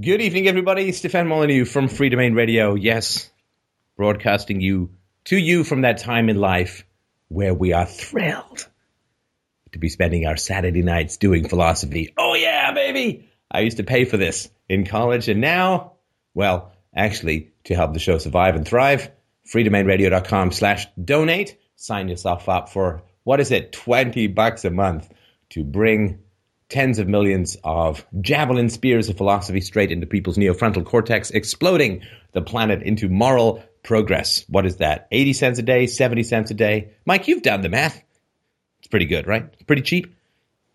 Good evening, everybody. Stefan Molyneux from Free Domain Radio. Yes, broadcasting you to you from that time in life where we are thrilled to be spending our Saturday nights doing philosophy. Oh yeah, baby! I used to pay for this in college, and now, well, actually, to help the show survive and thrive, freedomainradio.com slash donate. Sign yourself up for, what is it, 20 bucks a month to bring tens of millions of javelin spears of philosophy straight into people's neofrontal cortex, exploding the planet into moral progress. What is that? 80 cents a day, 70 cents a day? Mike, you've done the math. It's pretty good, right? Pretty cheap.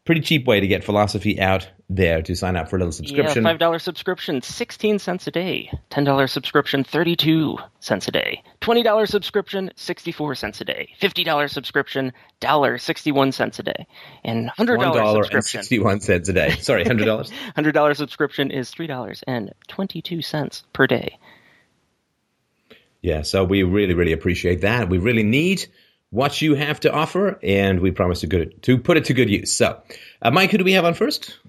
Pretty cheap way to get philosophy out there to sign up for a little subscription. Yeah, five dollar subscription, sixteen cents a day. Ten dollar subscription, thirty two cents a day. Twenty dollar subscription, sixty four cents a day. Fifty dollar subscription, dollar sixty one cents a day. And hundred dollar subscription, sixty one cents a day. Sorry, hundred dollars. hundred dollar subscription is three dollars and twenty two cents per day. Yeah, so we really, really appreciate that. We really need what you have to offer, and we promise to good to put it to good use. So, uh, Mike, who do we have on first?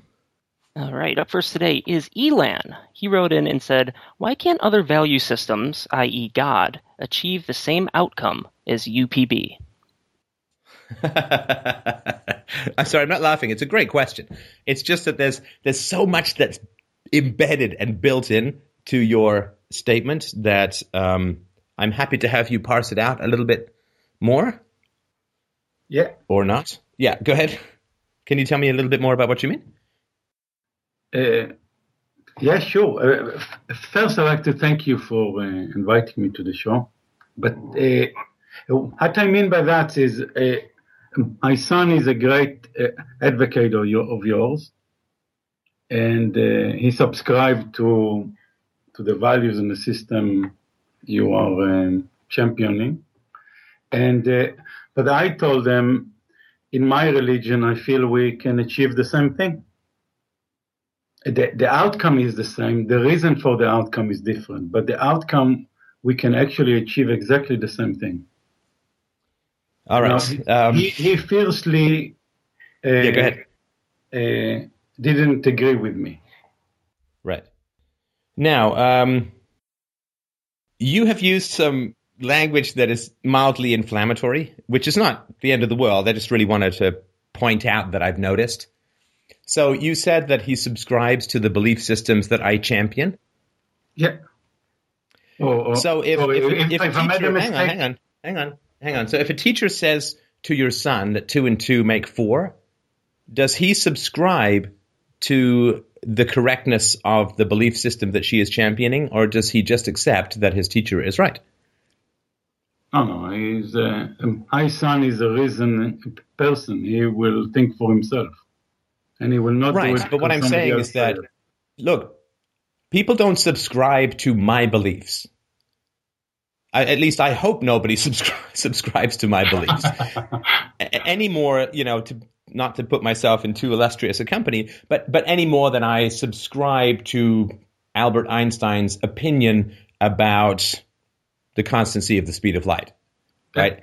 All right, up first today is Elan. He wrote in and said, "Why can't other value systems, i.e., God, achieve the same outcome as UPB?" I'm sorry, I'm not laughing. It's a great question. It's just that there's there's so much that's embedded and built in to your statement that um, I'm happy to have you parse it out a little bit more? Yeah. Or not? Yeah, go ahead. Can you tell me a little bit more about what you mean? Uh, yeah, sure. Uh, first, I'd like to thank you for uh, inviting me to the show. But uh, what I mean by that is uh, my son is a great uh, advocate of, your, of yours, and he subscribed to to the values and the system you are um, championing. And uh, but I told them, in my religion, I feel we can achieve the same thing. The, the outcome is the same. The reason for the outcome is different, but the outcome we can actually achieve exactly the same thing. All right. Now, um, he, he, fiercely uh, yeah, go ahead. Uh, didn't agree with me. Right. Now, um, you have used some language that is mildly inflammatory, which is not the end of the world. I just really wanted to point out that I've noticed. So you said that he subscribes to the belief systems that I champion. Yeah. Oh, oh, so if, oh, if, if, if, if a teacher, hang on, hang on, hang on, hang on. So if a teacher says to your son that two and two make four, does he subscribe to the correctness of the belief system that she is championing, or does he just accept that his teacher is right? No, no. He's uh, my son is a reason person. He will think for himself, and he will not. Right, but what I'm saying is that look, people don't subscribe to my beliefs. I, at least I hope nobody subscri- subscribes to my beliefs any more. You know, to not to put myself in too illustrious a company, but but any more than I subscribe to Albert Einstein's opinion about the constancy of the speed of light, right?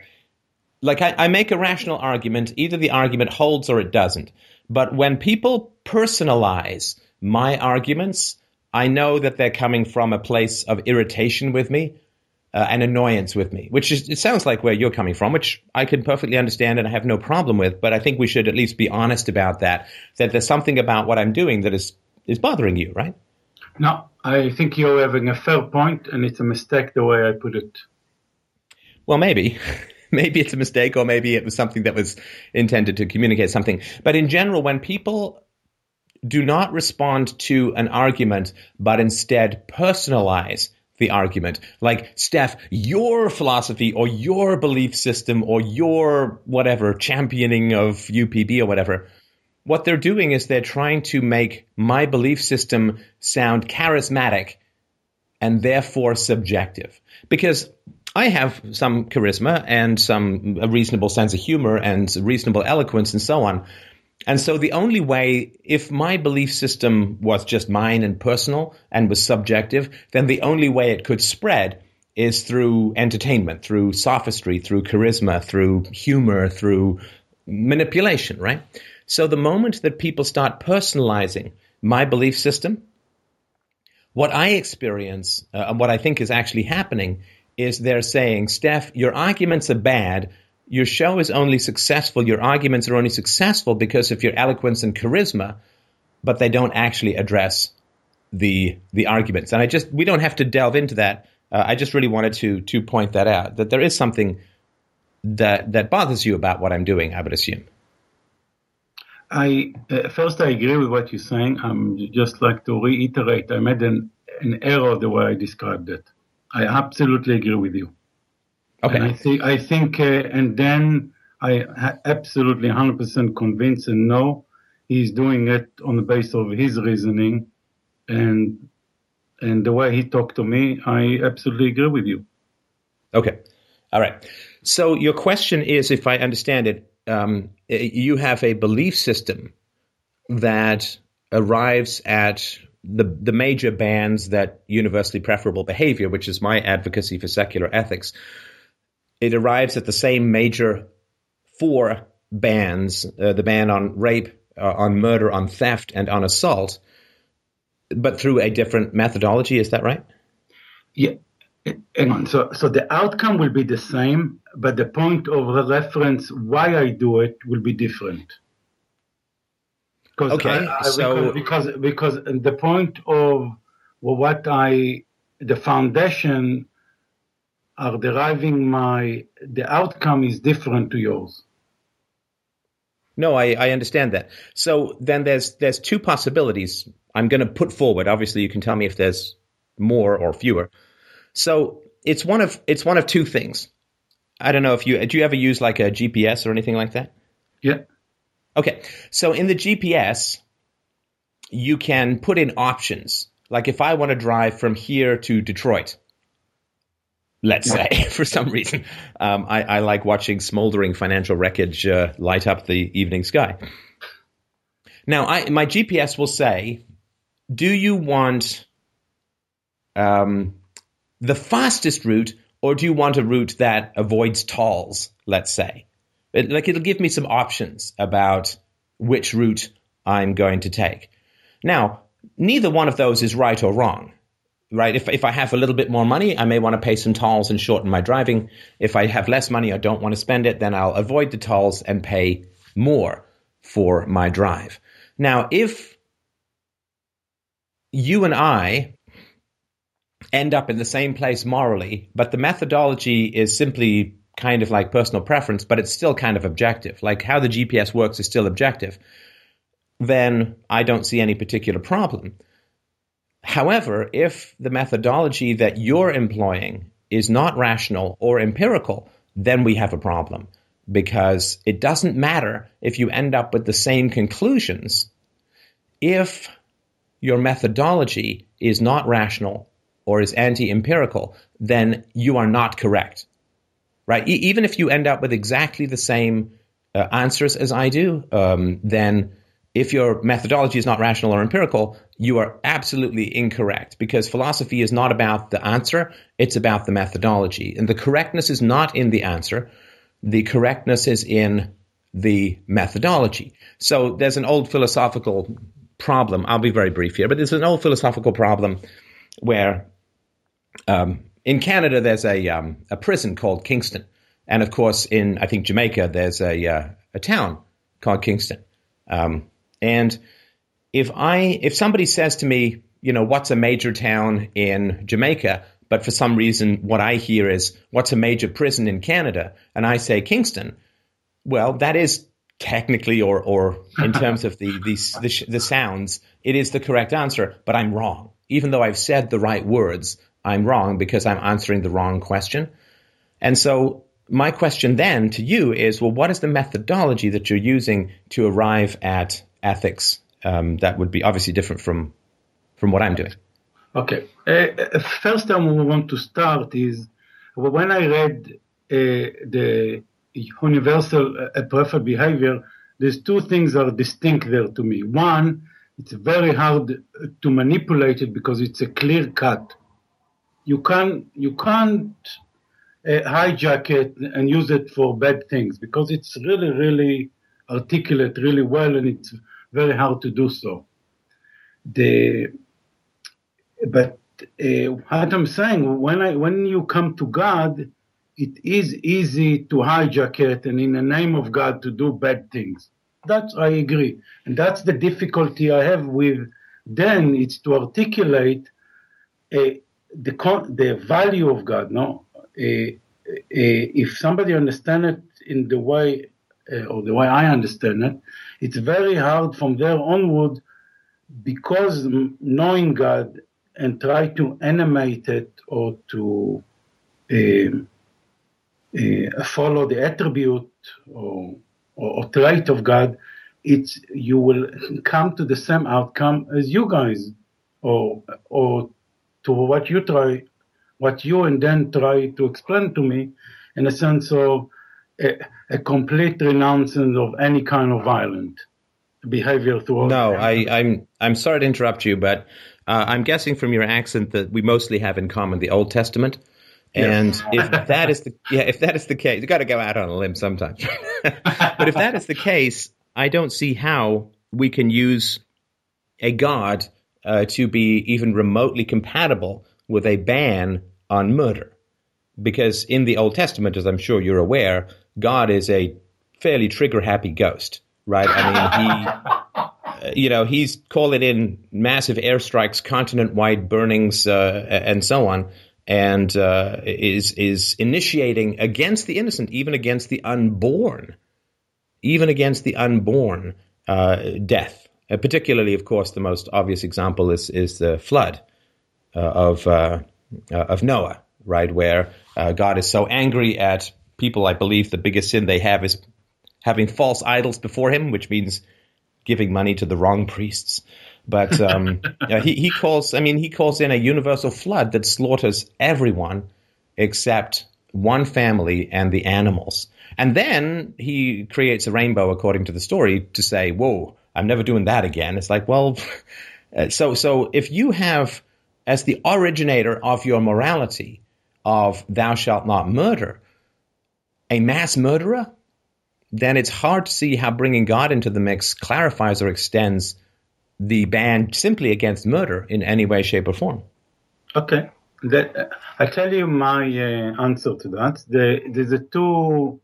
Like I, I make a rational argument, either the argument holds or it doesn't. But when people personalize my arguments, I know that they're coming from a place of irritation with me uh, and annoyance with me, which is, it sounds like where you're coming from, which I can perfectly understand and I have no problem with. But I think we should at least be honest about that, that there's something about what I'm doing that is, is bothering you, right? No, I think you're having a fair point, and it's a mistake the way I put it. Well, maybe. maybe it's a mistake, or maybe it was something that was intended to communicate something. But in general, when people do not respond to an argument, but instead personalize the argument. Like, Steph, your philosophy or your belief system or your whatever championing of UPB or whatever what they're doing is they're trying to make my belief system sound charismatic and therefore subjective. Because I have some charisma and some a reasonable sense of humor and reasonable eloquence and so on. And so the only way, if my belief system was just mine and personal and was subjective, then the only way it could spread is through entertainment, through sophistry, through charisma, through humor, through manipulation, right? So the moment that people start personalizing my belief system, What I experience uh, and what I think is actually happening is they're saying, Steph, your arguments are bad. Your show is only successful. Your arguments are only successful because of your eloquence and charisma, but they don't actually address the the arguments. And I just we don't have to delve into that. Uh, I just really wanted to to point that out that there is something that that bothers you about what I'm doing. I would assume. I uh, first I agree with what you're saying. I'm just like to reiterate. I made an an error the way I described it. I absolutely agree with you. Okay. And I think I think, uh, and then I ha- absolutely 100% convinced and know he's doing it on the basis of his reasoning, and and the way he talked to me, I absolutely agree with you. Okay. All right. So your question is, if I understand it, um, you have a belief system that arrives at the the major bands that universally preferable behavior, which is my advocacy for secular ethics, it arrives at the same major four bans: uh, the ban on rape, uh, on murder, on theft, and on assault, but through a different methodology. Is that right? Yeah. Hang on. So, so the outcome will be the same, but the point of reference why I do it will be different. Because okay, I, I, so because, because because the point of what I the foundation are deriving my the outcome is different to yours. No, I, I understand that. So then there's there's two possibilities I'm going to put forward. Obviously, you can tell me if there's more or fewer. So it's one of it's one of two things. I don't know if you do you ever use like a GPS or anything like that? Yeah. Okay. So in the GPS, you can put in options. Like if I want to drive from here to Detroit, let's say, for some reason, um, I, I, like watching smoldering financial wreckage uh, light up the evening sky. Now, I, my GPS will say, do you want um, the fastest route or do you want a route that avoids tolls, let's say? It, like it'll give me some options about which route I'm going to take. Now, neither one of those is right or wrong. Right? If if I have a little bit more money, I may want to pay some tolls and shorten my driving. If I have less money, I don't want to spend it, then I'll avoid the tolls and pay more for my drive. Now, if you and I end up in the same place morally, but the methodology is simply kind of like personal preference, but it's still kind of objective. Like how the GPS works is still objective. Then I don't see any particular problem. However, if the methodology that you're employing is not rational or empirical, then we have a problem because it doesn't matter if you end up with the same conclusions if your methodology is not rational or is anti-empirical, then you are not correct right? E- even if you end up with exactly the same uh, answers as I do, um, then if your methodology is not rational or empirical, you are absolutely incorrect because philosophy is not about the answer, it's about the methodology. And the correctness is not in the answer, the correctness is in the methodology. So there's an old philosophical problem. I'll be very brief here, but there's an old philosophical problem where um, in Canada, there's a um, a prison called Kingston, and of course, in I think Jamaica, there's a uh, a town called Kingston. Um, and if I if somebody says to me, you know, what's a major town in Jamaica, but for some reason what I hear is what's a major prison in Canada, and I say Kingston, well, that is technically or or in terms of the the, the the sounds, it is the correct answer, but I'm wrong. Even though I've said the right words, I'm wrong because I'm answering the wrong question. And so my question then to you is, well, what is the methodology that you're using to arrive at ethics um, that would be obviously different from from what I'm doing? Okay. Uh, first time we want to start is when I read uh, the universal uh, preferred behavior, there's two things are distinct there to me. One, it's very hard to manipulate it because it's a clear cut you can't you can't uh, hijack it and use it for bad things because it's really really articulate really well and it's very hard to do so. The but uh, what I'm saying, when I when you come to God, it is easy to hijack it and in the name of God to do bad things. That's I agree, and that's the difficulty I have with. Then it's to articulate uh, the the value of God. No, uh, uh, if somebody understand it in the way uh, or the way I understand it, it's very hard from there onward because knowing God and try to animate it or to follow the attribute or, or, or, trait of God, it's you will come to the same outcome as you guys, or or to what you try, what you and then try to explain to me, in a sense of a, a complete renouncing of any kind of violent behavior towards. No, I, I'm I'm sorry to interrupt you, but uh, I'm guessing from your accent that we mostly have in common the Old Testament. And if that is the yeah, if that is the case, you got to go out on a limb sometimes. but if that is the case, I don't see how we can use a god uh, to be even remotely compatible with a ban on murder, because in the Old Testament, as I'm sure you're aware, God is a fairly trigger-happy ghost, right? I mean, he you know, he's calling in massive airstrikes, continent-wide burnings, uh, and so on, and uh, is is initiating against the innocent, even against the unborn, even against the unborn, uh, death. Uh, particularly, of course, the most obvious example is is the flood uh, of uh, of Noah, right, where God is so angry at people. I believe the biggest sin they have is having false idols before Him, which means giving money to the wrong priests. But um, he, he calls, I mean, he calls in a universal flood that slaughters everyone except one family and the animals. And then he creates a rainbow, according to the story, to say, "Whoa, I'm never doing that again." It's like, well, so so if you have as the originator of your morality of "Thou shalt not murder," a mass murderer, then it's hard to see how bringing God into the mix clarifies or extends the ban simply against murder in any way, shape, or form. Okay. That, I tell you my uh, answer to that. The, there's a two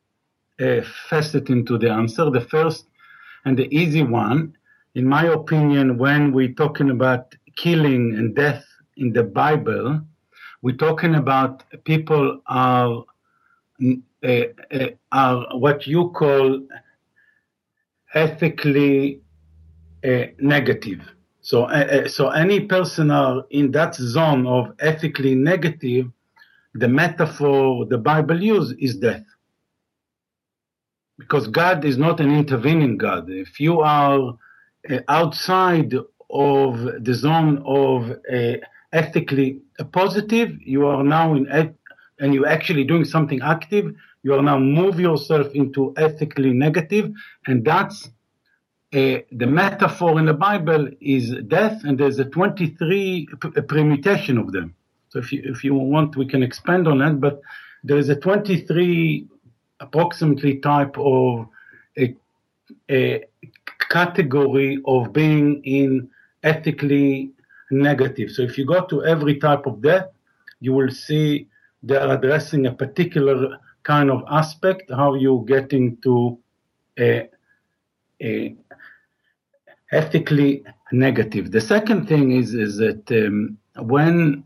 uh, facets into the answer. The first and the easy one, in my opinion, when we're talking about killing and death in the Bible, we're talking about people are uh, uh, are what you call ethically uh, negative. So, so any person are in that zone of ethically negative, the metaphor the Bible uses is death. Because God is not an intervening God. If you are outside of the zone of uh, ethically positive, you are now in and you're actually doing something active, you are now move yourself into ethically negative, and that's uh, the metaphor in the Bible is death, and there's a 23 p- permutation of them. So if you if you want, we can expand on that, but there is a 23 approximately type of a, a category of being in ethically negative. So if you go to every type of death, you will see they are addressing a particular kind of aspect, how you getting to a, a ethically negative. The second thing is is that um, when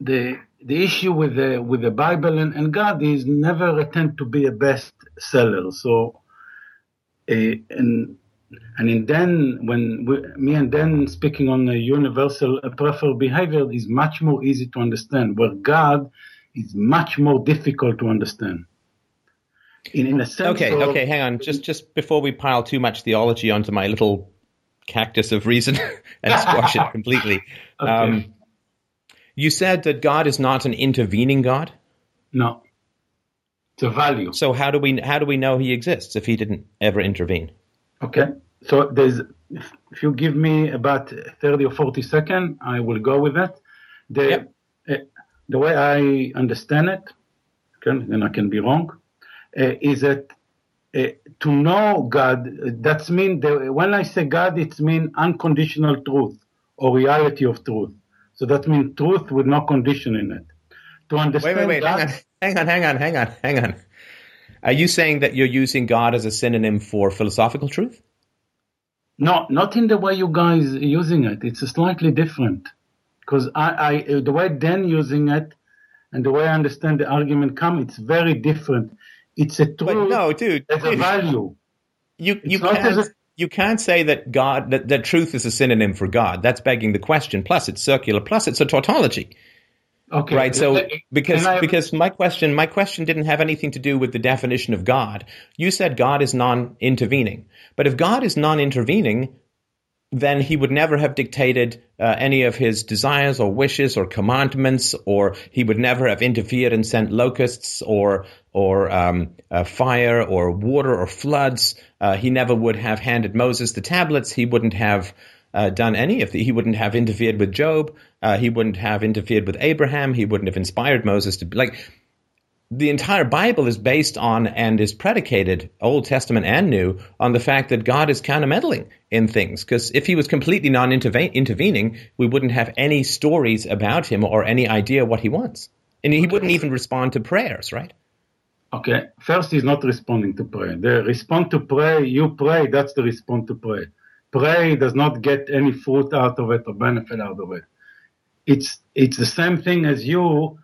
the the issue with the with the Bible and, and God is never attempt to be a best seller. So, uh, and and in then when we, me and then speaking on the universal preferred behavior is much more easy to understand. Where God is much more difficult to understand. In, in a sense. Okay, of, okay, hang on. Just just before we pile too much theology onto my little cactus of reason and squash it completely. Okay. Um, you said that God is not an intervening God. No, it's a value. So how do we how do we know He exists if He didn't ever intervene? Okay, so there's if you give me about thirty or forty seconds, I will go with that. The yep. uh, the way I understand it, okay, and I can be wrong, uh, is that uh, to know God, that's mean the, when I say God, it's mean unconditional truth or reality of truth. So that means truth with no condition in it. To understand wait, wait, wait, that, hang on, hang on, hang on, hang on, hang on. Are you saying that you're using God as a synonym for philosophical truth? No, not in the way you guys are using it. It's slightly different. Because I, I, the way Dan using it and the way I understand the argument come, it's very different. It's a truth But no, dude, as a value. you you It's can't a- you can't say that God that, that truth is a synonym for God. That's begging the question. Plus, it's circular. Plus, it's a tautology. Okay. Right. So because I- because my question my question didn't have anything to do with the definition of God. You said God is non-intervening. But if God is non-intervening, then he would never have dictated uh, any of his desires or wishes or commandments, or he would never have interfered and sent locusts or or um, uh, fire or water or floods. Uh, he never would have handed Moses the tablets. He wouldn't have uh, done any of the. He wouldn't have interfered with Job. Uh, he wouldn't have interfered with Abraham. He wouldn't have inspired Moses to like the entire Bible is based on and is predicated, Old Testament and New, on the fact that God is countermeddling in things. Because if he was completely non-intervening, we wouldn't have any stories about him or any idea what he wants. And he wouldn't even respond to prayers, right? Okay, first he's not responding to prayer. The respond to pray, you pray, that's the respond to pray. Pray does not get any fruit out of it or benefit out of it. It's it's the same thing as you.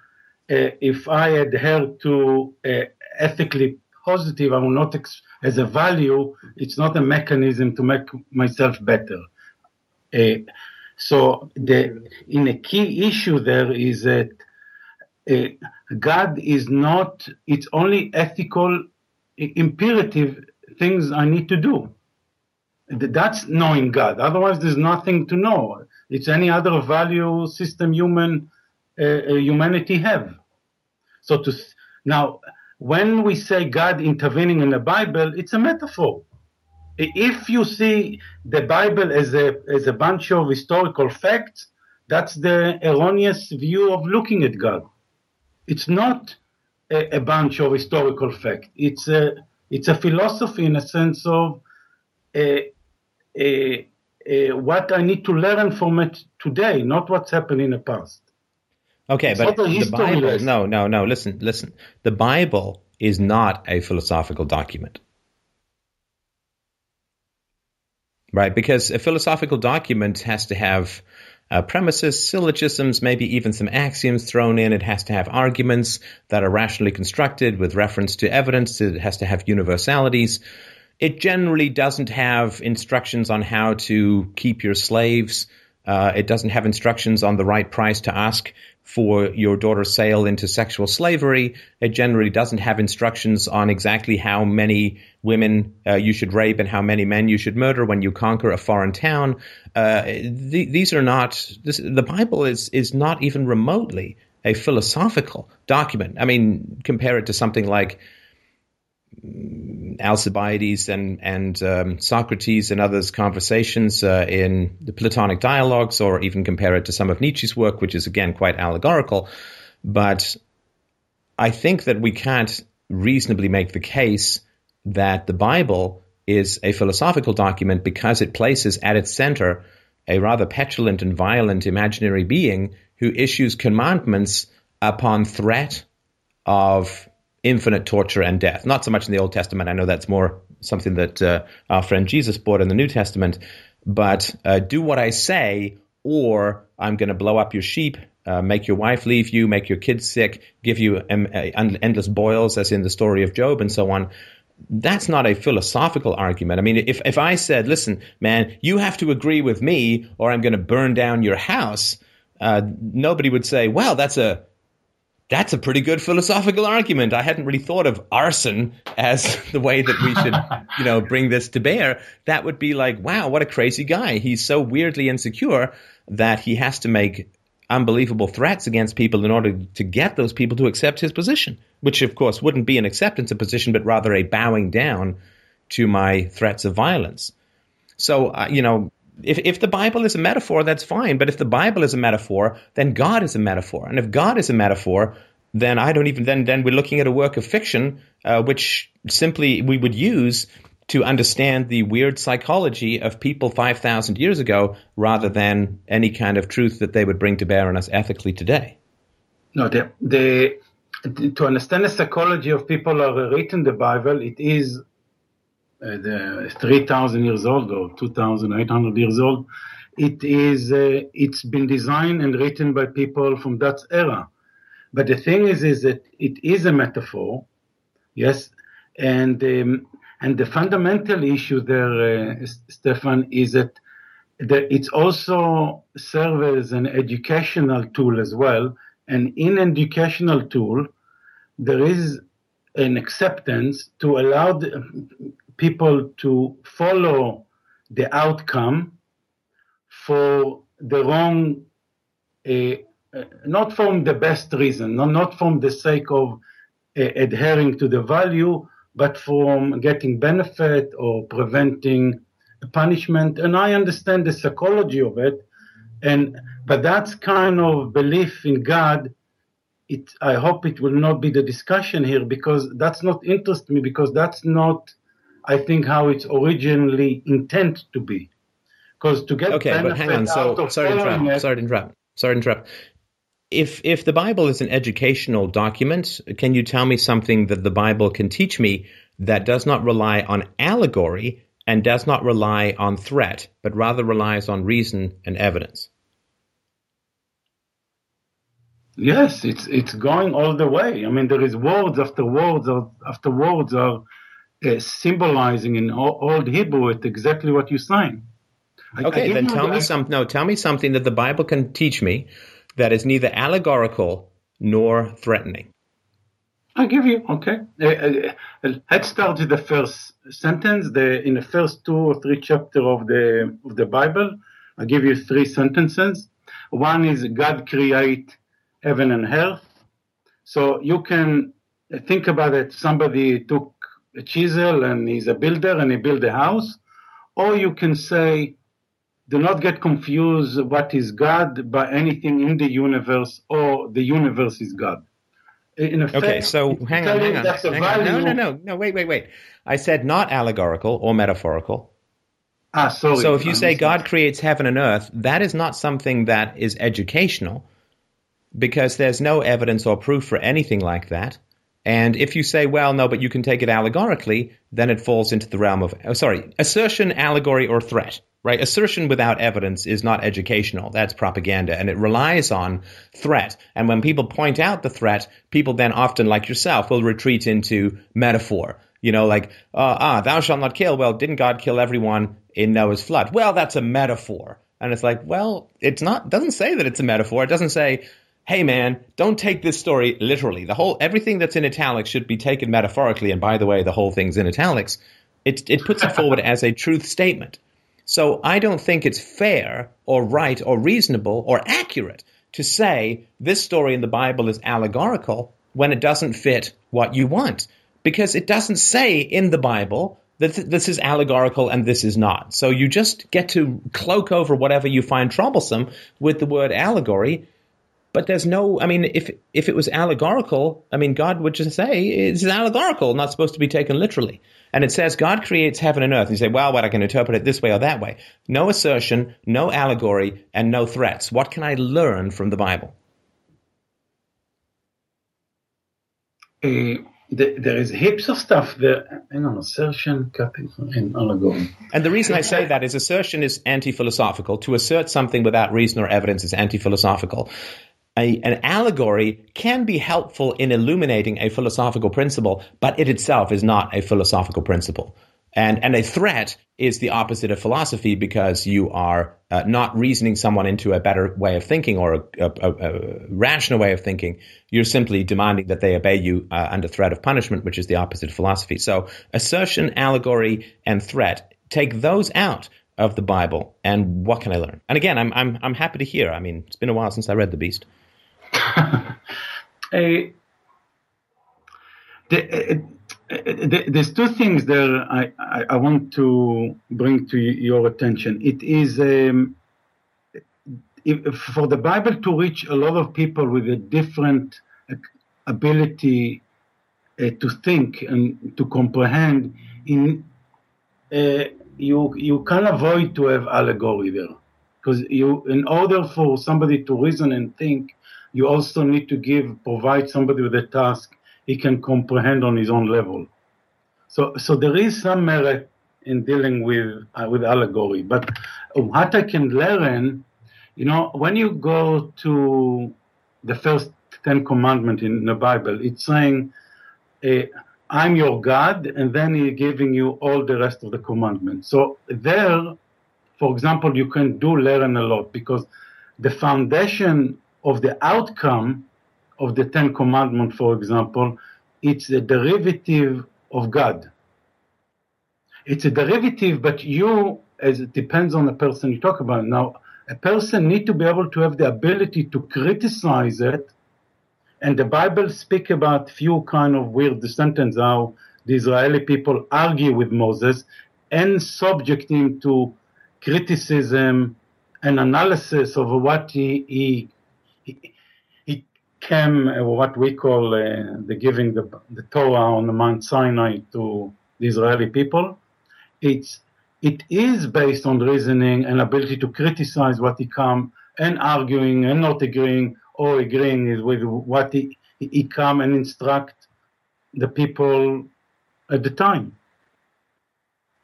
Uh, if I adhere to uh, ethically positive, I will not ex- as a value. It's not a mechanism to make myself better. Uh, so the in a key issue there is that God is not, it's only ethical, imperative things I need to do. That's knowing God. Otherwise, there's nothing to know. It's any other value system human uh, uh, humanity have. So to now, when we say God intervening in the Bible, it's a metaphor. If you see the Bible as a as a bunch of historical facts, that's the erroneous view of looking at God it's not a, a bunch of historical fact. It's a it's a philosophy in a sense of uh, uh, uh, what I need to learn from it today, not what's happened in the past. Okay, It's but the Bible, lesson. no, no, no, listen, listen. The Bible is not a philosophical document. Right? Because a philosophical document has to have uh, premises, syllogisms, maybe even some axioms thrown in. It has to have arguments that are rationally constructed with reference to evidence. It has to have universalities. It generally doesn't have instructions on how to keep your slaves. Uh, it doesn't have instructions on the right price to ask for your daughter's sale into sexual slavery. It generally doesn't have instructions on exactly how many women uh, you should rape and how many men you should murder when you conquer a foreign town. Uh, th- these are not. This, the Bible is is not even remotely a philosophical document. I mean, compare it to something like Alcibiades and and um, Socrates and others' conversations uh, in the Platonic dialogues, or even compare it to some of Nietzsche's work, which is again quite allegorical. But I think that we can't reasonably make the case that the Bible is a philosophical document because it places at its center a rather petulant and violent imaginary being who issues commandments upon threat of infinite torture and death. Not so much in the Old Testament. I know that's more something that uh, our friend Jesus brought in the New Testament. But uh, do what I say, or I'm going to blow up your sheep, uh, make your wife leave you, make your kids sick, give you endless boils, as in the story of Job, and so on. That's not a philosophical argument. I mean, if, if I said, listen, man, you have to agree with me, or I'm going to burn down your house, uh, nobody would say, well, that's a that's a pretty good philosophical argument. I hadn't really thought of arson as the way that we should, you know, bring this to bear. That would be like, wow, what a crazy guy. He's so weirdly insecure that he has to make unbelievable threats against people in order to get those people to accept his position, which of course wouldn't be an acceptance of position, but rather a bowing down to my threats of violence. So, uh, you know, if, if the Bible is a metaphor, that's fine. But if the Bible is a metaphor, then God is a metaphor. And if God is a metaphor, then I don't even, then, then we're looking at a work of fiction, uh, which simply we would use to understand the weird psychology of people 5,000 years ago rather than any kind of truth that they would bring to bear on us ethically today. No, the, the, to understand the psychology of people who are written the Bible, it is uh, 3,000 years old or 2,800 years old. It is, uh, it's been designed and written by people from that era. But the thing is, is that it is a metaphor, yes, and um, and the fundamental issue there, uh, Stefan, is that, that it's also serves as an educational tool as well. And in an educational tool, there is an acceptance to allow the, people to follow the outcome for the wrong, uh, uh, not from the best reason, not, from the sake of uh, adhering to the value, but from getting benefit or preventing punishment. And I understand the psychology of it. And but that's kind of belief in God. It I hope it will not be the discussion here because that's not interest me because that's not I think how it's originally intended to be. Because to get okay, but hang on. So sorry to interrupt. It, sorry to interrupt. Sorry to interrupt if if the Bible is an educational document, can you tell me something that the Bible can teach me that does not rely on allegory and does not rely on threat, but rather relies on reason and evidence? Yes, it's it's going all the way. I mean, there is words after words after words are uh, symbolizing in old Hebrew it exactly what you're saying. Okay, then tell me some. No, tell me something that the Bible can teach me that is neither allegorical nor threatening. I'll give you, okay. Uh, uh, let's start with the first sentence. The, in the first two or three chapters of the, of the Bible, I'll give you three sentences. One is God create heaven and earth. So you can think about it. Somebody took a chisel and he's a builder and he built a house. Or you can say do not get confused what is God by anything in the universe or the universe is God. In effect, okay, so hang on, hang on, hang on. No, no, no, no, wait, wait, wait. I said not allegorical or metaphorical. Ah, sorry. So if you say God creates heaven and earth, that is not something that is educational because there's no evidence or proof for anything like that. And if you say, well, no, but you can take it allegorically, then it falls into the realm of, oh, sorry, assertion, allegory, or threat right? Assertion without evidence is not educational. That's propaganda and it relies on threat. And when people point out the threat, people then often, like yourself, will retreat into metaphor. You know, like, uh, ah, thou shalt not kill. Well, didn't God kill everyone in Noah's flood? Well, that's a metaphor. And it's like, well, it's not, doesn't say that it's a metaphor. It doesn't say, hey man, don't take this story literally. The whole, everything that's in italics should be taken metaphorically. And by the way, the whole thing's in italics. It, it puts it forward as a truth statement. So I don't think it's fair or right or reasonable or accurate to say this story in the Bible is allegorical when it doesn't fit what you want. Because it doesn't say in the Bible that th- this is allegorical and this is not. So you just get to cloak over whatever you find troublesome with the word allegory. But there's no, I mean, if if it was allegorical, I mean, God would just say it's allegorical, not supposed to be taken literally and it says God creates heaven and earth. And you say, well, what I can interpret it this way or that way. No assertion, no allegory, and no threats. What can I learn from the Bible? Uh, there is heaps of stuff there. Hang on, assertion, cutting, and allegory. And the reason I say that is assertion is anti-philosophical. To assert something without reason or evidence is anti-philosophical a, an allegory can be helpful in illuminating a philosophical principle, but it itself is not a philosophical principle. And, and a threat is the opposite of philosophy because you are uh, not reasoning someone into a better way of thinking or a, a, a, rational way of thinking. You're simply demanding that they obey you uh, under threat of punishment, which is the opposite of philosophy. So assertion, allegory, and threat, take those out of the Bible, and what can I learn? And again, I'm, I'm, I'm happy to hear. I mean, it's been a while since I read The Beast. the, the, there's two things there I, I, I, want to bring to your attention. It is um, if, for the Bible to reach a lot of people with a different ability uh, to think and to comprehend in uh, you you can avoid to have allegory there because you in order for somebody to reason and think you also need to give provide somebody with a task he can comprehend on his own level so so there is some merit in dealing with uh, with allegory but what i can learn you know when you go to the first 10 commandment in the bible it's saying uh, I'm your God, and then he's giving you all the rest of the commandments. So there, for example, you can do learn a lot because the foundation of the outcome of the Ten Commandments, for example, it's a derivative of God. It's a derivative, but you, as it depends on the person you talk about. Now, a person need to be able to have the ability to criticize it and the Bible speak about few kind of weird sentences how the Israeli people argue with Moses and subject him to criticism and analysis of what he he, he, he came what we call uh, the giving the, the Torah on the Mount Sinai to the Israeli people. It's it is based on reasoning and ability to criticize what he come and arguing and not agreeing or agreeing with what he, he come and instruct the people at the time.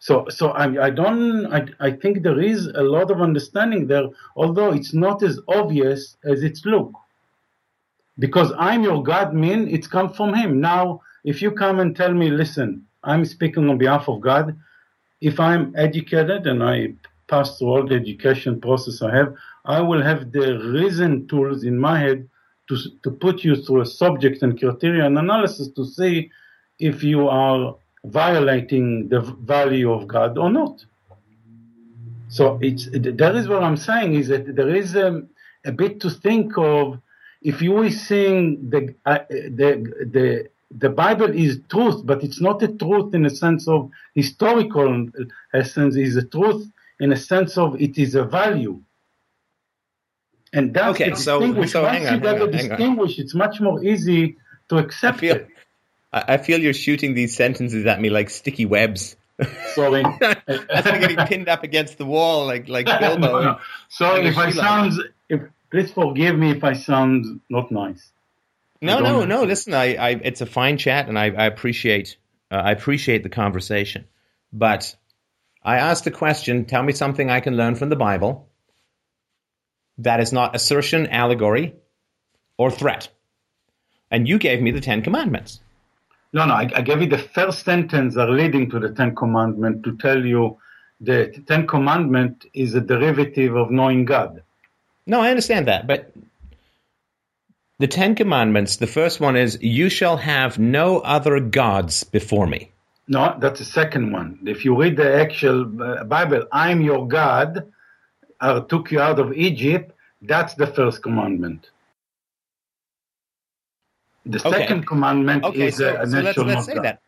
So, so I, I don't. I, I think there is a lot of understanding there, although it's not as obvious as it's look. Because I'm your God mean it's come from Him. Now, if you come and tell me, listen, I'm speaking on behalf of God. If I'm educated and I pass through all the education process I have, I will have the reason tools in my head to, to put you through a subject and criteria and analysis to see if you are violating the value of God or not. So it's that is what I'm saying is that there is a, a bit to think of. If you are seeing the uh, the the the Bible is truth, but it's not a truth in a sense of historical essence. Is a truth in a sense of it is a value. And that's okay, so, so hang on, hang on, hang on. It's much more easy to accept I feel, it. I feel you're shooting these sentences at me like sticky webs. Sorry. That's like getting pinned up against the wall like like Bilbo. no, no. Sorry if I sound if please forgive me if I sound not nice. No, no, no. Listen, I, I, it's a fine chat, and I, I appreciate, uh, I appreciate the conversation. But I asked a question: Tell me something I can learn from the Bible that is not assertion, allegory, or threat. And you gave me the Ten Commandments. No, no, I, I gave you the first sentence are leading to the Ten Commandments to tell you the Ten Commandment is a derivative of knowing God. No, I understand that, but the Ten Commandments, the first one is, "You shall have no other gods before me." No, that's the second one. If you read the actual uh, Bible, "I'm your God," I took you out of Egypt, that's the first commandment. The okay. second commandment okay, is so, a, so let's, let's say that.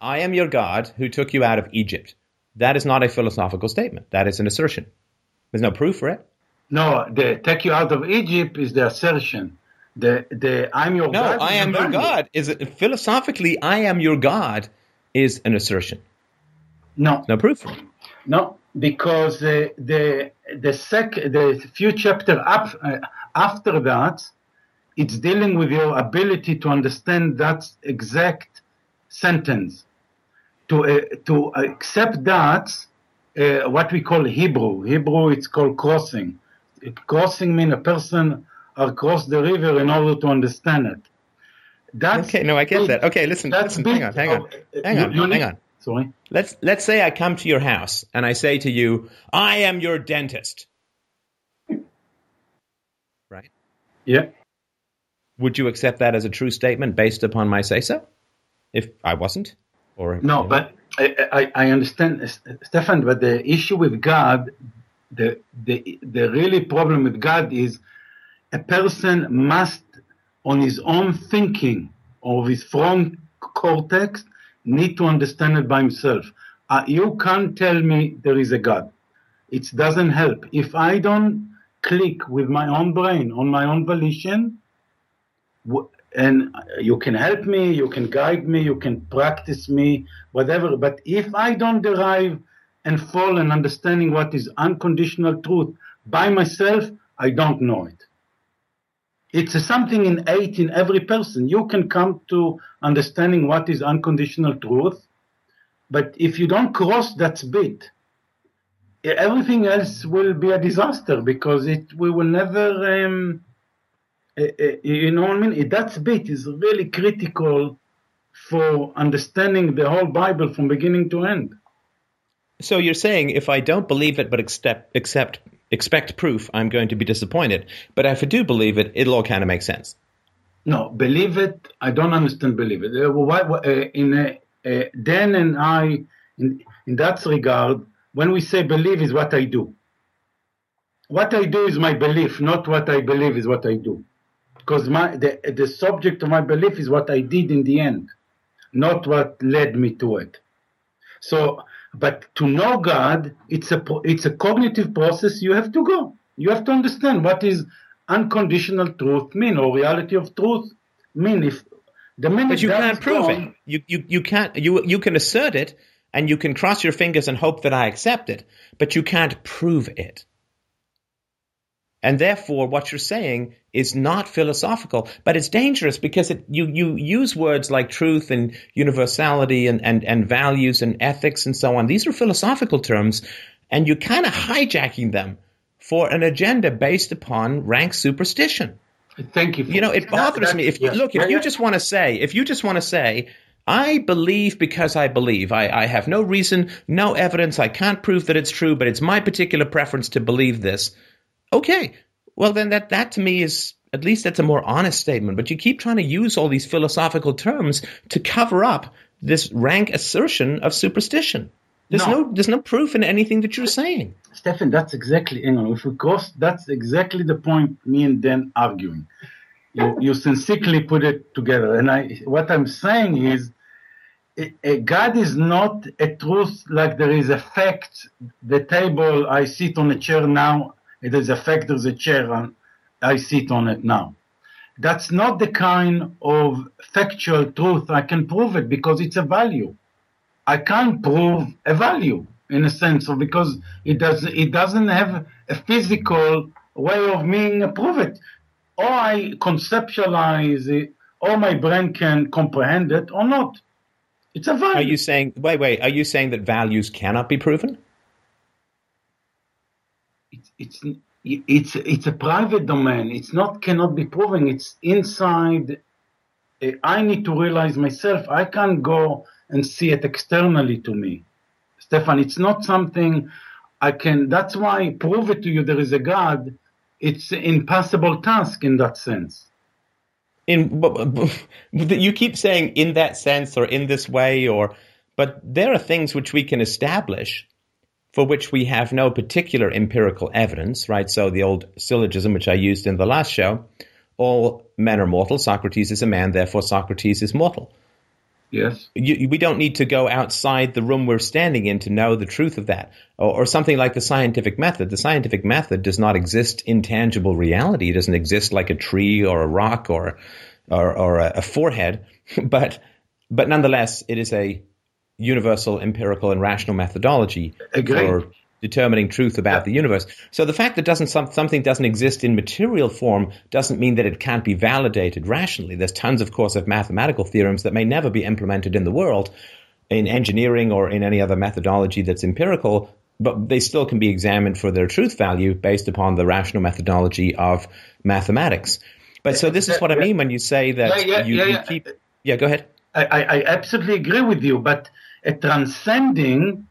I am your God who took you out of Egypt. That is not a philosophical statement. That is an assertion. There's no proof for it. No, the take you out of Egypt is the assertion. The the I'm your no, God. No, I am your God. Is it philosophically I am your God is an assertion. No. No proof. No, because uh, the the sec the few chapter up uh, after that, it's dealing with your ability to understand that exact sentence, to uh, to accept that uh, what we call Hebrew. Hebrew it's called crossing. Crossing means a person across the river in order to understand it. That's okay. No, I get that. Okay, listen. listen hang on. Hang on. Hang on. You, you hang on. Sorry. Let's let's say I come to your house and I say to you, "I am your dentist." Right? Yeah. Would you accept that as a true statement based upon my say so? If I wasn't, or no, but I, I, I understand, Stefan. But the issue with God, the the the really problem with God is a person must, on his own thinking or his front cortex, need to understand it by himself. Uh, you can't tell me there is a God. It doesn't help. If I don't click with my own brain on my own volition, and you can help me, you can guide me, you can practice me, whatever. But if I don't derive and fall in understanding what is unconditional truth by myself, I don't know it. It's something innate in every person. You can come to understanding what is unconditional truth, but if you don't cross that bit, everything else will be a disaster because it we will never. Um, you know what I mean? That bit is really critical for understanding the whole Bible from beginning to end. So you're saying if I don't believe it but accept, accept expect proof, I'm going to be disappointed. But if I do believe it, it'll all kind of make sense. No, believe it. I don't understand. Believe it. Uh, why, uh, in uh, uh, Dan and I, in, in that regard, when we say believe, is what I do. What I do is my belief, not what I believe is what I do. Because my the, the subject of my belief is what I did in the end, not what led me to it. So but to know God, it's a it's a cognitive process. You have to go. You have to understand what is unconditional truth mean or reality of truth mean. If the minute but you can't prove gone, it. You, you you can't you you can assert it and you can cross your fingers and hope that I accept it, but you can't prove it. And therefore, what you're saying is not philosophical, but it's dangerous because it, you, you use words like truth and universality and, and, and values and ethics and so on. These are philosophical terms, and you're kind of hijacking them for an agenda based upon rank superstition. Thank you. You know, it bothers me. If you, look, if you just want to say, if you just want to say, I believe because I believe. I, I have no reason, no evidence. I can't prove that it's true, but it's my particular preference to believe this. Okay, well then that that to me is at least that's a more honest statement. But you keep trying to use all these philosophical terms to cover up this rank assertion of superstition. There's no, no there's no proof in anything that you're saying. Stefan, that's exactly you know, if we cross that's exactly the point me and Dan arguing. You, you sincerely put it together. And I what I'm saying is God is not a truth like there is a fact. The table I sit on a chair now it is a fact there's a chair and I sit on it now. That's not the kind of factual truth I can prove it because it's a value. I can't prove a value in a sense of because it does it doesn't have a physical way of being it. Or I conceptualize it, or my brain can comprehend it or not. It's a value. Are you saying wait, wait, are you saying that values cannot be proven? It's it's it's a private domain. It's not cannot be proven. It's inside. I need to realize myself. I can't go and see it externally to me, Stefan. It's not something I can. That's why I prove it to you there is a God. It's an impossible task in that sense. In you keep saying in that sense or in this way or, but there are things which we can establish for which we have no particular empirical evidence, right? So the old syllogism, which I used in the last show, all men are mortal. Socrates is a man, therefore Socrates is mortal. Yes. You, we don't need to go outside the room we're standing in to know the truth of that. Or, or, something like the scientific method. The scientific method does not exist in tangible reality. It doesn't exist like a tree or a rock or, or, or a, a forehead. But, but nonetheless, it is a universal empirical and rational methodology Agreed. for determining truth about yeah. the universe. So the fact that doesn't some, something doesn't exist in material form doesn't mean that it can't be validated rationally. There's tons, of course, of mathematical theorems that may never be implemented in the world, in engineering or in any other methodology that's empirical, but they still can be examined for their truth value based upon the rational methodology of mathematics. But so this is what I mean when you say that yeah, yeah, you, you keep. Yeah, go ahead. I, I absolutely agree with you, but a transcending,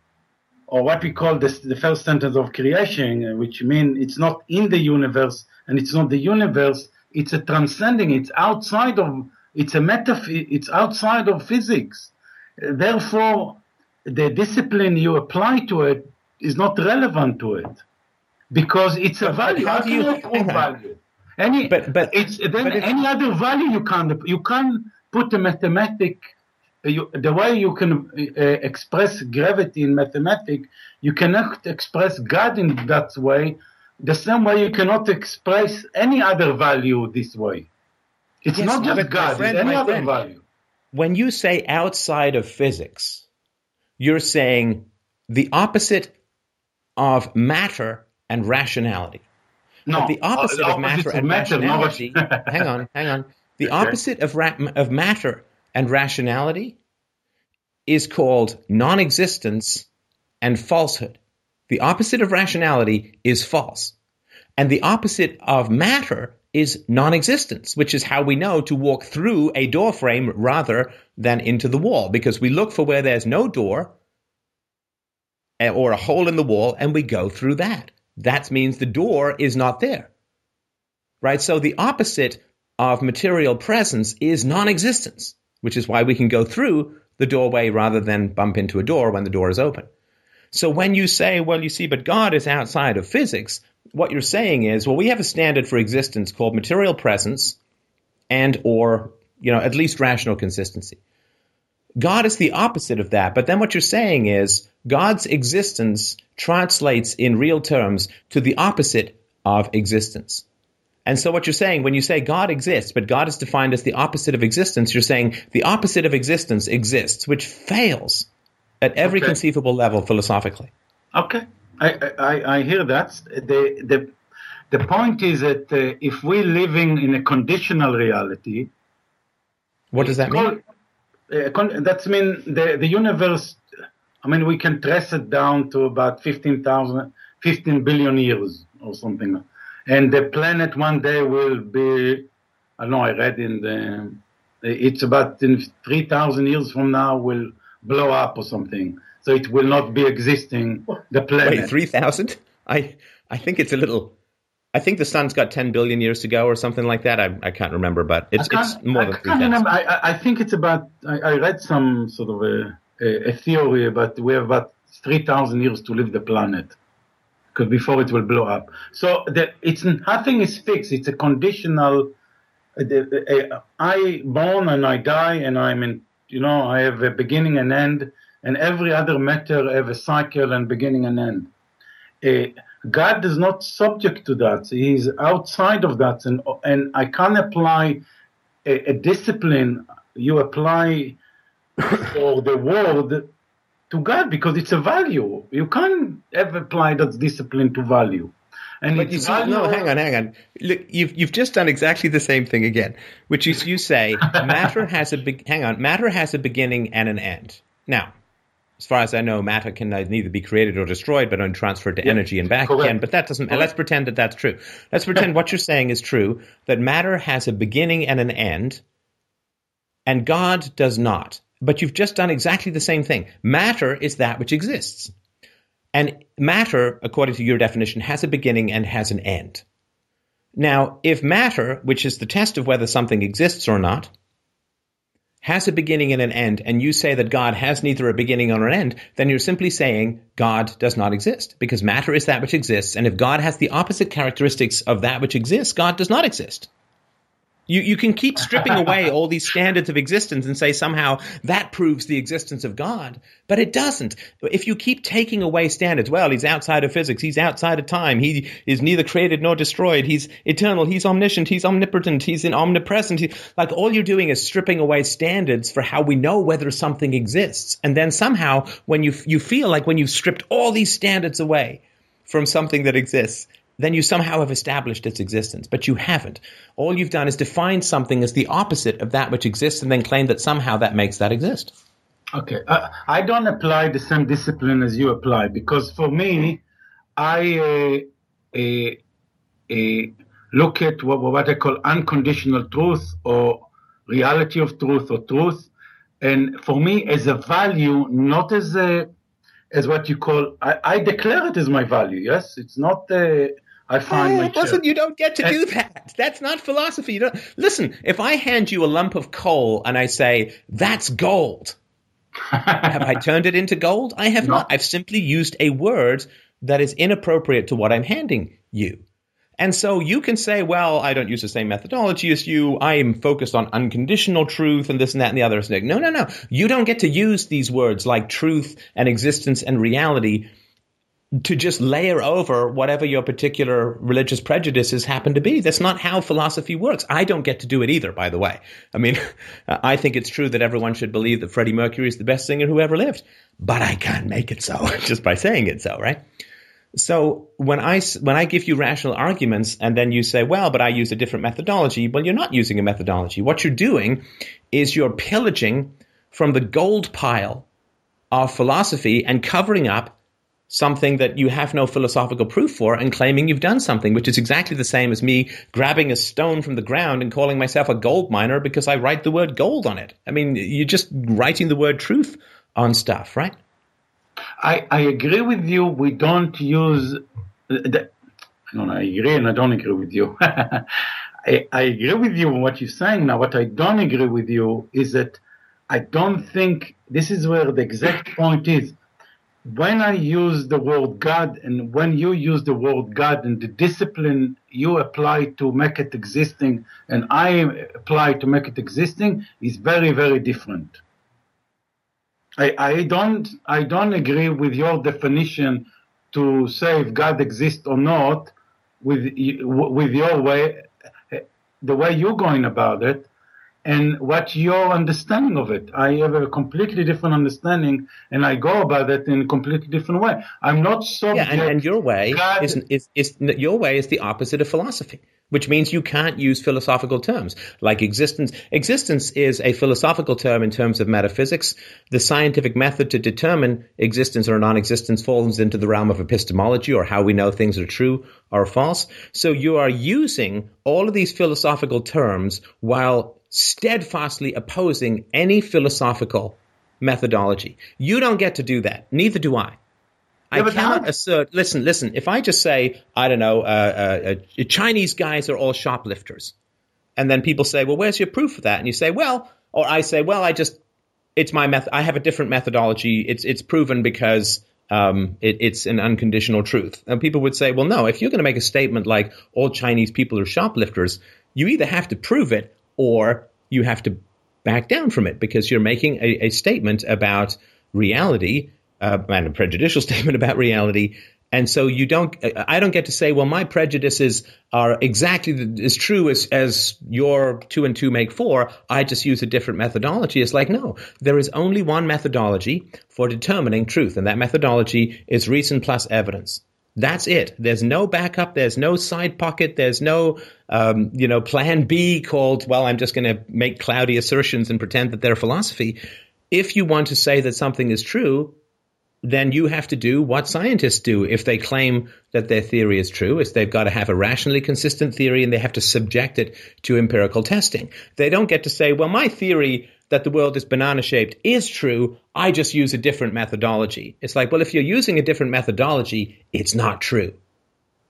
or what we call this, the first sentence of creation, which means it's not in the universe and it's not the universe, it's a transcending, it's outside of, it's a metaph- it's outside of physics. Therefore, the discipline you apply to it is not relevant to it because it's a value. How do you prove value? Any, but, but it's then but any other value you can't you can't put a mathematic you, the way you can uh, express gravity in mathematics, you cannot express God in that way. The same way you cannot express any other value this way. It's yes, not just God, friend, it's any other friend, value. When you say outside of physics, you're saying the opposite of matter and rationality. No, But the opposite uh, of matter and matter, rationality. ration- hang on, hang on. The Okay. opposite of ra- of matter and rationality is called non-existence and falsehood. The opposite of rationality is false, and the opposite of matter is non-existence, which is how we know to walk through a door frame rather than into the wall, because we look for where there's no door eh, or a hole in the wall, and we go through that. That means the door is not there. Right? So the opposite of material presence is non existence, which is why we can go through the doorway rather than bump into a door when the door is open. So when you say, well, you see, but God is outside of physics, what you're saying is, well, we have a standard for existence called material presence and or, you know, at least rational consistency. God is the opposite of that. But then what you're saying is God's existence translates in real terms to the opposite of existence. And so what you're saying when you say God exists, but God is defined as the opposite of existence, you're saying the opposite of existence exists, which fails at every Okay. conceivable level philosophically. Okay, I, I, I hear that. The, the, the point is that uh, if we're living in a conditional reality, What does that mean? Uh, con- that's mean the, the universe, I mean, we can trace it down to about 15,000, 15 billion years or something. And the planet one day will be, I know, I read in the, it's about in 3,000 years from now will blow up or something. So it will not be existing, the planet. Wait, 3,000? I, I think it's a little. I think the sun's got 10 billion years to go or something like that. I, I can't remember, but it's, it's more I than 3,000. I, I- think it's about. I, I read some sort of a, a, a theory about we have about three thousand years to leave the planet, before it will blow up. So the, it's nothing is fixed. It's a conditional. I born and I die, and I'm in. You know, I have a beginning and end, and every other matter have a cycle and beginning and end. Uh, God is not subject to that. He's outside of that, and and I can't apply a, a discipline you apply for the world to God because it's a value. You can't ever apply that discipline to value. And But it's you see, value- no, hang on, hang on. Look, you've you've just done exactly the same thing again, which is you say matter has a big. Hang on, matter has a beginning and an end. Now, as far as I know, matter can neither be created or destroyed, but only transferred to energy and back correct. again. But that doesn't. Let's pretend that that's true. Let's pretend what you're saying is true. That matter has a beginning and an end, and God does not. But you've just done exactly the same thing. Matter is that which exists. And matter, according to your definition, has a beginning and has an end. Now, if matter, which is the test of whether something exists or not, has a beginning and an end, and you say that God has neither a beginning nor an end, then you're simply saying God does not exist, because matter is that which exists, and if God has the opposite characteristics of that which exists, God does not exist. You, you can keep stripping away all these standards of existence and say somehow that proves the existence of God, but it doesn't. If you keep taking away standards, well, he's outside of physics, he's outside of time, he is neither created nor destroyed, he's eternal, he's omniscient, he's omnipotent, he's in omnipresent. He, like all you're doing is stripping away standards for how we know whether something exists. And then somehow when you, you feel like when you've stripped all these standards away from something that exists, then you somehow have established its existence, but you haven't. All you've done is define something as the opposite of that which exists and then claim that somehow that makes that exist. Okay, uh, I don't apply the same discipline as you apply because for me, I uh, uh, uh, look at what, what I call unconditional truth or reality of truth or truth, and for me as a value, not as a as what you call. I, I declare it as my value. Yes, it's not. Uh, I find eh, Oh, myself. listen, you don't get to eh. do that. That's not philosophy. You don't listen. If I hand you a lump of coal and I say that's gold, have I turned it into gold? I have No. not. I've simply used a word that is inappropriate to what I'm handing you. And so you can say, well, I don't use the same methodology as you. I am focused on unconditional truth and this and that and the other. No, no, no. You don't get to use these words like truth and existence and reality to just layer over whatever your particular religious prejudices happen to be. That's not how philosophy works. I don't get to do it either, by the way. I mean, I think it's true that everyone should believe that Freddie Mercury is the best singer who ever lived, but I can't make it so just by saying it so, right? So when I when I give you rational arguments and then you say, well, but I use a different methodology, well, you're not using a methodology. What you're doing is you're pillaging from the gold pile of philosophy and covering up something that you have no philosophical proof for and claiming you've done something, which is exactly the same as me grabbing a stone from the ground and calling myself a gold miner because I write the word gold on it. I mean, you're just writing the word truth on stuff, right? I, I agree with you. We don't use. The, I don't. I agree and I don't agree with you. I, I agree with you on what you're saying. Now, what I don't agree with you is that I don't think this is where the exact point is when I use the word God and when you use the word God and the discipline you apply to make it existing and I apply to make it existing is very, very different. I, I don't I don't agree with your definition to say if God exists or not with with your way the way you're going about it and what's your understanding of it. I have a completely different understanding, and I go about it in a completely different way. I'm not so. Yeah, and, and your way is, is, is your way is the opposite of philosophy, which means you can't use philosophical terms like existence. Existence is a philosophical term in terms of metaphysics. The scientific method to determine existence or non-existence falls into the realm of epistemology, or how we know things are true or false. So you are using all of these philosophical terms while steadfastly opposing any philosophical methodology. You don't get to do that. Neither do I. I yeah, cannot assert. Listen, listen. If I just say, I don't know, uh, uh, uh, Chinese guys are all shoplifters, and then people say, well, where's your proof of that? And you say, well, or I say, well, I just, it's my method. I have a different methodology. It's it's proven because um, it, it's an unconditional truth. And people would say, well, no. If you're going to make a statement like all Chinese people are shoplifters, you either have to prove it or you have to back down from it because you're making a, a statement about reality uh, and a prejudicial statement about reality. And so you don't, I don't get to say, well, my prejudices are exactly as true as, as your two and two make four. I just use a different methodology. It's like, no, there is only one methodology for determining truth. And that methodology is reason plus evidence. That's it. There's no backup. There's no side pocket. There's no, um, you know, plan B called, well, I'm just going to make cloudy assertions and pretend that they're philosophy. If you want to say that something is true, then you have to do what scientists do if they claim that their theory is true is they've got to have a rationally consistent theory and they have to subject it to empirical testing. They don't get to say, well, my theory that the world is banana shaped is true. I just use a different methodology. It's like, well, if you're using a different methodology, it's not true.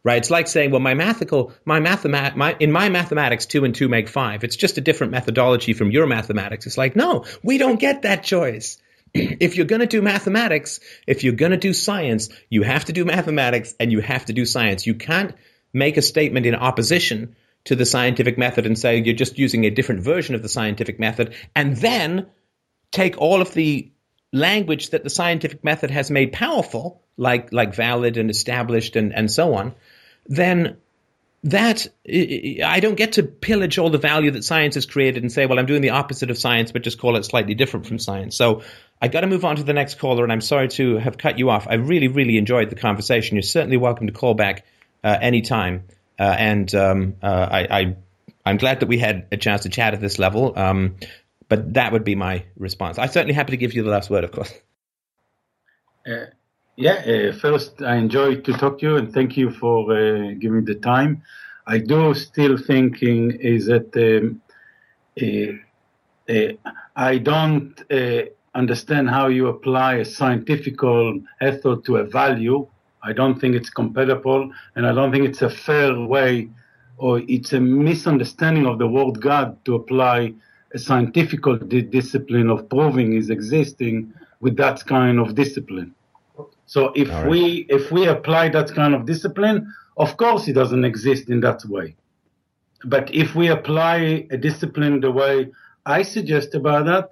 Right? It's like saying, well, my mathematical, my mathemat, my, in my mathematics, two and two make five. It's just a different methodology from your mathematics. It's like, no, we don't get that choice. if you're going to do mathematics, if you're going to do science, you have to do mathematics and you have to do science. You can't make a statement in opposition to the scientific method and say you're just using a different version of the scientific method, and then take all of the language that the scientific method has made powerful, like like valid and established and, and so on, then that I don't get to pillage all the value that science has created and say, well, I'm doing the opposite of science, but just call it slightly different from science. So I got to move on to the next caller, and I'm sorry to have cut you off. I really, really enjoyed the conversation. You're certainly welcome to call back uh, anytime. Uh, and um, uh, I, I, am glad that we had a chance to chat at this level. Um, but that would be my response. I'm certainly happy to give you the last word, of course. Uh, yeah, uh, first, I enjoyed to talk to you and thank you for uh, giving the time. I do still thinking is that um, I don't understand how you apply a scientific method to a value I don't think it's compatible, and I don't think it's a fair way, or it's a misunderstanding of the word God to apply a scientific discipline of proving is existing with that kind of discipline. So if right. we if we apply that kind of discipline, of course it doesn't exist in that way. But if we apply a discipline the way I suggest about that,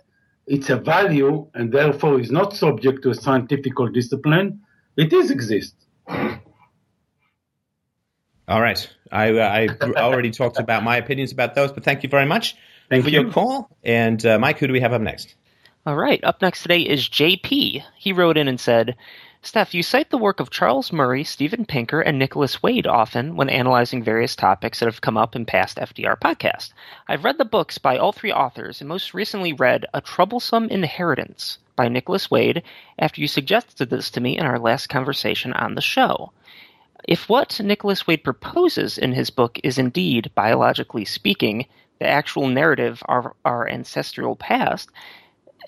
it's a value and therefore is not subject to a scientific discipline. It is exist. All right. I, uh, I already talked about my opinions about those, but thank you very much thank for you. your call. And uh, Mike, who do we have up next? All right. Up next today is JP. He wrote in and said, Steph, you cite the work of Charles Murray, Steven Pinker, and Nicholas Wade often when analyzing various topics that have come up in past FDR podcasts. I've read the books by all three authors and most recently read A Troublesome Inheritance by Nicholas Wade after you suggested this to me in our last conversation on the show. If what Nicholas Wade proposes in his book is indeed, biologically speaking, the actual narrative of our ancestral past,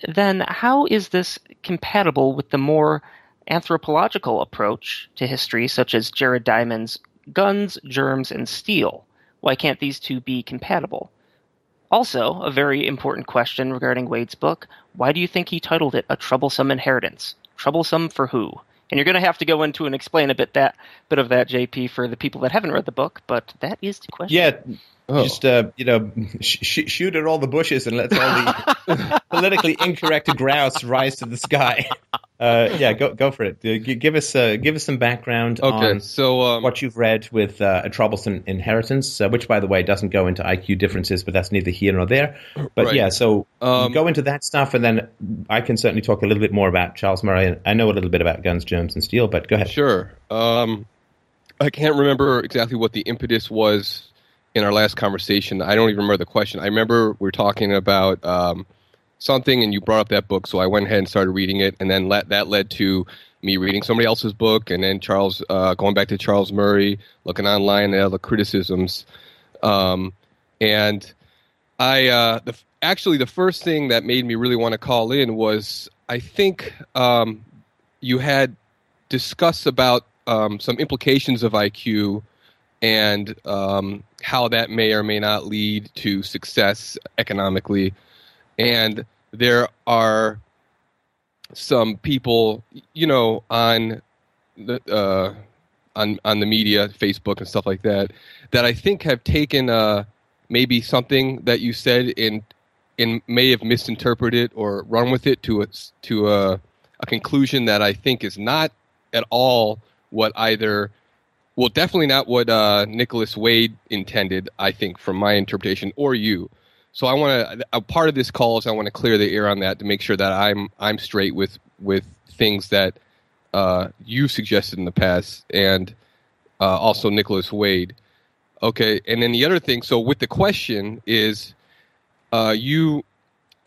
then how is this compatible with the more anthropological approach to history, such as Jared Diamond's Guns, Germs, and Steel? Why can't these two be compatible? Also, a very important question regarding Wade's book why do you think he titled it A Troublesome Inheritance? Troublesome for who? And you're going to have to go into and explain a bit that bit of that, JP, for the people that haven't read the book. But that is the question. Yeah, oh. just uh, you know, sh- shoot at all the bushes and let all the politically incorrect grouse rise to the sky. Uh, yeah, go go for it. Uh, give us uh, give us some background okay, on so, um, what you've read with uh, a troublesome inheritance, uh, which by the way doesn't go into IQ differences, but that's neither here nor there. But right. yeah, so um, go into that stuff, and then I can certainly talk a little bit more about Charles Murray. I know a little bit about guns, germs, and steel, but go ahead. Sure. Um, I can't remember exactly what the impetus was in our last conversation. I don't even remember the question. I remember we were talking about um, something, and you brought up that book, so I went ahead and started reading it, and then let, that led to me reading somebody else's book, and then Charles uh, going back to Charles Murray, looking online at other criticisms, um, and I uh, the, actually the first thing that made me really want to call in was I think um, you had discussed about um, some implications of IQ and um, how that may or may not lead to success economically. And there are some people, you know, on the uh, on on the media, Facebook and stuff like that, that I think have taken uh, maybe something that you said in and may have misinterpreted or run with it to a to a, a conclusion that I think is not at all what either well definitely not what uh, Nicholas Wade intended I think from my interpretation or you so I want to a part of this call is I want to clear the air on that to make sure that I'm I'm straight with with things that uh, you suggested in the past and uh, also Nicholas Wade okay and then the other thing so with the question is uh, you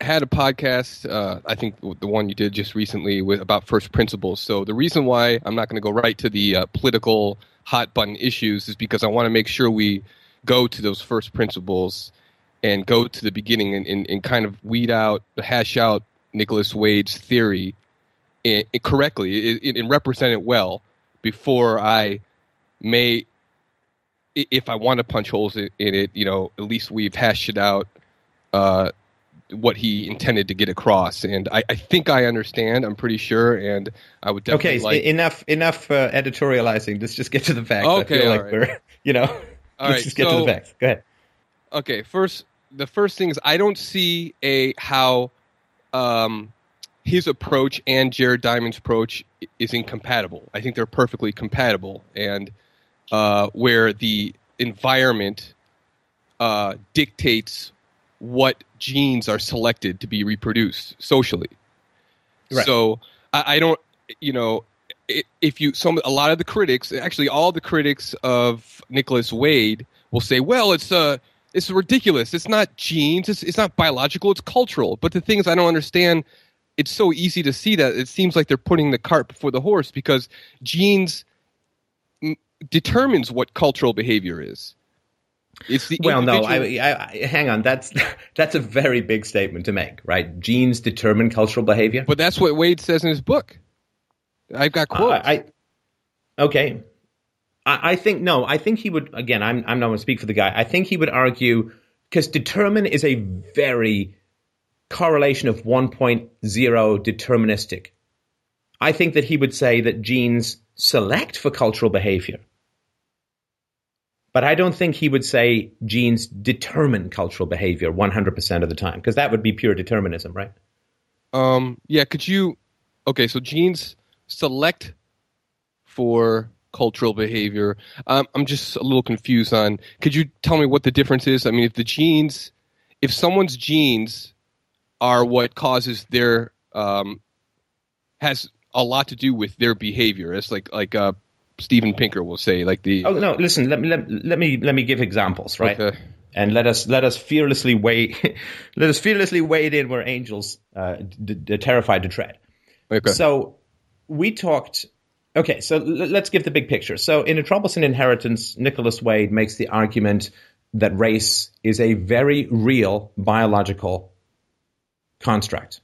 had a podcast, uh, I think the one you did just recently with about first principles. So the reason why I'm not going to go right to the uh, political hot button issues is because I want to make sure we go to those first principles and go to the beginning and, and, and kind of weed out, hash out Nicholas Wade's theory in, in correctly and, and represent it well before I may, if I want to punch holes in, in it, you know, at least we've hashed it out uh, what he intended to get across. And I, I, think I understand. I'm pretty sure, and I would definitely okay. Like... Enough, enough uh, editorializing. Let's just get to the facts. Okay, I feel like right. we're, you know, all let's right, just get so, to the facts. Go ahead. Okay, first, the first thing is I don't see a how um, his approach and Jared Diamond's approach is incompatible. I think they're perfectly compatible, and uh, where the environment uh, dictates what genes are selected to be reproduced socially. Right. So I, I, don't, you know, if you some a lot of the critics, actually all the critics of Nicholas Wade will say, well, it's uh it's ridiculous. It's not genes. It's it's not biological. It's cultural. But the thing is, I don't understand. It's so easy to see that it seems like they're putting the cart before the horse because genes m- determines what cultural behavior is. It's the well, no. I, I, I, hang on. That's that's a very big statement to make, right? Genes determine cultural behavior. But that's what Wade says in his book. I've got quotes. Uh, I okay. I, think no. I think he would again. I'm I'm not going to speak for the guy. I think he would argue because determine is a very correlation of 1.0 deterministic. I think that he would say that genes select for cultural behavior. But I don't think he would say genes determine cultural behavior 100% of the time, because that would be pure determinism, right? Um, yeah, could you. Okay, so genes select for cultural behavior. Um, I'm just a little confused on. Could you tell me what the difference is? I mean, if the genes, if someone's genes are what causes their um, has a lot to do with their behavior. It's like like uh, Steven Pinker will say, like the. Oh no! Listen, let me let, let me let me give examples, right? Okay. And let us let us fearlessly wade let us fearlessly wade in where angels uh, d- d- terrified to tread. Okay. So we talked. Okay, so l- let's give the big picture. So in a troublesome inheritance, Nicholas Wade makes the argument that race is a very real biological construct.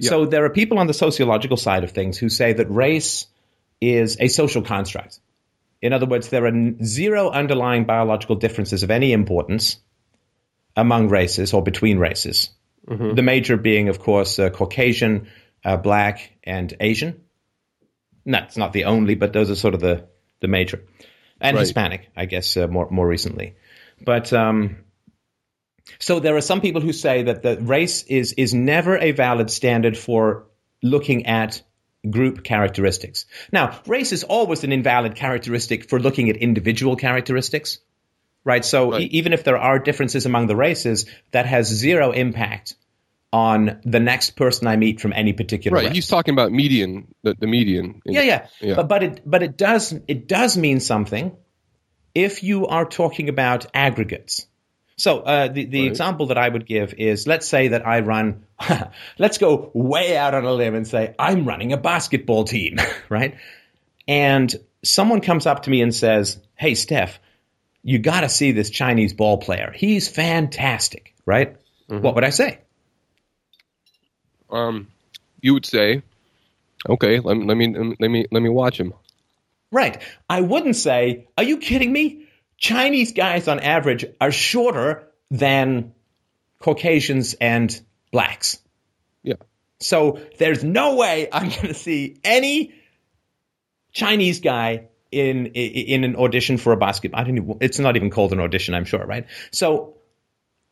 So there are people on the sociological side of things who say that race is a social construct. In other words, there are zero underlying biological differences of any importance among races or between races. The major being, of course, uh, Caucasian, uh, Black, and Asian. That's not the only, but those are sort of the, the major. And Right. Hispanic, I guess, uh, more, more recently. But um, so there are some people who say that the race is is never a valid standard for looking at group characteristics. Now, race is always an invalid characteristic for looking at individual characteristics, right? So Right. e- even if there are differences among the races, that has zero impact on the next person I meet from any particular right. race. He's talking about median, the, the median. Yeah, yeah. Yeah. But but it but it does it does mean something if you are talking about aggregates. So uh, the the Right. example that I would give is let's say that I run. let's go way out on a limb and say I'm running a basketball team, right? And someone comes up to me and says, "Hey, Steph, you got to see this Chinese ball player. He's fantastic, right?" Mm-hmm. What would I say? Um, you would say, okay, let, me- let me let me let me watch him. Right. I wouldn't say, are you kidding me? Chinese guys on average are shorter than Caucasians and blacks. Yeah. So there's no way I'm going to see any Chinese guy in in an audition for a basketball. I don't even, it's not even called an audition, I'm sure, right? So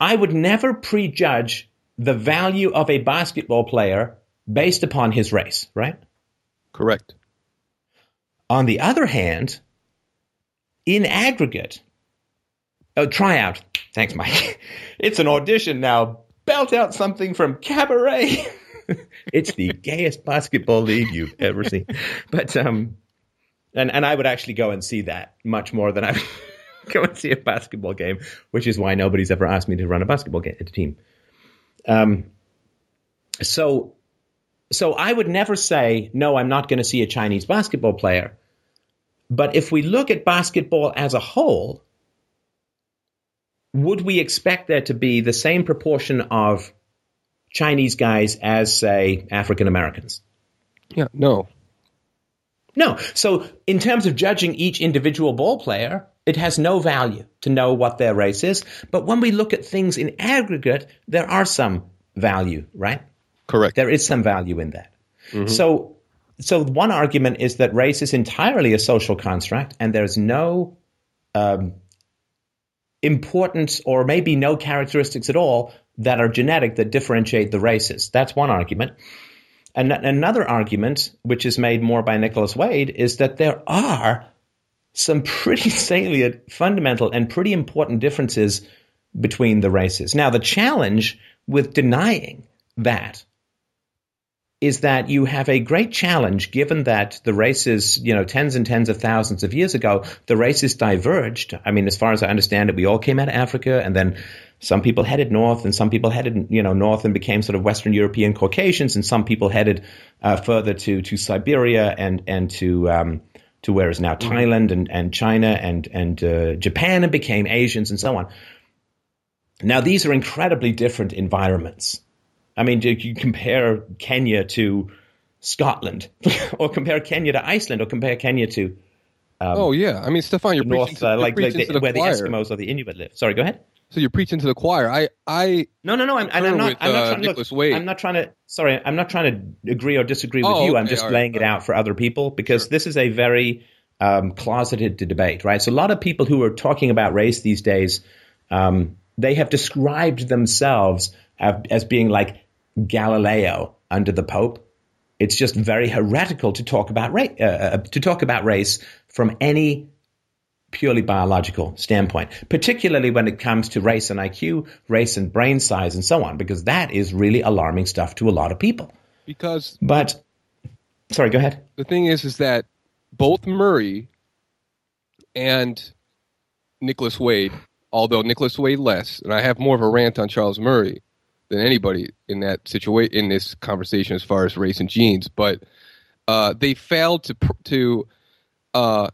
I would never prejudge the value of a basketball player based upon his race, right? Correct. On the other hand, in aggregate, a tryout. Thanks, Mike. It's an audition now. Belt out something from Cabaret. it's the gayest basketball league you've ever seen. But um, and and I would actually go and see that much more than I would go and see a basketball game, which is why nobody's ever asked me to run a basketball game, at a team. Um, so so I would never say, no, I'm not going to see a Chinese basketball player. But if we look at basketball as a whole, would we expect there to be the same proportion of Chinese guys as, say, African Americans? Yeah. No. No. So, in terms of judging each individual ball player, it has no value to know what their race is. But when we look at things in aggregate, there are some value, right? Correct. There is some value in that. So, so one argument is that race is entirely a social construct, and there's no um, important or maybe no characteristics at all that are genetic that differentiate the races. That's one argument. And another argument, which is made more by Nicholas Wade, is that there are some pretty salient, fundamental, and pretty important differences between the races. Now, the challenge with denying that is that you have a great challenge given that the races, you know, tens and tens of thousands of years ago, the races diverged. I mean, as far as I understand it, we all came out of Africa and then some people headed north and some people headed, you know, north and became sort of Western European Caucasians and some people headed uh, further to, to Siberia and, and to, um, to where is now Thailand and, and China and, and uh, Japan and became Asians and so on. Now, these are incredibly different environments. I mean, do you compare Kenya to Scotland, or compare Kenya to Iceland, or compare Kenya to oh yeah. I mean, Stefan, you're preaching, North, to, uh, like, like the, the where choir. the Eskimos or the Inuit live? Sorry, go ahead. So you're preaching to the choir. I I No, no, no. I'm, and I'm not. with, I'm not uh, trying to Nicholas look, Wade. I'm not trying to. Sorry, I'm not trying to agree or disagree with Oh, you. I'm okay, just right, laying it out for other people because this is a very um, closeted debate, right? So a lot of people who are talking about race these days, um, they have described themselves as, as being like Galileo under the Pope. It's just very heretical to talk about race, uh, uh, to talk about race from any purely biological standpoint, particularly when it comes to race and IQ, race and brain size, and so on, because that is really alarming stuff to a lot of people. because But Sorry, go ahead. The thing is, is that both Murray and Nicholas Wade, although Nicholas Wade less, and I have more of a rant on Charles Murray than anybody in that situation in this conversation as far as race and genes, but uh, they failed to to uh,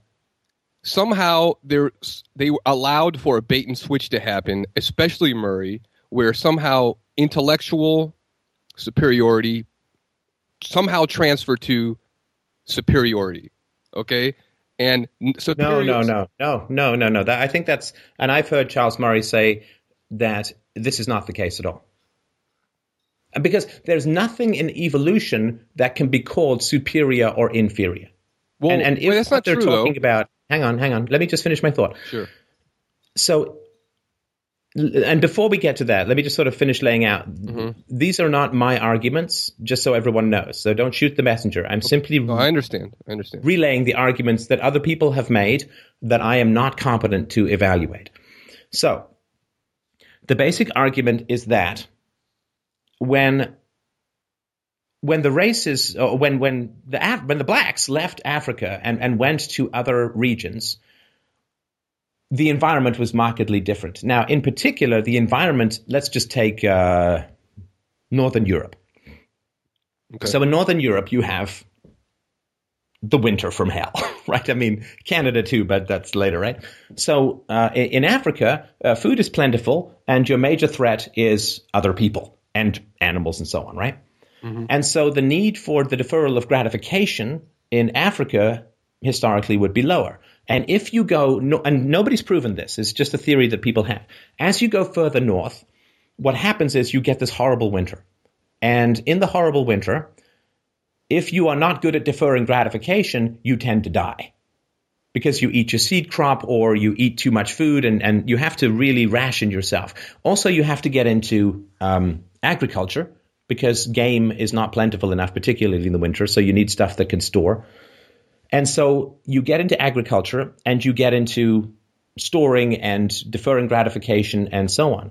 somehow they allowed for a bait and switch to happen, especially Murray, where somehow intellectual superiority somehow transferred to superiority. Okay, and so no, no, no, no, no, no, no. That, I think that's, and I've heard Charles Murray say that this is not the case at all. Because there's nothing in evolution that can be called superior or inferior. Well, and, and if well, that's not they're true, talking though. about, hang on, hang on, let me just finish my thought. Sure. So and before we get to that, let me just sort of finish laying out. Mm-hmm. These are not my arguments, just so everyone knows. So don't shoot the messenger. I'm simply no, I understand. I understand. relaying the arguments that other people have made that I am not competent to evaluate. So the basic argument is that when when the races, when when the Af- when the blacks left Africa and, and went to other regions, the environment was markedly different. Now, in particular, the environment, let's just take uh, Northern Europe. Okay. So in Northern Europe, you have the winter from hell, right? I mean, Canada too, but that's later, right? So uh, in Africa, uh, food is plentiful, and your major threat is other people and animals and so on, right? Mm-hmm. And so the need for the deferral of gratification in Africa historically would be lower. And if you go, no, and nobody's proven this, it's just a theory that people have. As you go further north, what happens is you get this horrible winter. And in the horrible winter, if you are not good at deferring gratification, you tend to die because you eat your seed crop or you eat too much food and, and you have to really ration yourself. Also, you have to get into um, agriculture because game is not plentiful enough, particularly in the winter. So you need stuff that can store. And so you get into agriculture and you get into storing and deferring gratification and so on.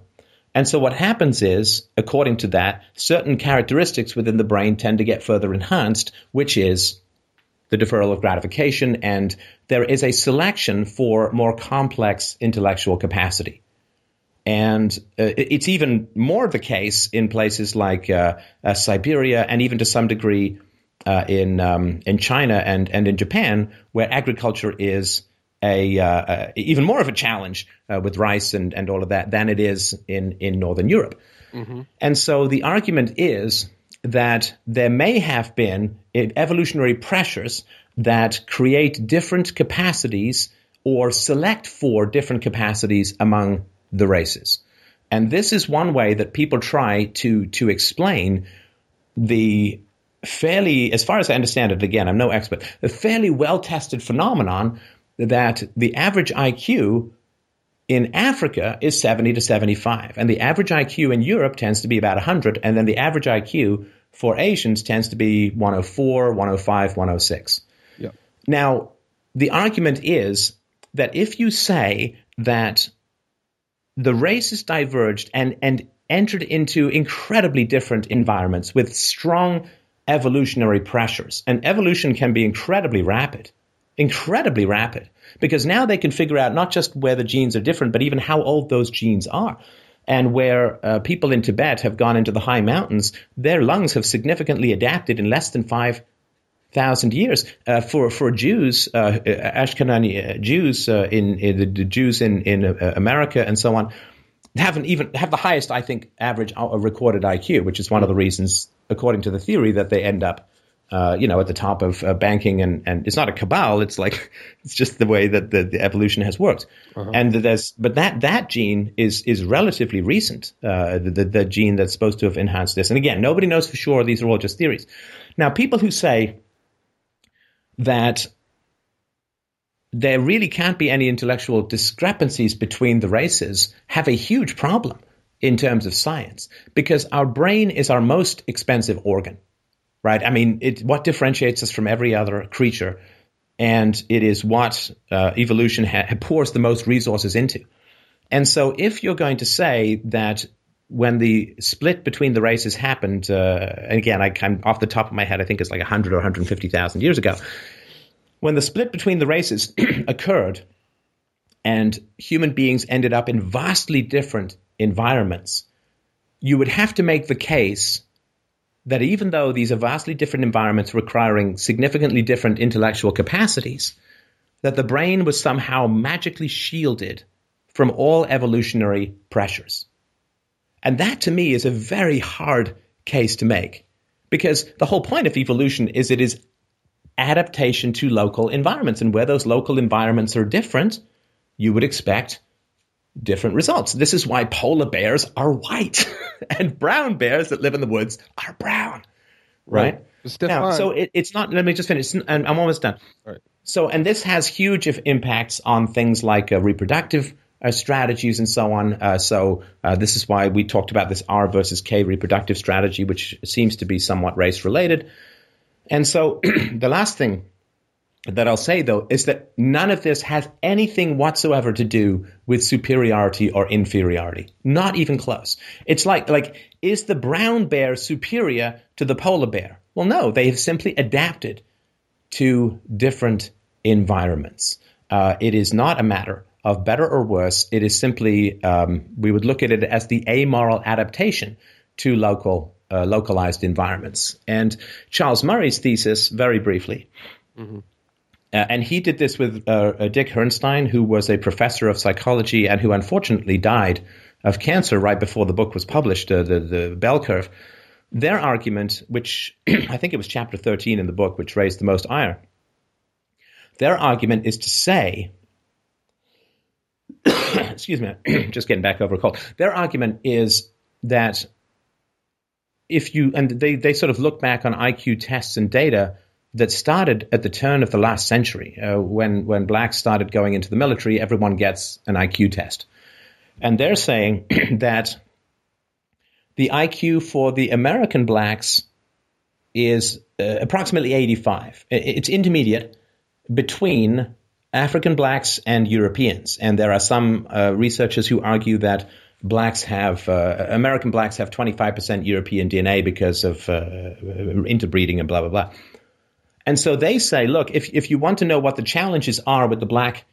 And so what happens is, according to that, certain characteristics within the brain tend to get further enhanced, which is the deferral of gratification, and there is a selection for more complex intellectual capacity. And uh, it's even more the case in places like uh, uh, Siberia and even to some degree uh, in um, in China and and in Japan, where agriculture is a uh, uh, even more of a challenge uh, with rice and and all of that than it is in in Northern Europe. Mm-hmm. And so the argument is that there may have been evolutionary pressures that create different capacities or select for different capacities among the races. And this is one way that people try to to explain the fairly, as far as I understand it, again, I'm no expert, a fairly well tested phenomenon that the average IQ in Africa is 70 to 75, and the average IQ in Europe tends to be about 100, and then the average IQ for Asians tends to be 104, 105, 106. Yeah. Now, the argument is that if you say that the races diverged and, and entered into incredibly different environments with strong evolutionary pressures. And evolution can be incredibly rapid, incredibly rapid, because now they can figure out not just where the genes are different, but even how old those genes are. And where uh, people in Tibet have gone into the high mountains, their lungs have significantly adapted in less than five thousand years. Uh, for for Jews, uh, Ashkenazi uh, Jews uh, in, in the, Jews in in uh, America and so on, haven't even have the highest, I think, average uh, recorded IQ, which is one of the reasons, according to the theory, that they end up, uh, you know, at the top of uh, banking. And, and it's not a cabal; it's like it's just the way that the, the evolution has worked. Uh-huh. And there's, but that that gene is is relatively recent. Uh, the, the the gene that's supposed to have enhanced this. And again, nobody knows for sure. These are all just theories. Now, people who say that there really can't be any intellectual discrepancies between the races have a huge problem in terms of science because our brain is our most expensive organ, right? I mean, it, what differentiates us from every other creature, and it is what uh, evolution ha- pours the most resources into. And so, if you're going to say that when the split between the races happened, uh, and again, I, am off the top of my head, I think it's like 100 or 150,000 years ago. When the split between the races occurred, and human beings ended up in vastly different environments, you would have to make the case that even though these are vastly different environments requiring significantly different intellectual capacities, that the brain was somehow magically shielded from all evolutionary pressures. And that to me is a very hard case to make because the whole point of evolution is it is adaptation to local environments. And where those local environments are different, you would expect different results. This is why polar bears are white and brown bears that live in the woods are brown. Right? right. Now, so it, it's not, let me just finish, and I'm almost done. So, and this has huge impacts on things like uh, reproductive uh, strategies and so on. Uh, so, uh, this is why we talked about this R versus K reproductive strategy, which seems to be somewhat race related. And so, the last thing that I'll say though is that none of this has anything whatsoever to do with superiority or inferiority. Not even close. It's like like is the brown bear superior to the polar bear? Well, no, they have simply adapted to different environments. Uh, it is not a matter of better or worse. It is simply um, we would look at it as the amoral adaptation to local uh, localized environments. And Charles Murray's thesis, very briefly. Mm-hmm uh, and he did this with uh, uh, Dick Herrnstein, who was a professor of psychology and who unfortunately died of cancer right before the book was published, uh, the, the Bell Curve. Their argument, which I think it was chapter 13 in the book, which raised the most ire, their argument is to say, excuse me, just getting back over a cold. Their argument is that if you, and they, they sort of look back on IQ tests and data that started at the turn of the last century. Uh, when, when blacks started going into the military, everyone gets an IQ test. And they're saying that the IQ for the American blacks is uh, approximately 85. It's intermediate between African blacks and Europeans. And there are some uh, researchers who argue that blacks have uh, American blacks have 25% European DNA because of uh, interbreeding and blah blah blah. And so they say, look, if, if you want to know what the challenges are with the black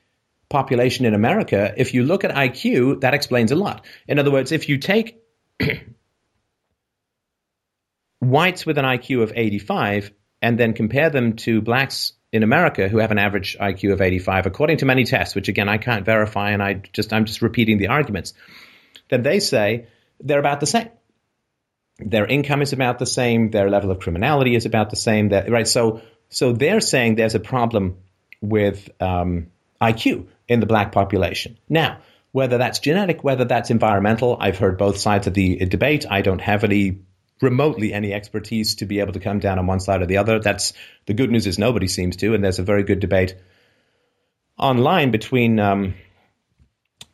population in America, if you look at IQ, that explains a lot. In other words, if you take whites with an IQ of 85 and then compare them to blacks in America who have an average IQ of 85, according to many tests, which again I can't verify, and I just I'm just repeating the arguments, then they say they're about the same. Their income is about the same. Their level of criminality is about the same. That, right? So so they're saying there's a problem with um, IQ in the black population. Now, whether that's genetic, whether that's environmental, I've heard both sides of the debate. I don't have any remotely any expertise to be able to come down on one side or the other. That's the good news is nobody seems to, and there's a very good debate online between um,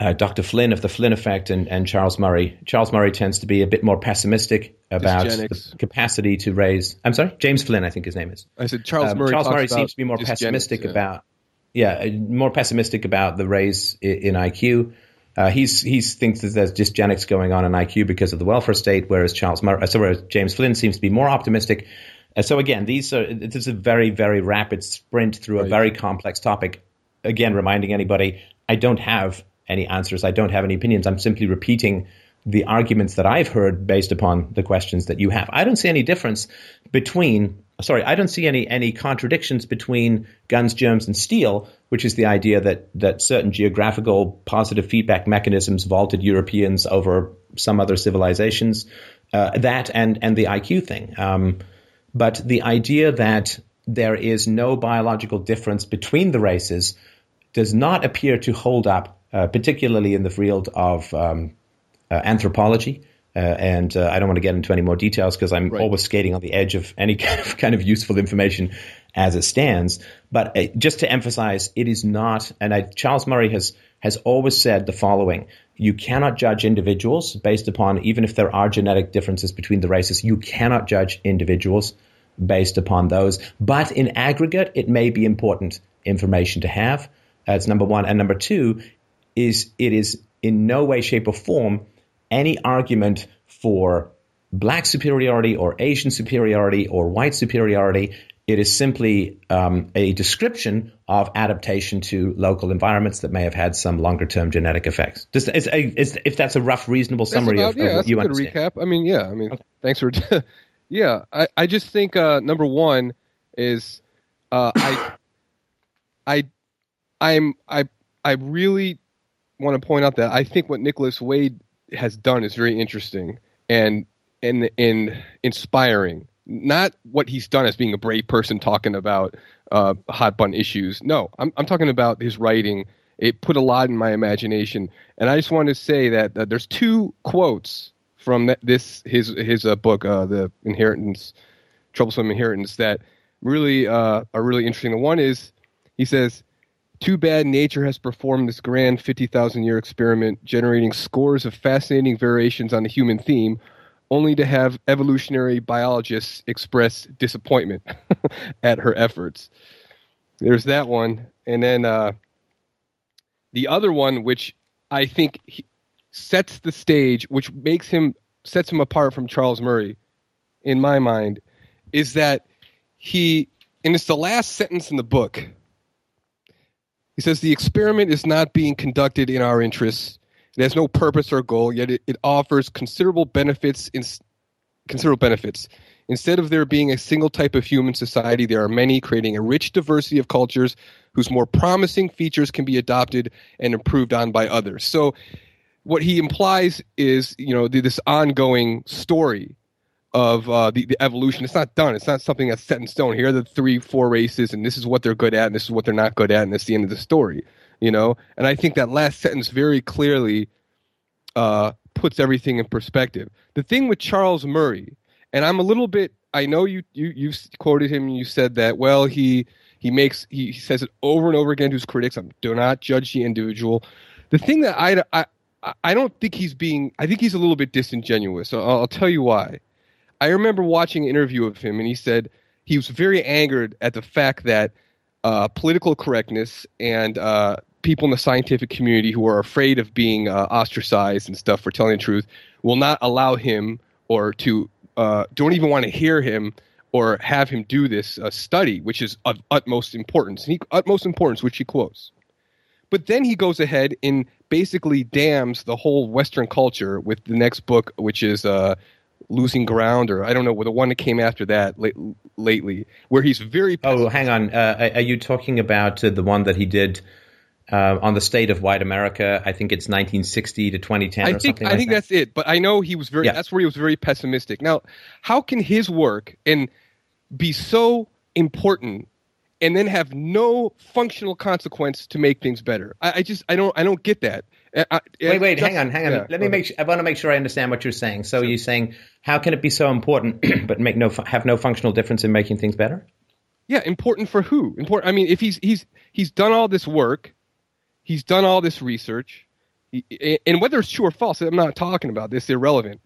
uh, Dr. Flynn of the Flynn Effect and, and Charles Murray. Charles Murray tends to be a bit more pessimistic about the capacity to raise. I'm sorry, James Flynn, I think his name is. I said Charles um, Murray. Charles Murray seems to be more pessimistic yeah. about. Yeah, more pessimistic about the raise in IQ. Uh, he's he thinks that there's dysgenics going on in IQ because of the welfare state, whereas Charles Murray, uh, so whereas James Flynn seems to be more optimistic. Uh, so again, these are this is a very very rapid sprint through right. a very complex topic. Again, reminding anybody, I don't have any answers. I don't have any opinions. I'm simply repeating the arguments that I've heard based upon the questions that you have. I don't see any difference between sorry, I don't see any any contradictions between guns, germs, and steel, which is the idea that that certain geographical positive feedback mechanisms vaulted Europeans over some other civilizations. Uh, that and and the IQ thing. Um, but the idea that there is no biological difference between the races does not appear to hold up uh, particularly in the field of um, uh, anthropology. Uh, and uh, I don't want to get into any more details because I'm right. always skating on the edge of any kind of, kind of useful information as it stands. But uh, just to emphasize, it is not. And I, Charles Murray has has always said the following: You cannot judge individuals based upon even if there are genetic differences between the races. You cannot judge individuals based upon those. But in aggregate, it may be important information to have. That's number one. And number two, is it is in no way, shape, or form any argument for black superiority or Asian superiority or white superiority. It is simply um, a description of adaptation to local environments that may have had some longer term genetic effects. Just is, is, if that's a rough, reasonable summary about, of, yeah, of what you good understand. recap. I mean, yeah, I mean, okay. thanks for. yeah, I, I just think uh, number one is uh, I I I'm I I really want to point out that I think what Nicholas Wade has done is very interesting and and and inspiring. Not what he's done as being a brave person talking about uh, hot button issues. No, I'm I'm talking about his writing. It put a lot in my imagination, and I just want to say that, that there's two quotes from that, this his his uh, book, uh, the Inheritance, Troublesome Inheritance, that really uh, are really interesting. The one is he says, "Too bad nature has performed this grand fifty thousand year experiment, generating scores of fascinating variations on the human theme." Only to have evolutionary biologists express disappointment at her efforts. There's that one, and then uh, the other one, which I think sets the stage, which makes him sets him apart from Charles Murray, in my mind, is that he, and it's the last sentence in the book. He says the experiment is not being conducted in our interests. It has no purpose or goal, yet it, it offers considerable benefits. In, considerable benefits. Instead of there being a single type of human society, there are many, creating a rich diversity of cultures whose more promising features can be adopted and improved on by others. So, what he implies is, you know, this ongoing story of uh, the, the evolution. It's not done. It's not something that's set in stone. Here are the three, four races, and this is what they're good at, and this is what they're not good at, and that's the end of the story. You know, and I think that last sentence very clearly uh, puts everything in perspective. The thing with Charles Murray, and I'm a little bit. I know you you you quoted him. and You said that well he he makes he, he says it over and over again to his critics. I'm do not judge the individual. The thing that I I I don't think he's being. I think he's a little bit disingenuous. So I'll, I'll tell you why. I remember watching an interview of him, and he said he was very angered at the fact that uh, political correctness and uh, people in the scientific community who are afraid of being uh, ostracized and stuff for telling the truth will not allow him or to uh, don't even want to hear him or have him do this uh, study, which is of utmost importance. He, utmost importance, which he quotes. But then he goes ahead and basically damns the whole Western culture with the next book, which is uh, Losing Ground, or I don't know, the one that came after that late, lately, where he's very. Oh, hang on. Uh, are you talking about uh, the one that he did? Uh, on the state of white America. I think it's 1960 to 2010 I or think, something I like think that. that's it. But I know he was very. Yeah. That's where he was very pessimistic. Now, how can his work and be so important and then have no functional consequence to make things better? I, I just I don't I don't get that. Uh, uh, I, I, Wait, wait, just- hang on, hang on. yeah, Let me make. Sure, I want to make sure I understand what you're saying. So you're saying, how can it be so important, but make no have no functional difference in making things better? Yeah, important for who? Important. I mean, if he's he's he's done all this work, he's done all this research, he, and whether it's true or false, I'm not talking about this. Irrelevant.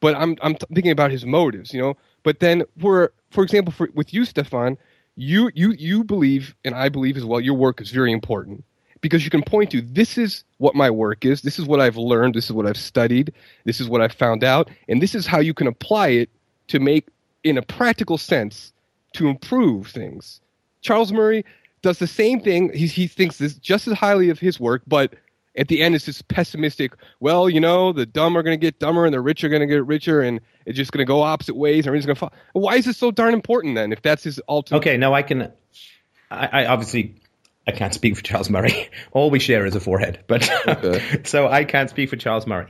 But I'm I'm thinking about his motives, you know. But then, for for example, for, with you, Stefan, you you you believe, and I believe as well, your work is very important because you can point to this is what my work is, this is what I've learned, this is what I've studied, this is what I've found out, and this is how you can apply it to make, in a practical sense, to improve things. Charles Murray does the same thing. He, he thinks this just as highly of his work, but at the end it's this pessimistic, well, you know, the dumb are going to get dumber and the rich are going to get richer and it's just going to go opposite ways and everything's going to fall. Why is this so darn important then if that's his ultimate? Okay, no, I can. I obviously I can't speak for Charles Murray. All we share is a forehead, but Okay. so I can't speak for Charles Murray.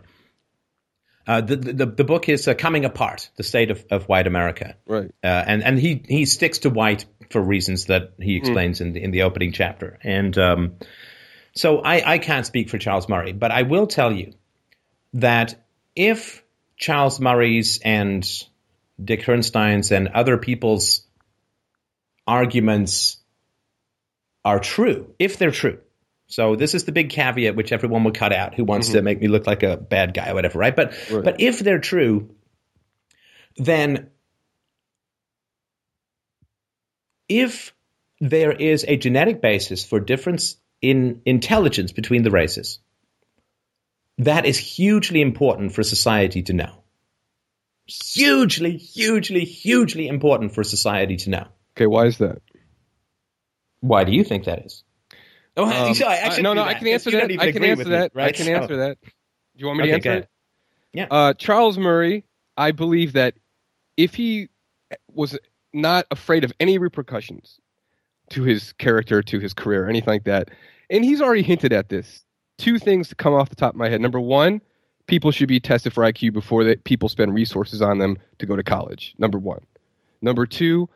Uh, the, the the book is uh, coming apart: the state of, of white America, Right. uh, and and he he sticks to white for reasons that he explains in the in the opening chapter, and um, so I I can't speak for Charles Murray, but I will tell you that if Charles Murray's and Dick Herrnstein's and other people's arguments are true, if they're true. So this is the big caveat which everyone will cut out who wants to mm-hmm. make me look like a bad guy or whatever, right? But Right. but if they're true, then if there is a genetic basis for difference in intelligence between the races, that is hugely important for society to know. hugely, hugely, hugely important for society to know. Okay, why is that? Why do you think that is? Oh, Um, sorry, I- should no, do no, I can answer that. I can answer with me, that. I can So- answer that. Do you want me Okay, to answer ahead. it? Yeah. Uh, Charles Murray, I believe that if he was not afraid of any repercussions to his character, to his career, anything like that, and he's already hinted at this. Two things to come off the top of my head. Number one, people should be tested for IQ before that people spend resources on them to go to college. Number one. Number two,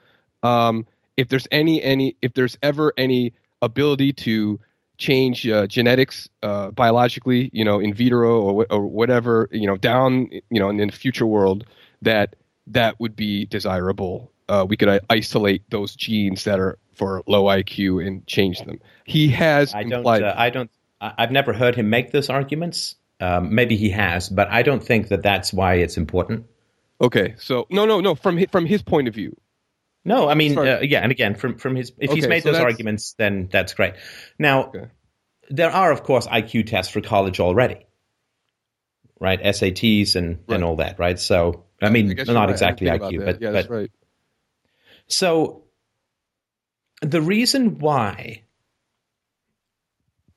um, if there's any any if there's ever any ability to change uh, genetics uh, biologically, you know, in vitro or, or whatever, you know, down, you know, in, in the future world, that that would be desirable. Uh, we could uh, isolate those genes that are for low IQ and change them. He has I don't. Uh, I don't. I've never heard him make those arguments. Um, maybe he has, but I don't think that that's why it's important. okay, so no, no, no. From hi- from his point of view, No, I mean, uh, yeah, and again, from from his, if he's made so those that's- arguments, then that's great. Now, Okay. there are, of course, IQ tests for college already, right? SATs and Right. and all that, right? So, I mean, I not right. Exactly IQ, but yeah, but right. So, the reason why,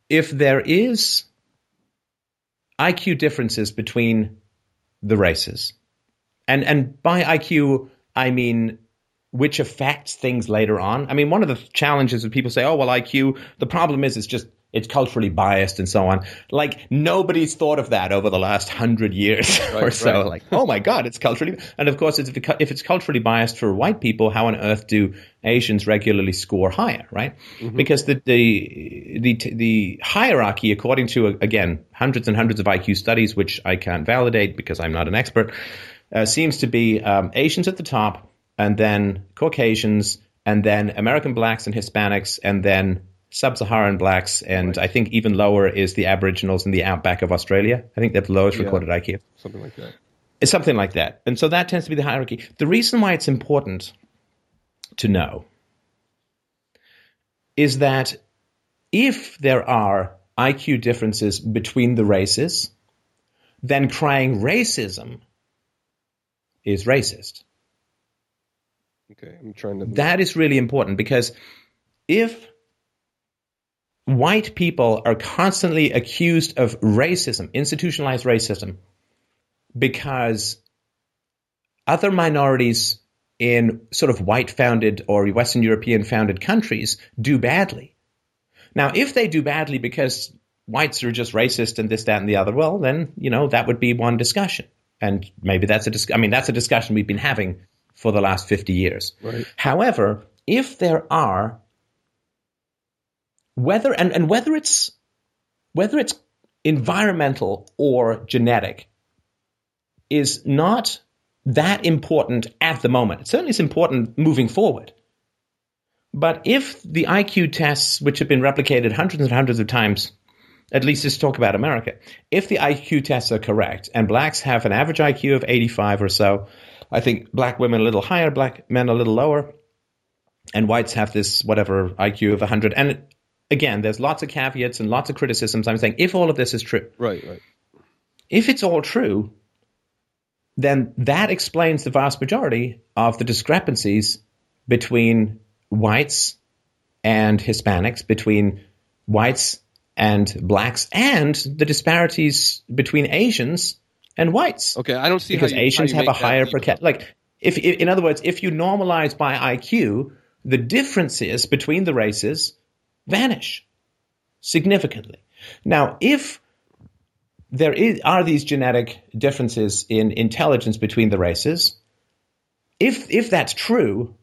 if there is IQ differences between the races, and and by IQ I mean which affects things later on. I mean, one of the challenges is people say, "Oh, well, IQ." The problem is, it's just it's culturally biased and so on. Like nobody's thought of that over the last hundred years or so. right. Like, oh my God, it's culturally, and of course, if it's culturally biased for white people, how on earth do Asians regularly score higher, right? Because the, the the the hierarchy, according to again hundreds and hundreds of IQ studies, which I can't validate because I'm not an expert, uh, seems to be um, Asians at the top, and then Caucasians, and then American blacks and Hispanics, and then sub-Saharan blacks, and I think even lower is the Aboriginals in the outback of Australia. I think they're the lowest Yeah. recorded IQ. Something like that. It's something like that. And so that tends to be the hierarchy. The reason why it's important to know is that if there are IQ differences between the races, then crying racism is racist. Okay, I'm trying to. That is really important because if white people are constantly accused of racism, institutionalized racism, because other minorities in sort of white founded or Western European founded countries do badly. Now, if they do badly because whites are just racist and this, that, and the other, well, then, you know, that would be one discussion. And maybe that's a dis- I mean, that's a discussion we've been having for the last 50 years. Right. However, if there are whether and, and whether it's whether it's environmental or genetic is not that important at the moment. It certainly is important moving forward. But if the IQ tests, which have been replicated hundreds and hundreds of times, at least let's talk about America, if the IQ tests are correct and blacks have an average IQ of 85 or so, I think black women a little higher, black men a little lower, and whites have this whatever IQ of 100. And again, there's lots of caveats and lots of criticisms. I'm saying if all of this is true, Right, right. if it's all true, then that explains the vast majority of the discrepancies between whites and Hispanics, between whites and blacks, and the disparities between Asians and whites. Okay, I don't see because how you, Asians have a higher per capita. Like, if, if in other words, if you normalize by IQ, the differences between the races vanish significantly. Now, if there is, are these genetic differences in intelligence between the races, if if that's true,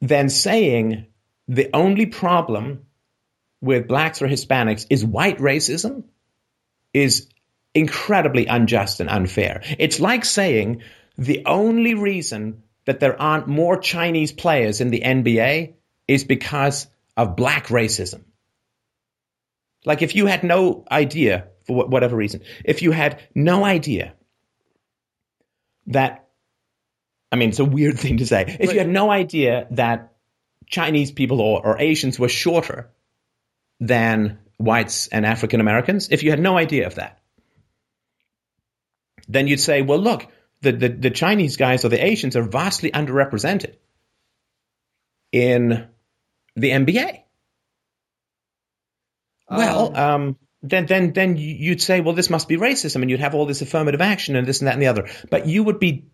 then saying the only problem with blacks or Hispanics is white racism is incredibly unjust and unfair. It's like saying the only reason that there aren't more Chinese players in the NBA is because of black racism. Like if you had no idea, for whatever reason, if you had no idea that, I mean, it's a weird thing to say. If you had no idea that Chinese people or, or Asians were shorter than whites and African Americans, if you had no idea of that, then you'd say, well, look, the, the, the Chinese guys or the Asians are vastly underrepresented in the NBA. Well, um, then then then you'd say, well, this must be racism, and you'd have all this affirmative action and this and that and the other. But you would be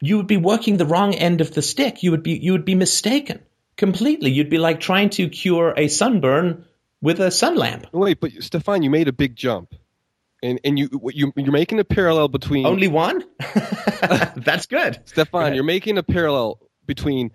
you would be working the wrong end of the stick. You would be you would be mistaken completely. You'd be like trying to cure a sunburn with a sun lamp. Wait, but Stefan, you made a big jump, and and you you you're making a parallel between only one. That's good, Stefan. You're making a parallel between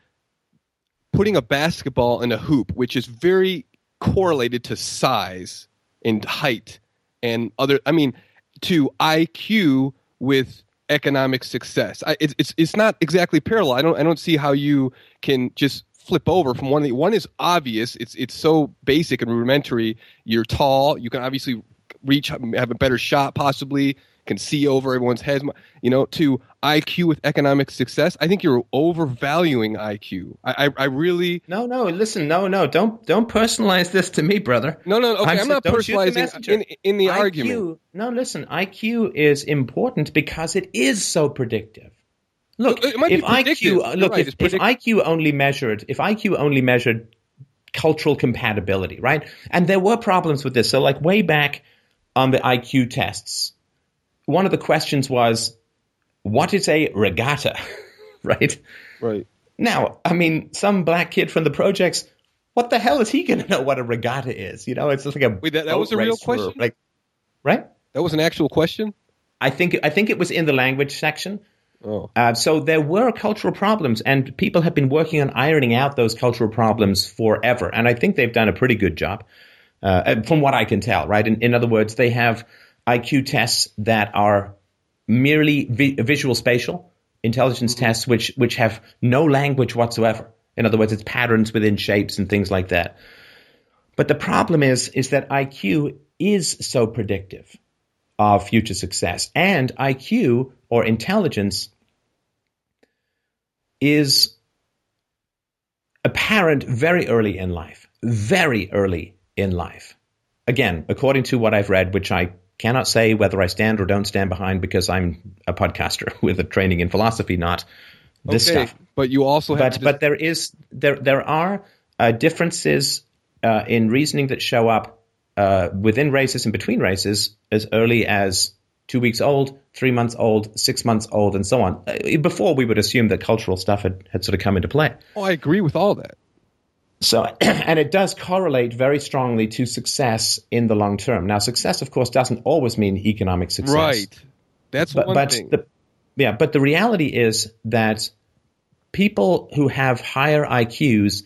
putting a basketball in a hoop, which is very correlated to size and height and other. I mean, to IQ with economic success. I, it's it's it's not exactly parallel. I don't I don't see how you can just flip over from one. One is obvious. It's it's so basic and rudimentary. You're tall. You can obviously reach, have a better shot, possibly can see over everyone's heads. You know, to IQ with economic success. I think you're overvaluing IQ. I, I, I really no, no. Listen, no, no. Don't don't personalize this to me, brother. No, no. Okay, I'm, I'm not personalizing in in the IQ, argument. No, listen. IQ is important because it is so predictive. Look, if IQ uh, look right, if, if IQ only measured if IQ only measured cultural compatibility, right? And there were problems with this. So like way back on the IQ tests, one of the questions was what is a regatta, right? Right. Now, I mean, some black kid from the projects, what the hell is he going to know what a regatta is? You know, it's just like a Wait, that, that was a real question, like, right? That was an actual question. I think I think it was in the language section. Oh. Uh, so there were cultural problems, and people have been working on ironing out those cultural problems forever. And I think they've done a pretty good job, uh, from what I can tell. Right? In, in other words, they have IQ tests that are merely vi- visual spatial intelligence mm-hmm. tests, which which have no language whatsoever. In other words, it's patterns within shapes and things like that. But the problem is is that IQ is so predictive of future success, and IQ or intelligence is apparent very early in life, very early in life. Again, according to what I've read, which I cannot say whether I stand or don't stand behind because I'm a podcaster with a training in philosophy, not this okay, stuff. But you also have. But, but there is there there are uh, differences uh, in reasoning that show up uh, within races and between races as early as two weeks old, three months old, six months old, and so on. Uh, before we would assume that cultural stuff had, had sort of come into play. Oh, I agree with all that. So, and it does correlate very strongly to success in the long term. Now, success, of course, doesn't always mean economic success. Right. That's but, one but thing. The, yeah, but the reality is that people who have higher IQs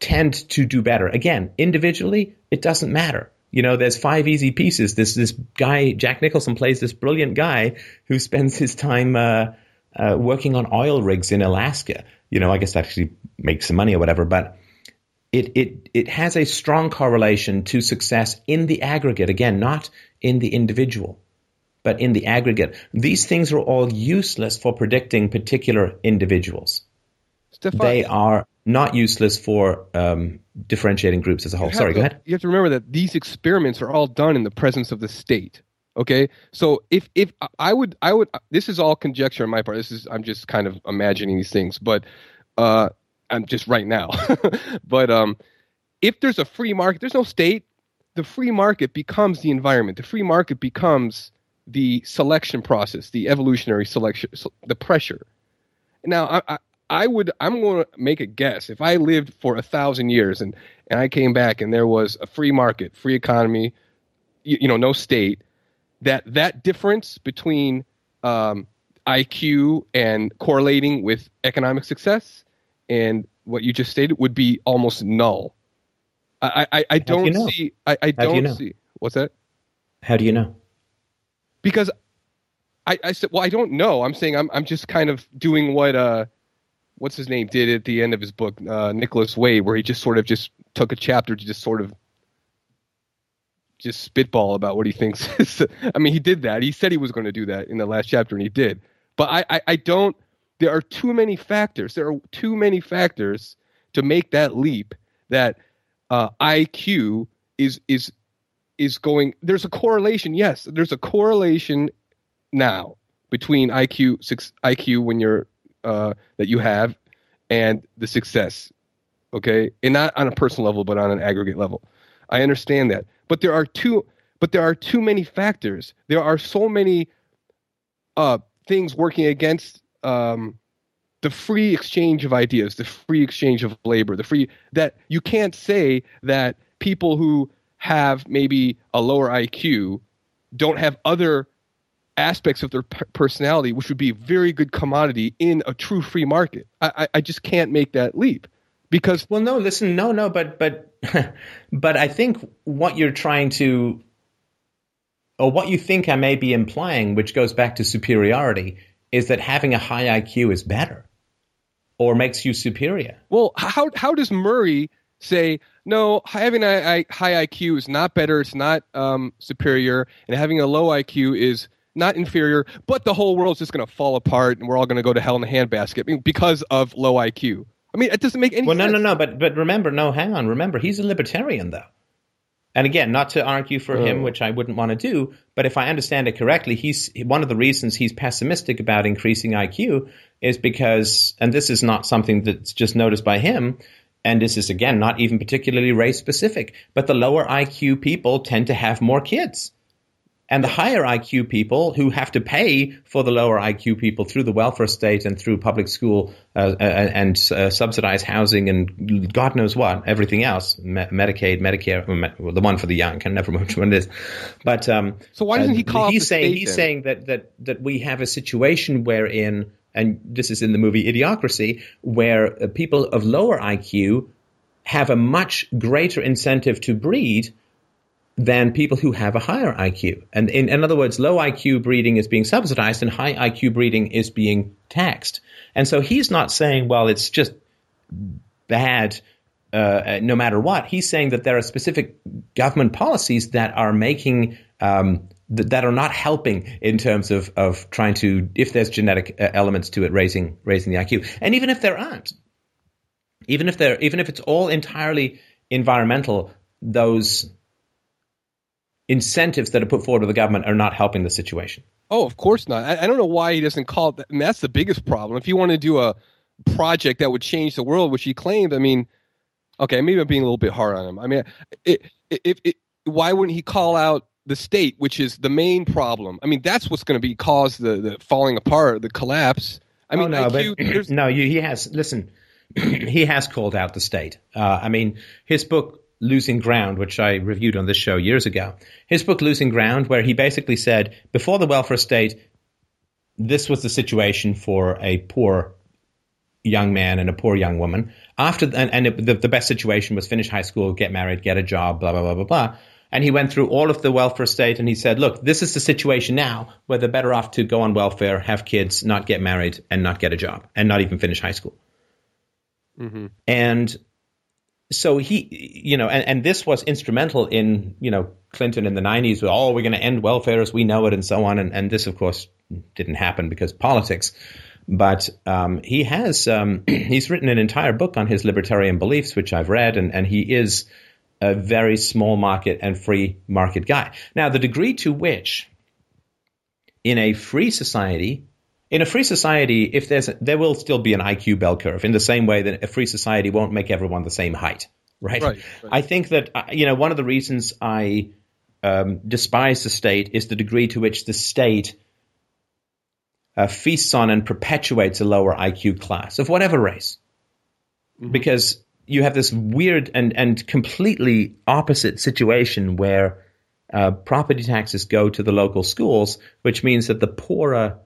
tend to do better. Again, individually, it doesn't matter. You know, there's five easy pieces. This this guy Jack Nicholson plays this brilliant guy who spends his time uh, uh, working on oil rigs in Alaska. You know, I guess actually makes some money or whatever, but it, it, it has a strong correlation to success in the aggregate. Again, not in the individual, but in the aggregate. These things are all useless for predicting particular individuals. Stefan, they are not useless for um, differentiating groups as a whole. Sorry, to, go ahead. You have to remember that these experiments are all done in the presence of the state. Okay, so if if I would I would this is all conjecture on my part. This is I'm just kind of imagining these things, but uh, I'm just right now. but um, if there's a free market, there's no state. The free market becomes the environment. The free market becomes the selection process, the evolutionary selection, the pressure. Now, I, I, I would, I'm going to make a guess. If I lived for a thousand years and and I came back and there was a free market, free economy, you, you know, no state, that that difference between um, IQ and correlating with economic success and what you just stated would be almost null. I I, I don't you know? see I, I don't you know? see what's that? How do you know? Because I, I said well I don't know. I'm saying I'm I'm just kind of doing what uh what's his name did at the end of his book, uh, Nicholas Wade, where he just sort of just took a chapter to just sort of just spitball about what he thinks. I mean, he did that. He said he was going to do that in the last chapter, and he did. But I, I, I don't there are too many factors. There are too many factors to make that leap that uh, IQ is is is going. There's a correlation. Yes, there's a correlation now between IQ six, IQ when you're uh, that you have and the success. Okay, and not on a personal level, but on an aggregate level. I understand that, but there are two. But there are too many factors. There are so many uh, things working against um, the free exchange of ideas, the free exchange of labor, the free that you can't say that people who have maybe a lower IQ don't have other aspects of their personality, which would be a very good commodity in a true free market. I, I just can't make that leap because. Well, no, listen, no, no, but but but I think what you're trying to, or what you think I may be implying, which goes back to superiority, is that having a high IQ is better or makes you superior. Well, how how does Murray say no? Having a, high IQ is not better. It's not um, superior, and having a low IQ is not inferior. But the whole world's just going to fall apart, and we're all going to go to hell in a handbasket because of low IQ. I mean, it doesn't make any well, sense. no, no, no. But but remember, no, hang on. Remember, he's a libertarian, though. And again, not to argue for oh. him, which I wouldn't want to do, but if I understand it correctly, he's one of the reasons he's pessimistic about increasing IQ is because, and this is not something that's just noticed by him, and this is again not even particularly race specific, but the lower IQ people tend to have more kids. And the higher IQ people who have to pay for the lower IQ people through the welfare state and through public school uh, uh and uh, subsidized housing and God knows what, everything else, Me- Medicaid, Medicare, well, the one for the young, I can never remember which one it is. But um, so why doesn't he uh, call? He's saying he's saying that that that we have a situation wherein, and this is in the movie Idiocracy, where uh, people of lower IQ have a much greater incentive to breed than people who have a higher IQ. And in, in other words, low IQ breeding is being subsidized and high IQ breeding is being taxed. And so he's not saying, well, it's just bad uh, no matter what. He's saying that there are specific government policies that are making um, th- that are not helping in terms of of trying to, if there's genetic uh, elements to it, raising raising the IQ. And even if there aren't, even if there, even if it's all entirely environmental, those incentives that are put forward to the government are not helping the situation. Oh, of course not. I, I don't know why he doesn't call it. That. Mean, that's the biggest problem. If you want to do a project that would change the world, which he claimed, I mean, okay, maybe I'm being a little bit hard on him. I mean, it, it, it, why wouldn't he call out the state, which is the main problem? I mean, that's what's going to be cause the, the falling apart, the collapse. I mean, oh, no, IQ, but, no, you, he has. Listen, he has called out the state. Uh, I mean, his book Losing Ground, which I reviewed on this show years ago. His book, Losing Ground, where he basically said before the welfare state, this was the situation for a poor young man and a poor young woman. After and, and it, the, the best situation was finish high school, get married, get a job, blah blah blah blah blah. And he went through all of the welfare state and he said, look, this is the situation now where they're better off to go on welfare, have kids, not get married, and not get a job, and not even finish high school. Mm-hmm. And so he, you know, and, and this was instrumental in, you know, Clinton in the 90s with, oh, we're going to end welfare as we know it and so on. And, and this, of course, didn't happen because politics. But um, he has, um, he's written an entire book on his libertarian beliefs, which I've read, and, and he is a very small market and free market guy. Now, the degree to which in a free society in a free society, if there's a, there will still be an IQ bell curve in the same way that a free society won't make everyone the same height, right? right, right. I think that uh, you know one of the reasons I um, despise the state is the degree to which the state uh, feasts on and perpetuates a lower IQ class of whatever race, mm-hmm. because you have this weird and and completely opposite situation where uh, property taxes go to the local schools, which means that the poorer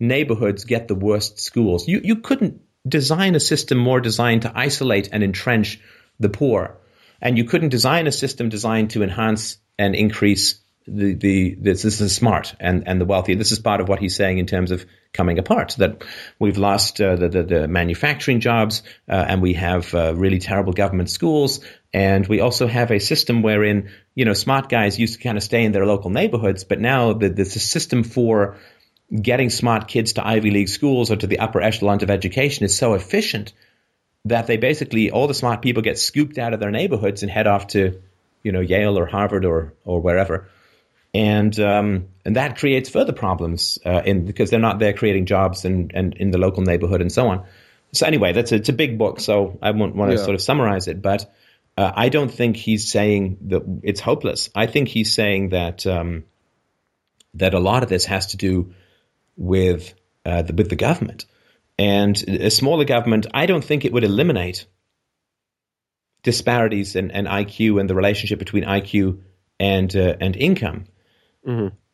neighborhoods get the worst schools. You, you couldn't design a system more designed to isolate and entrench the poor. And you couldn't design a system designed to enhance and increase the, the this, this is smart and, and the wealthy. This is part of what he's saying in terms of coming apart. That we've lost uh, the, the, the manufacturing jobs uh, and we have uh, really terrible government schools. And we also have a system wherein you know smart guys used to kind of stay in their local neighborhoods, but now the, there's a system for getting smart kids to Ivy League schools or to the upper echelons of education is so efficient that they basically all the smart people get scooped out of their neighborhoods and head off to, you know, Yale or Harvard or or wherever. and um, and that creates further problems uh, in because they're not there creating jobs and and in the local neighborhood and so on. So anyway, that's a, it's a big book, so I won't want to Yeah. sort of summarize it, but uh, I don't think he's saying that it's hopeless. I think he's saying that um, that a lot of this has to do with uh, the, with the government and a smaller government. I don't think it would eliminate disparities in, in IQ and the relationship between IQ and uh, and income.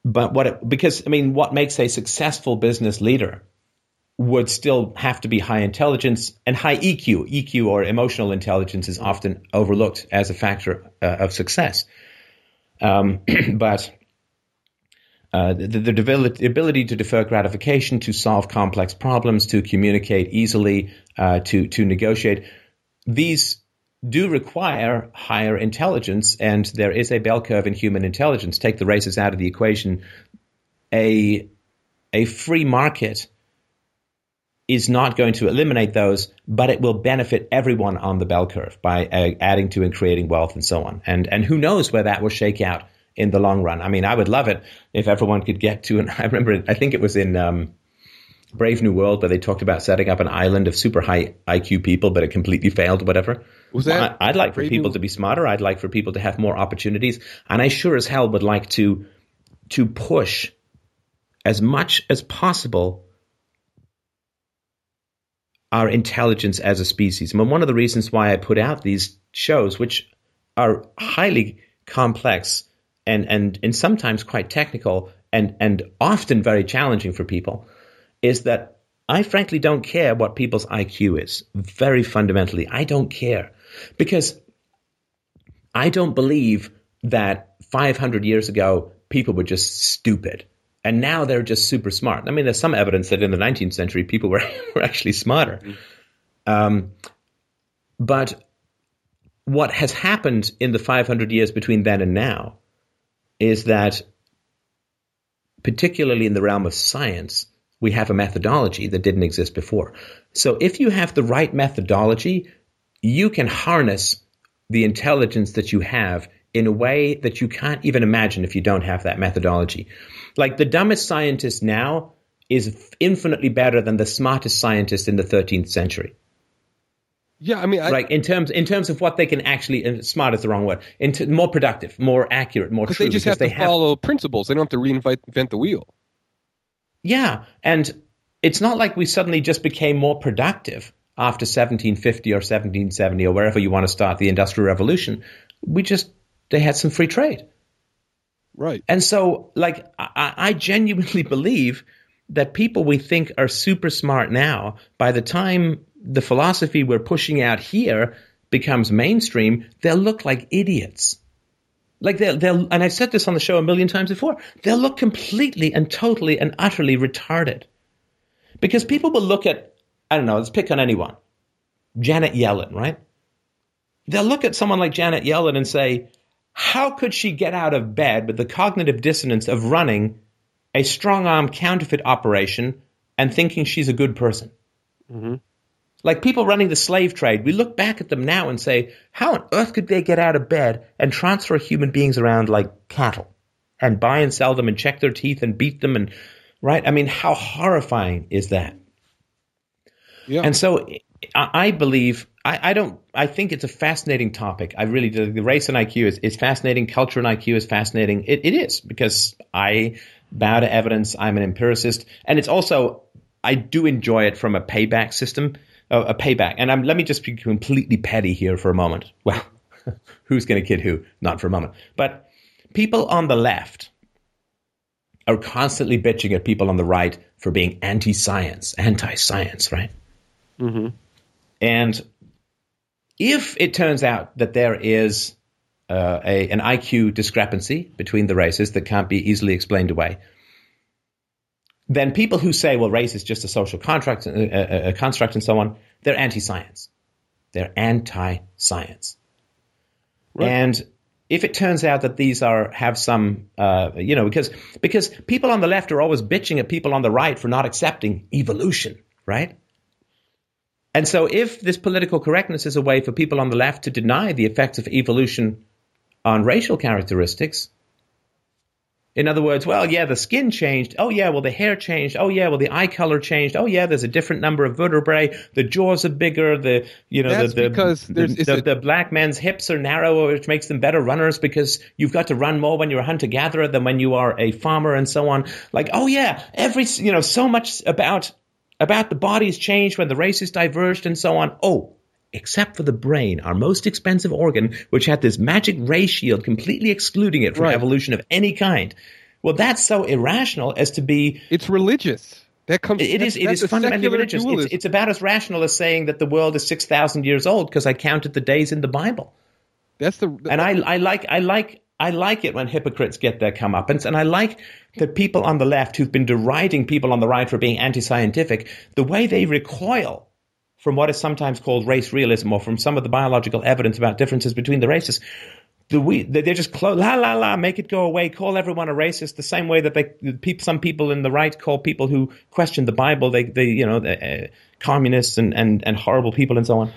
But what it, because I mean, what makes a successful business leader would still have to be high intelligence and high EQ. EQ or emotional intelligence is often overlooked as a factor uh, of success. Um, but uh, the, the, the ability to defer gratification, to solve complex problems, to communicate easily, uh, to to negotiate, these do require higher intelligence, and there is a bell curve in human intelligence. Take the races out of the equation. A a free market is not going to eliminate those, but it will benefit everyone on the bell curve by uh, adding to and creating wealth and so on. And and who knows where that will shake out in the long run. I mean, I would love it if everyone could get to. And I remember, I think it was in um, Brave New World, where they talked about setting up an island of super high IQ people, but it completely failed. Whatever. Was that I'd like for people New- to be smarter. I'd like for people to have more opportunities, and I sure as hell would like to to push as much as possible our intelligence as a species. I mean, one of the reasons why I put out these shows, which are highly complex and and and sometimes quite technical and and often very challenging for people, is that I frankly don't care what people's IQ is. Very fundamentally, I don't care because I don't believe that 500 years ago people were just stupid and now they're just super smart. I mean, there's some evidence that in the 19th century people were, were actually smarter. Um, but what has happened in the 500 years between then and now is that, particularly in the realm of science, we have a methodology that didn't exist before. So if you have the right methodology, you can harness the intelligence that you have in a way that you can't even imagine if you don't have that methodology. Like the dumbest scientist now is infinitely better than the smartest scientist in the 13th century. Yeah, I mean, I, Like in terms in terms of what they can actually and smart is the wrong word. Into more productive, more accurate, more because true. they just have to follow principles. They don't have to reinvent the wheel. Yeah, and it's not like we suddenly just became more productive after 1750 or 1770 or wherever you want to start the Industrial Revolution. We just they had some free trade. Right. And so, like, I, I genuinely believe that people we think are super smart now, by the time the philosophy we're pushing out here becomes mainstream, they'll look like idiots. Like they'll, they'll, and I've said this on the show a million times before, they'll look completely and totally and utterly retarded. Because people will look at, I don't know, let's pick on anyone. Janet Yellen, right? They'll look at someone like Janet Yellen and say, how could she get out of bed with the cognitive dissonance of running a strong arm counterfeit operation and thinking she's a good person? Mm-hmm. Like people running the slave trade, we look back at them now and say, how on earth could they get out of bed and transfer human beings around like cattle and buy and sell them and check their teeth and beat them and, right? I mean, how horrifying is that? Yeah. And so I, believe, I, I don't, I think it's a fascinating topic. I really do. The race and IQ is, is fascinating. Culture and IQ is fascinating. It, it is because I bow to evidence. I'm an empiricist. And it's also, I do enjoy it from a payback system, uh, a payback. And I'm, let me just be completely petty here for a moment. Well, who's going to kid who? Not for a moment. But people on the left are constantly bitching at people on the right for being anti-science, anti-science, right? And if it turns out that there is uh, a, an IQ discrepancy between the races that can't be easily explained away, then people who say, well, race is just a social contract, a, a, a construct, and so on, they're anti-science. They're anti-science. And if it turns out that these are have some, uh, you know, because because people on the left are always bitching at people on the right for not accepting evolution, right? And so, if this political correctness is a way for people on the left to deny the effects of evolution on racial characteristics, In other words, well, yeah, the skin changed. Oh, yeah, well, the hair changed. Oh, yeah, well, the eye color changed. Oh, yeah, there's a different number of vertebrae. The jaws are bigger. The you know That's the the, the, the, a- the black man's hips are narrower, which makes them better runners because you've got to run more when you're a hunter gatherer than when you are a farmer, and so on. Like, oh yeah, every you know so much about about the body's changed when the races diverged and so on. Oh, except for the brain, our most expensive organ, which had this magic ray shield completely excluding it from Right. evolution of any kind. Well, that's so irrational as to be. It's religious. That comes. It is. It is fundamentally religious. It's, it's about as rational as saying that the world is six thousand years old because I counted the days in the Bible. That's the. And I, I like, I like, I like it when hypocrites get their comeuppance, and I like the people on the left who've been deriding people on the right for being anti-scientific, the way they recoil from what is sometimes called race realism, or from some of the biological evidence about differences between the races. The we, they- they're just la la la, make it go away, call everyone a racist, the same way that they, some people in the right call people who question the Bible, they, they you know, uh, communists and, and, and horrible people and so on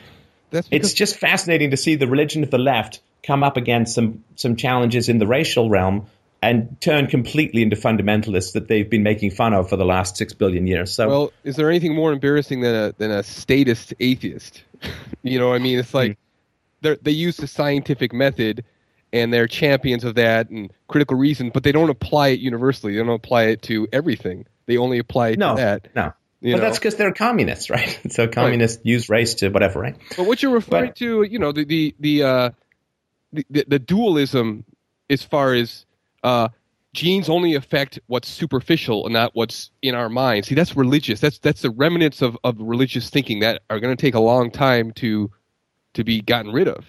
it's just fascinating to see the religion of the left come up against some some challenges in the racial realm and turn completely into fundamentalists that they've been making fun of for the last six billion years. So Well, is there anything more embarrassing than a than a statist atheist? you know, what I mean, it's like they they use the scientific method, and they're champions of that and critical reason, but they don't apply it universally. They don't apply it to everything. They only apply it no, to that. no. You but know? that's because they're communists, right? So communists use race to whatever, right? But what you're referring But- to, you know, the the the, uh, the, the the dualism as far as uh, genes only affect what's superficial and not what's in our minds. See, that's religious. That's that's the remnants of, of religious thinking that are going to take a long time to to be gotten rid of.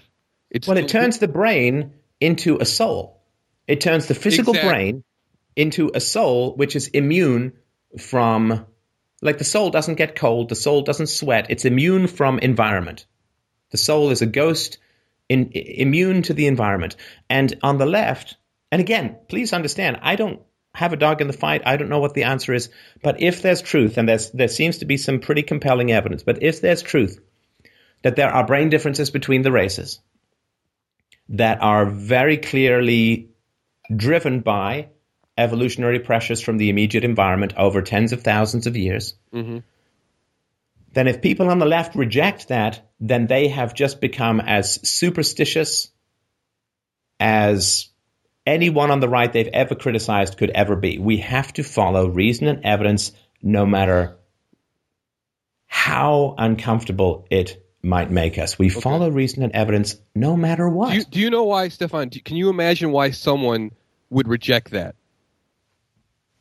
It's Well, it turns the brain into a soul. It turns the physical Exactly. brain into a soul which is immune from, like the soul doesn't get cold, the soul doesn't sweat, it's immune from environment. The soul is a ghost in, immune to the environment. And on the left, and again, please understand, I don't have a dog in the fight. I don't know what the answer is. But if there's truth, and there's, there seems to be some pretty compelling evidence, but if there's truth that there are brain differences between the races, that are very clearly driven by evolutionary pressures from the immediate environment over tens of thousands of years, Mhm. then if people on the left reject that, then they have just become as superstitious as anyone on the right they've ever criticized could ever be. We have to follow reason and evidence no matter how uncomfortable it might make us. We follow reason and evidence no matter what. Do you, do you know why, Stefan? Do, can you imagine why someone would reject that?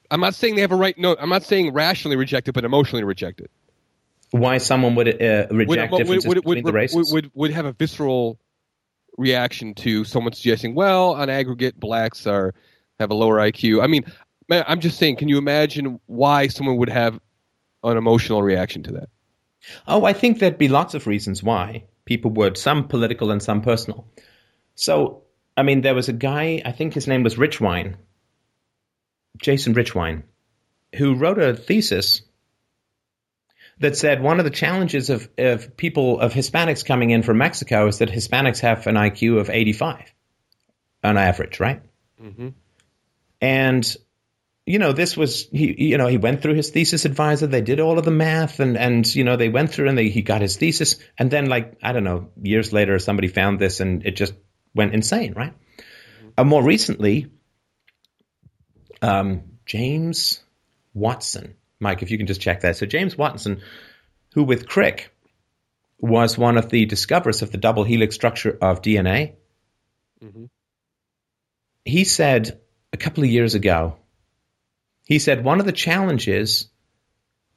I'm not saying they have a right. No, I'm not saying rationally reject it, but emotionally reject it. why someone would uh, reject would, differences would, between would, the races. would, would have a visceral reaction to someone suggesting, well, on aggregate, blacks are have a lower IQ. I mean, I'm just saying, can you imagine why someone would have an emotional reaction to that? oh, I think there'd be lots of reasons why people would, some political and some personal. So, I mean, there was a guy, I think his name was Richwine, Jason Richwine, who wrote a thesis that said one of the challenges of, of people, of Hispanics coming in from Mexico is that Hispanics have an IQ of 85 on average, right? Mm-hmm. And you know, this was he. You know, he went through his thesis advisor. They did all of the math, and and you know, they went through and they, he got his thesis. And then, like I don't know, years later, somebody found this, and it just went insane, right? And more recently, um, James Watson, Mike, if you can just check that. So James Watson, who with Crick was one of the discoverers of the double helix structure of DNA. Mhm. He said a couple of years ago he said one of the challenges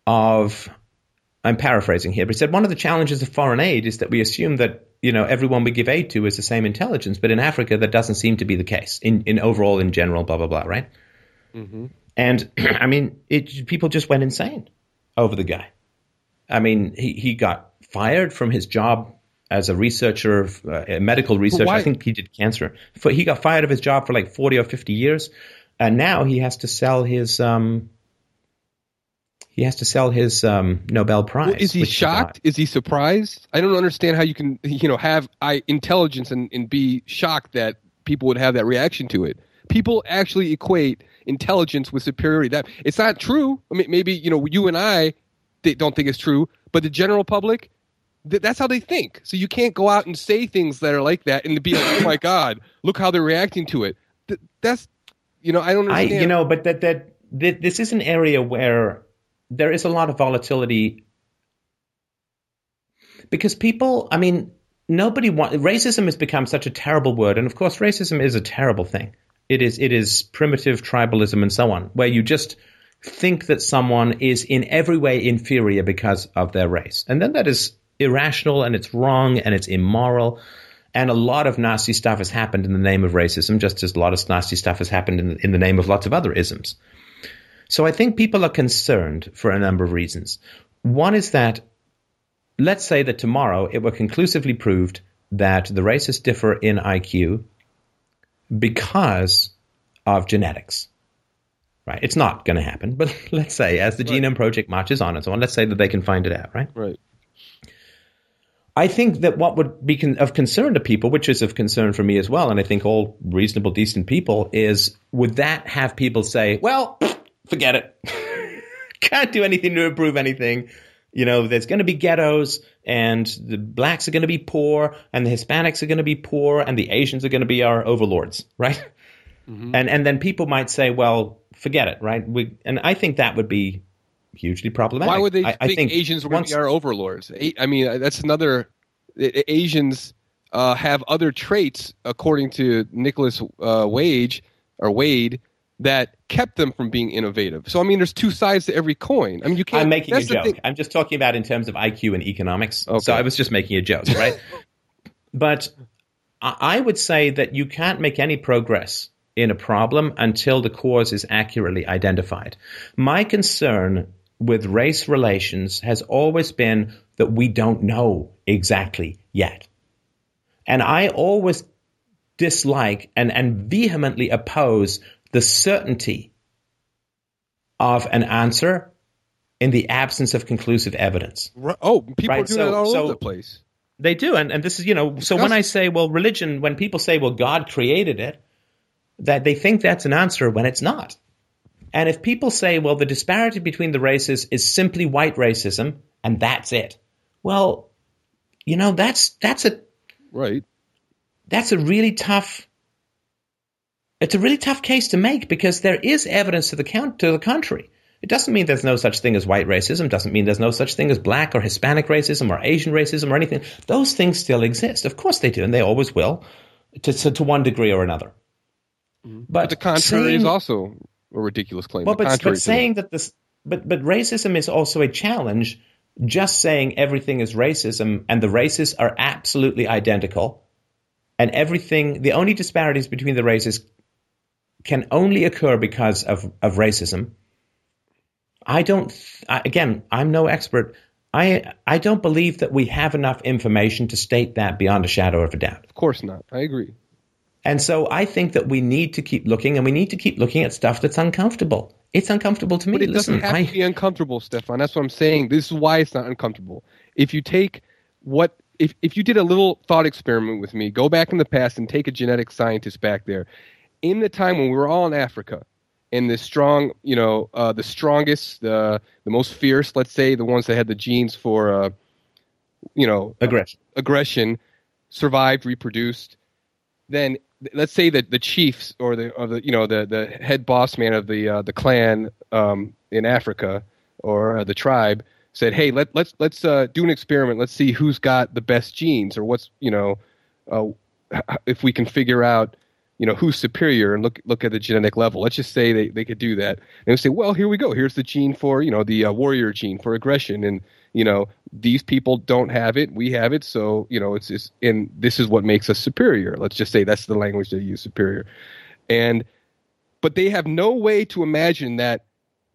of I'm paraphrasing here, but he said one of the challenges of foreign aid is that we assume that you know everyone we give aid to is the same intelligence, but in Africa that doesn't seem to be the case. In in overall, in general, blah blah blah, right? Mm-hmm. And I mean, it people just went insane over the guy. I mean, he he got fired from his job as a researcher, of, uh, a medical researcher. I think he did cancer. For, he got fired of his job for like forty or fifty years, and now he has to sell his um. He has to sell his um, Nobel Prize. Well, is he shocked? Is he surprised? I don't understand how you can, you know, have I intelligence and, and be shocked that people would have that reaction to it. People actually equate intelligence with superiority. That it's not true. I mean, maybe you know you and I don't think it's true, but the general public, th- that's how they think. So you can't go out and say things that are like that and be like, "Oh my God, look how they're reacting to it." Th- that's you know I don't understand. I, you know, but that that this is an area where there is a lot of volatility because people, I mean, nobody want racism has become such a terrible word, and of course, racism is a terrible thing. It is it is primitive tribalism and so on, where you just think that someone is in every way inferior because of their race, and then that is irrational and it's wrong and it's immoral. And a lot of nasty stuff has happened in the name of racism, just as a lot of nasty stuff has happened in, in the name of lots of other isms. So I think people are concerned for a number of reasons. One is that let's say that tomorrow it were conclusively proved that the races differ in IQ because of genetics. Right? It's not going to happen, but let's say as the right. Genome Project marches on and so on, let's say that they can find it out, right? Right. I think that what would be con- of concern to people, which is of concern for me as well, and I think all reasonable, decent people, is would that have people say, well, forget it. Can't do anything to improve anything. You know, there's going to be ghettos, and the blacks are going to be poor, and the Hispanics are going to be poor, and the Asians are going to be our overlords, right? Mm-hmm. And and then people might say, well, forget it, right? We, and I think that would be hugely problematic. Why would they I, think, I think Asians were once, our overlords? I mean, that's another. Asians uh, have other traits, according to Nicholas uh, Wage or Wade, that kept them from being innovative. So I mean, there's two sides to every coin. I mean, you can't. I'm making a joke. I'm just talking about in terms of IQ and economics. Okay. So I was just making a joke, right? but I would say that you can't make any progress in a problem until the cause is accurately identified. My concern with race relations has always been that we don't know exactly yet. And I always dislike and, and vehemently oppose the certainty of an answer in the absence of conclusive evidence. Oh, people right? are doing so, it all so over the place. They do, and, and this is you know. So when I say, well, religion, when people say, well, God created it, that they think that's an answer when it's not. And if people say, well, the disparity between the races is simply white racism, and that's it, well, you know, that's that's a right. That's a really tough it's a really tough case to make because there is evidence to the count to the contrary. It doesn't mean there's no such thing as white racism. Doesn't mean there's no such thing as black or Hispanic racism or Asian racism or anything. Those things still exist. Of course they do, and they always will, to to, to one degree or another. Mm-hmm. But, but, the contrary saying, is also a ridiculous claim. Well, but, but saying that. that this, but but racism is also a challenge. Just saying everything is racism and the races are absolutely identical, and everything the only disparities between the races can only occur because of, of racism. I don't, I, again, I'm no expert. I, I don't believe that we have enough information to state that beyond a shadow of a doubt. Of course not. I agree. And so I think that we need to keep looking and we need to keep looking at stuff that's uncomfortable. It's uncomfortable to me. But it Listen, doesn't have I, to be uncomfortable, Stefan. That's what I'm saying. This is why it's not uncomfortable. If you take what if, if you did a little thought experiment with me, go back in the past and take a genetic scientist back there in the time when we were all in Africa, and the strong, you know, uh, the strongest, the the most fierce, let's say, the ones that had the genes for, uh, you know, aggression, aggression, survived, reproduced. Then let's say that the chiefs or the or the you know the the head boss man of the uh, the clan um, in Africa or uh, the tribe said, "Hey, let let's let's uh, do an experiment. Let's see who's got the best genes or what's you know." Uh, if we can figure out you know who's superior and look look at the genetic level. Let's just say they, they could do that. And say, well, here we go. Here's the gene for you know the uh, warrior gene for aggression, and you know these people don't have it, we have it. So you know it's, it's and this is what makes us superior. Let's just say that's the language they use, superior. And but they have no way to imagine that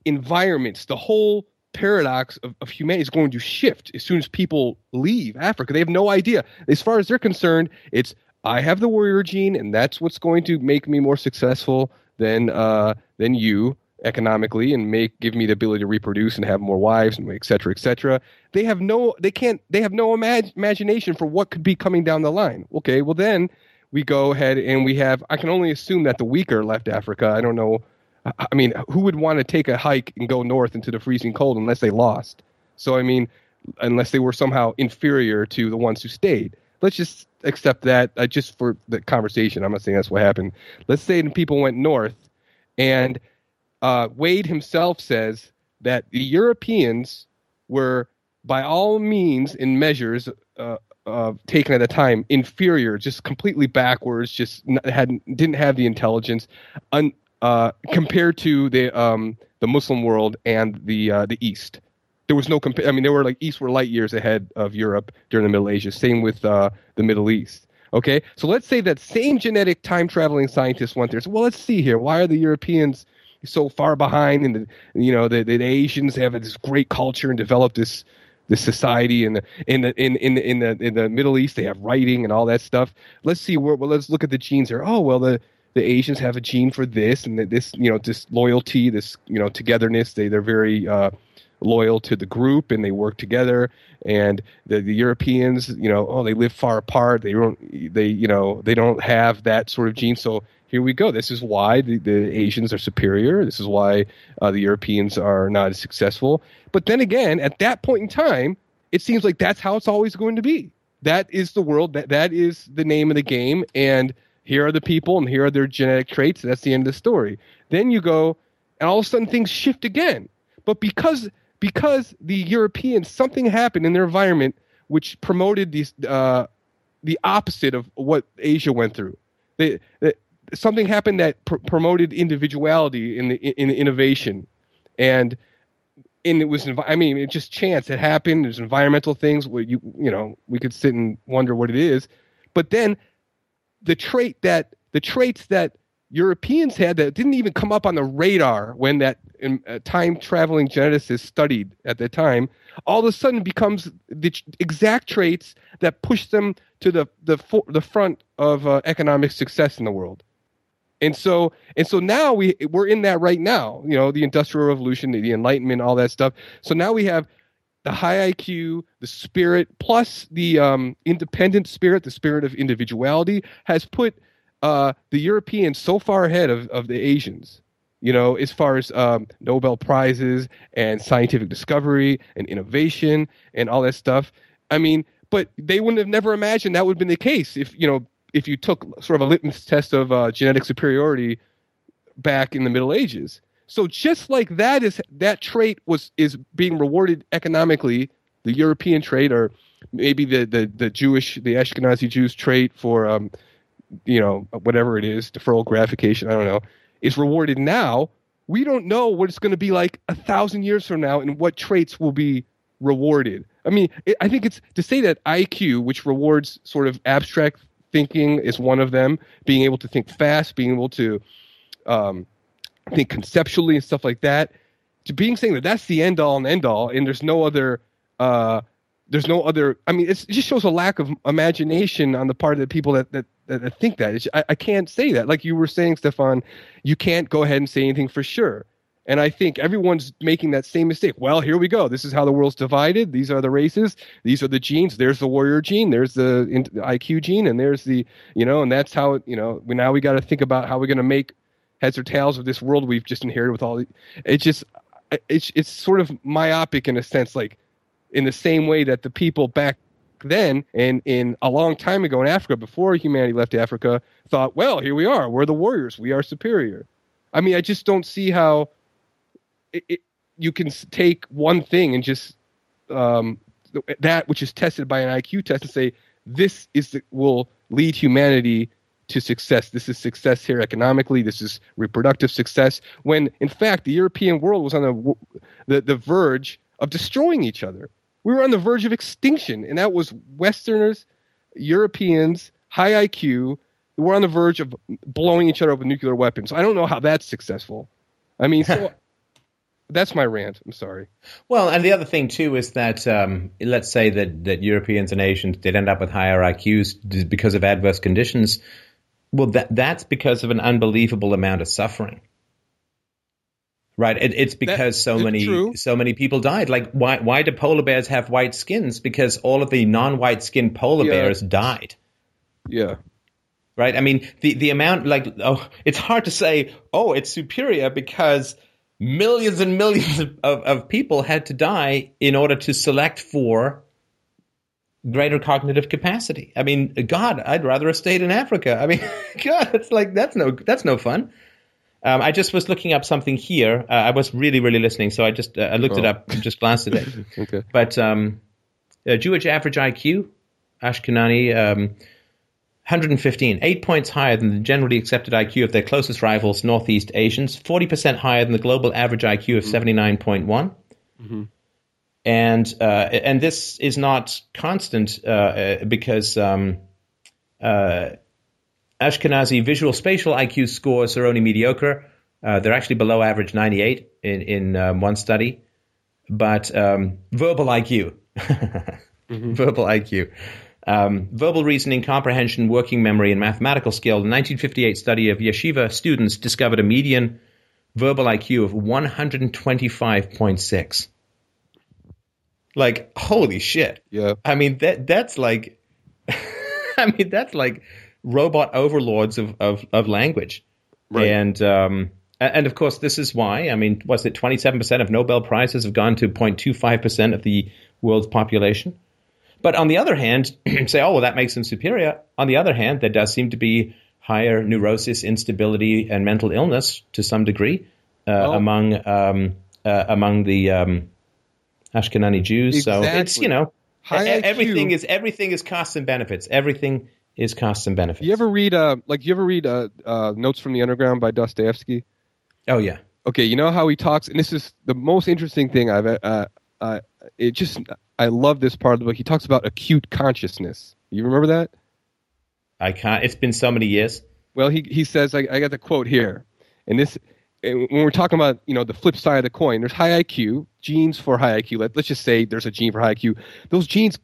environments, the whole paradox of, of humanity is going to shift as soon as people leave Africa. They have no idea. As far as they're concerned, it's I have the warrior gene, and that's what's going to make me more successful than uh, than you economically, and make give me the ability to reproduce and have more wives, and et cetera, et cetera. They have no, they can't, they have no imag- imagination for what could be coming down the line. Okay, well then we go ahead and we have. I can only assume that the weaker left Africa. I don't know. I mean, who would want to take a hike and go north into the freezing cold unless they lost? So I mean, unless they were somehow inferior to the ones who stayed. Let's just accept that uh, just for the conversation. I'm not saying that's what happened. Let's say people went north, and uh, Wade himself says that the Europeans were, by all means and measures uh, uh, taken at the time, inferior, just completely backwards, just had didn't have the intelligence, un, uh, compared to the um, the Muslim world and the uh, the East there was no compa- I mean, they were like East were light years ahead of Europe during the Middle Ages. Same with uh, the Middle East. Okay, so let's say that same genetic time traveling scientists went there. So, well, let's see here. Why are the Europeans so far behind? And the you know the, the Asians have this great culture and developed this this society. And in the in in in the in the Middle East they have writing and all that stuff. Let's see where. Well, let's look at the genes here. Oh, well the the Asians have a gene for this and this you know this loyalty, this you know togetherness. They they're very uh, loyal to the group and they work together. And the, the europeans you know oh they live far apart. They don't they you know they don't have that sort of gene. So here we go. This is why the, the asians are superior. This is why uh, the europeans are not as successful. But then again at that point in time it seems like that's how it's always going to be. That is the world. That that is the name of the game. And here are the people and here are their genetic traits. That's the end of the story. Then you go and all of a sudden things shift again. But because because the Europeans something happened in their environment which promoted these uh, the opposite of what Asia went through. They, they, something happened that pr- promoted individuality in the in innovation, and and it was I mean it just chance it happened. There's environmental things where you you know we could sit and wonder what it is, but then the trait that the traits that Europeans had that didn't even come up on the radar when that um, uh, time traveling geneticist studied at the time, all of a sudden becomes the exact traits that push them to the the for, the front of uh, economic success in the world. And so and so now we we're in that right now. You know, the industrial revolution, the, the enlightenment, all that stuff. So now we have the high IQ, the spirit, plus the um, independent spirit, the spirit of individuality, has put uh, the Europeans so far ahead of, of the Asians, you know, as far as um, Nobel Prizes and scientific discovery and innovation and all that stuff. I mean, but they wouldn't have never imagined that would have been the case if, you know, if you took sort of a litmus test of uh, genetic superiority back in the Middle Ages. So just like that is that trait was is being rewarded economically, the European trait or maybe the the, the Jewish the Ashkenazi Jews trait for um, you know, whatever it is, deferral gratification, I don't know, is rewarded now, we don't know what it's going to be like a thousand years from now and what traits will be rewarded. I mean, it, I think it's to say that IQ, which rewards sort of abstract thinking, is one of them, being able to think fast, being able to um, think conceptually and stuff like that, to being saying that that's the end all and end all, and there's no other. Uh, there's no other. I mean, it just shows a lack of imagination on the part of the people that that I think that I, I can't say that. Like you were saying, Stefan, you can't go ahead and say anything for sure. And I think everyone's making that same mistake. Well, here we go. This is how the world's divided. These are the races. These are the genes. There's the warrior gene. There's the IQ gene, and there's the you know, and that's how you know. We, now we got to think about how we're going to make heads or tails of this world we've just inherited with all. It's just it's it's sort of myopic in a sense, like in the same way that the people back then and in a long time ago in Africa, before humanity left Africa, thought, well, here we are. We're the warriors. We are superior. I mean, I just don't see how it, it, you can take one thing and just um, that which is tested by an IQ test and say this is the, will lead humanity to success. This is success here economically. This is reproductive success. When in fact the European world was on the the, the verge of destroying each other we were on the verge of extinction, and that was Westerners, Europeans, high IQ. We're on the verge of blowing each other up with nuclear weapons. I don't know how that's successful. I mean, so that's my rant. I'm sorry. Well, and the other thing too is that um, let's say that that Europeans and Asians did end up with higher IQs because of adverse conditions. Well, that that's because of an unbelievable amount of suffering. Right. It, it's because that, so many true. so many people died. Like why why do polar bears have white skins? Because all of the non-white skinned polar yeah. bears died. Yeah. right? I mean, the, the amount, like, oh, it's hard to say, oh, it's superior because millions and millions of, of, of people had to die in order to select for greater cognitive capacity. I mean, God, I'd rather have stayed in Africa. I mean, God, it's like, that's no, that's no fun. Um, I just was looking up something here. Uh, I was really, really listening, so I just uh, I looked it Oh. up, and just glanced at it. Okay. But um, uh, Jewish average IQ, Ashkenazi, um, 115, eight points higher than the generally accepted IQ of their closest rivals, Northeast Asians, 40% higher than the global average IQ of 79.1. And uh, and this is not constant uh, uh, because um, uh, Ashkenazi visual spatial IQ scores are only mediocre. Uh, they're actually below average 98 in in um, one study, but um, verbal IQ, verbal IQ, um, verbal reasoning, comprehension, working memory, and mathematical skill. The 1958 study of yeshiva students discovered a median verbal IQ of 125.6. Like holy shit! Yeah. I mean that that's like, I mean that's like robot overlords of of, of language, Right. and um, and of course this is why I mean was it twenty seven percent of Nobel prizes have gone to 0.25 percent of the world's population, but on the other hand, say oh well that makes them superior. On the other hand, there does seem to be higher neurosis, instability, and mental illness to some degree uh, Oh. among um, uh, among the um, Ashkenazi Jews. So it's you know High e- IQ. everything is everything is costs and benefits. Everything is costs and benefits. You ever read uh like you ever read uh, uh Notes from the Underground by Dostoevsky? oh yeah. Okay, you know how he talks, and this is the most interesting thing I've uh, uh it just I love this part of the book. He talks about acute consciousness. You remember that? I can't. It's been so many years. Well, he he says I, I got the quote here, and this and when we're talking about you know the flip side of the coin, there's high IQ genes for high IQ. Let, let's just say there's a gene for high IQ. Those genes,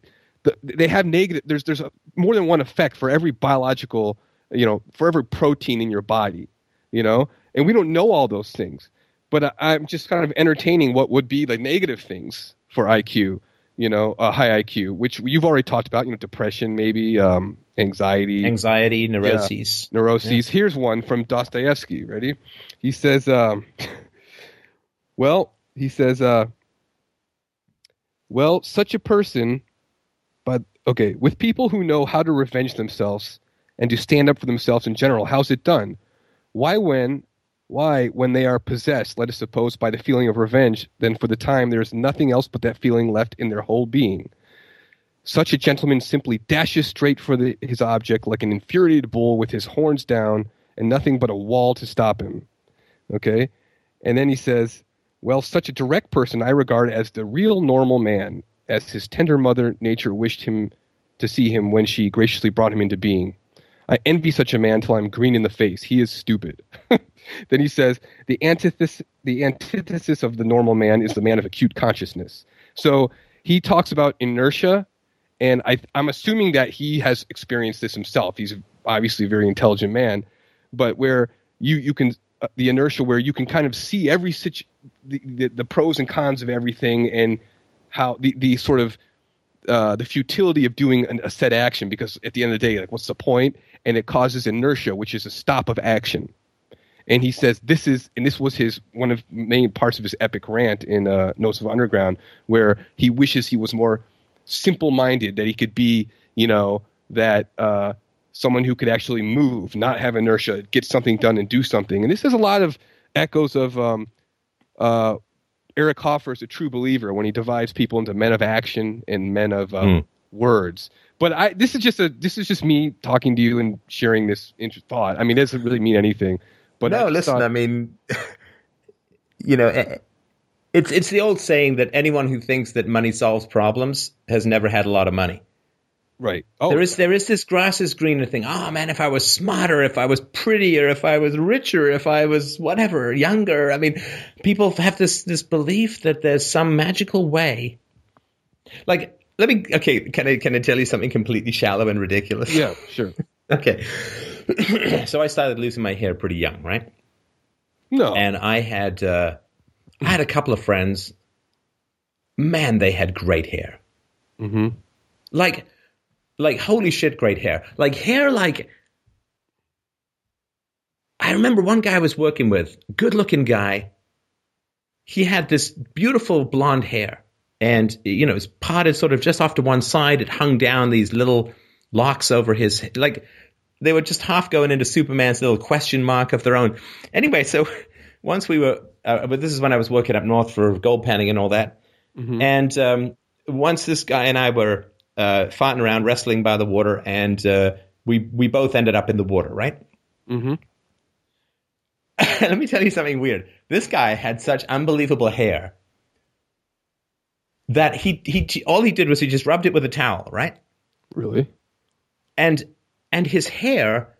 the, they have negative. There's there's a, more than one effect for every biological, you know, for every protein in your body, you know, and we don't know all those things. But I, I'm just kind of entertaining what would be the negative things for IQ, you know, a high IQ, which you've already talked about, you know, depression, maybe um, anxiety, Anxiety, neuroses. neuroses. Here's one from Dostoevsky. Ready? He says, um, "Well, he says, uh, well, such a person, okay, with people who know how to revenge themselves and to stand up for themselves in general, how's it done? Why when?" Why, when they are possessed, let us suppose, by the feeling of revenge, then for the time there is nothing else but that feeling left in their whole being. Such a gentleman simply dashes straight for the, his object like an infuriated bull with his horns down and nothing but a wall to stop him. Okay? And then he says, Well, such a direct person I regard as the real normal man, as his tender mother nature wished him to see him when she graciously brought him into being. I envy such a man till I'm green in the face. He is stupid. then he says, the antithesis, the antithesis of the normal man is the man of acute consciousness. So he talks about inertia, and I, I'm assuming that he has experienced this himself. He's obviously a very intelligent man, but where you you can uh, the inertia where you can kind of see every situ- the, the the pros and cons of everything and how the the sort of uh, the futility of doing an, a set action because at the end of the day, like, what's the point? And it causes inertia, which is a stop of action. And he says this is, and this was his one of main parts of his epic rant in uh, Notes of Underground, where he wishes he was more simple-minded, that he could be, you know, that uh, someone who could actually move, not have inertia, get something done and do something. And this has a lot of echoes of um, uh, Eric Hoffer is a true believer when he divides people into men of action and men of um, words. But I, this is just a this is just me talking to you and sharing this inter- thought. I mean, it doesn't really mean anything. But no, just listen. thought- I mean, you know, eh, it's it's the old saying that anyone who thinks that money solves problems has never had a lot of money. Right? Oh, There is there is this grass is greener thing. Oh man, if I was smarter, if I was prettier, if I was richer, if I was whatever, younger. I mean, people have this this belief that there's some magical way. Like, let me okay, can I can I tell you something completely shallow and ridiculous? yeah, sure. Okay. so I started losing my hair pretty young, right? No, and I had uh, I had a couple of friends. Man, they had great hair. hmm Like, like holy shit, great hair. Like hair, like I remember one guy I was working with, good looking guy. He had this beautiful blonde hair and, you know, it was parted sort of just off to one side. It hung down these little locks over his, like, they were just half going into Superman's little question mark of their own. Anyway, so once we were, uh, but this is when I was working up north for gold panning and all that. Mm-hmm. And um, once this guy and I were uh, fighting around, wrestling by the water, and uh, we we both ended up in the water, right? Mm-hmm. Let me tell you something weird. This guy had such unbelievable hair that he he all he did was he just rubbed it with a towel, right? Really? And and his hair,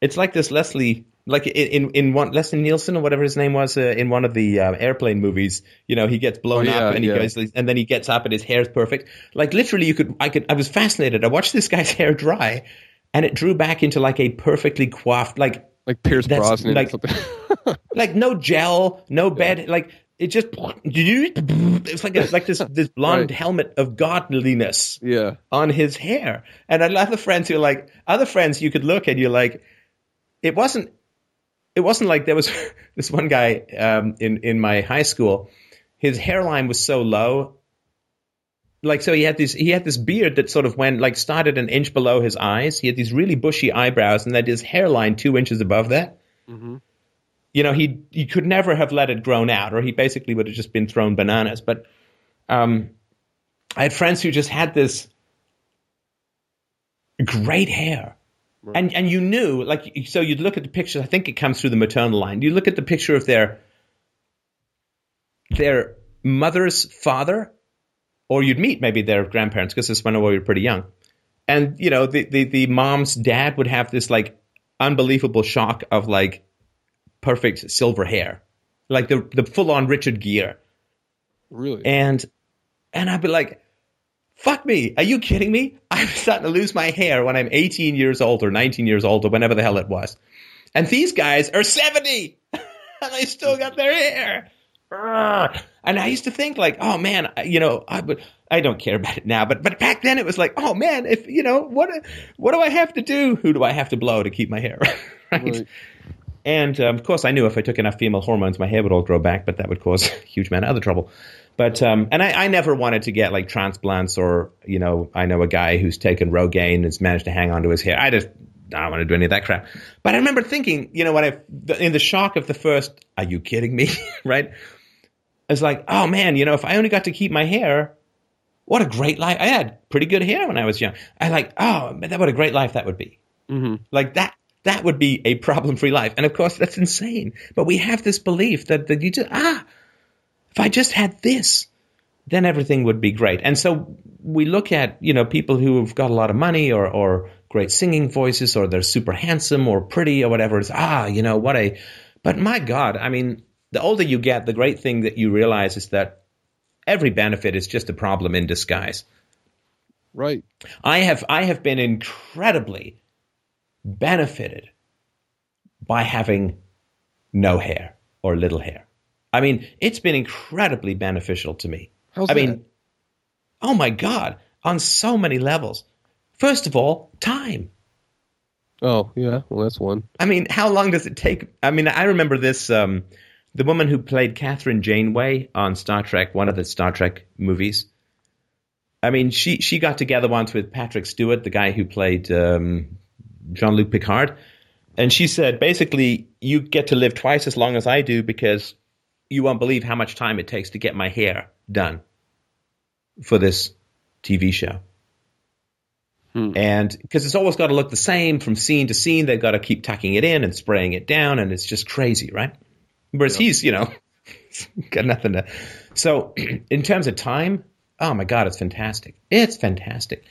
it's like this Leslie like in in one Leslie Nielsen or whatever his name was uh, in one of the uh, airplane movies, you know, he gets blown oh, yeah, up and he yeah. goes and then he gets up and his hair is perfect. Like literally, you could I could I was fascinated. I watched this guy's hair dry, and it drew back into like a perfectly coiffed like like Pierce Brosnan, like like no gel, no bed, yeah. like it just it's like a, like this this blonde right. helmet of godliness yeah on his hair and i love the friends who are like other friends you could look and you're like it wasn't it wasn't like there was this one guy um, in in my high school. His hairline was so low, like so he had this he had this beard that sort of went like started an inch below his eyes. He had these really bushy eyebrows, and then his hairline two inches above that. Mm-hmm. You know, he he could never have let it grown out, or he basically would have just been thrown bananas. But um, I had friends who just had this great hair Right. And and you knew, like, so you'd look at the pictures. I think it comes through the maternal line. You look at the picture of their their mother's father, or you'd meet maybe their grandparents because this went away we were pretty young. And you know, the, the the mom's dad would have this like unbelievable shock of like perfect silver hair, like the the full on Richard Gere. Really? And and I'd be like, fuck me. Are you kidding me? I'm starting to lose my hair when I'm 18 years old or 19 years old or whenever the hell it was. And these guys are 70 and they still got their hair. And I used to think like, oh man, you know, I but I don't care about it now, but but back then it was like, oh man, if you know what what do I have to do? Who do I have to blow to keep my hair right? right. And um, of course, I knew if I took enough female hormones, my hair would all grow back, but that would cause a huge amount of other trouble. But um, and I, I, never wanted to get like transplants or you know I know a guy who's taken Rogaine and has managed to hang on to his hair. I just I don't want to do any of that crap. But I remember thinking, you know, when I in the shock of the first, are you kidding me? right? I was like, oh man, you know, if I only got to keep my hair, what a great life! I had pretty good hair when I was young. I like, oh, that what a great life that would be. Mm-hmm. Like that. That would be a problem-free life, and of course that's insane. But we have this belief that that you just ah, if I just had this, then everything would be great. And so we look at, you know, people who've got a lot of money or, or great singing voices or they're super handsome or pretty or whatever. It's, ah, you know, what a, but my God, I mean, the older you get, the great thing that you realize is that every benefit is just a problem in disguise. Right. I have, I have been incredibly benefited by having no hair or little hair. I mean, it's been incredibly beneficial to me. How's I that? mean, oh my God, on so many levels. First of all, time. Oh, yeah. Well, that's one. I mean, how long does it take? I mean, I remember this. Um, the woman who played Kathryn Janeway on Star Trek, one of the Star Trek movies. I mean, she she got together once with Patrick Stewart, the guy who played um, Jean Luc Picard, and she said basically you get to live twice as long as I do because you won't believe how much time it takes to get my hair done for this TV show. Hmm. And because it's always got to look the same from scene to scene, they've got to keep tucking it in and spraying it down, and it's just crazy, right? Whereas he's, you know, got nothing to. So, in terms of time, oh my God, it's fantastic. It's fantastic.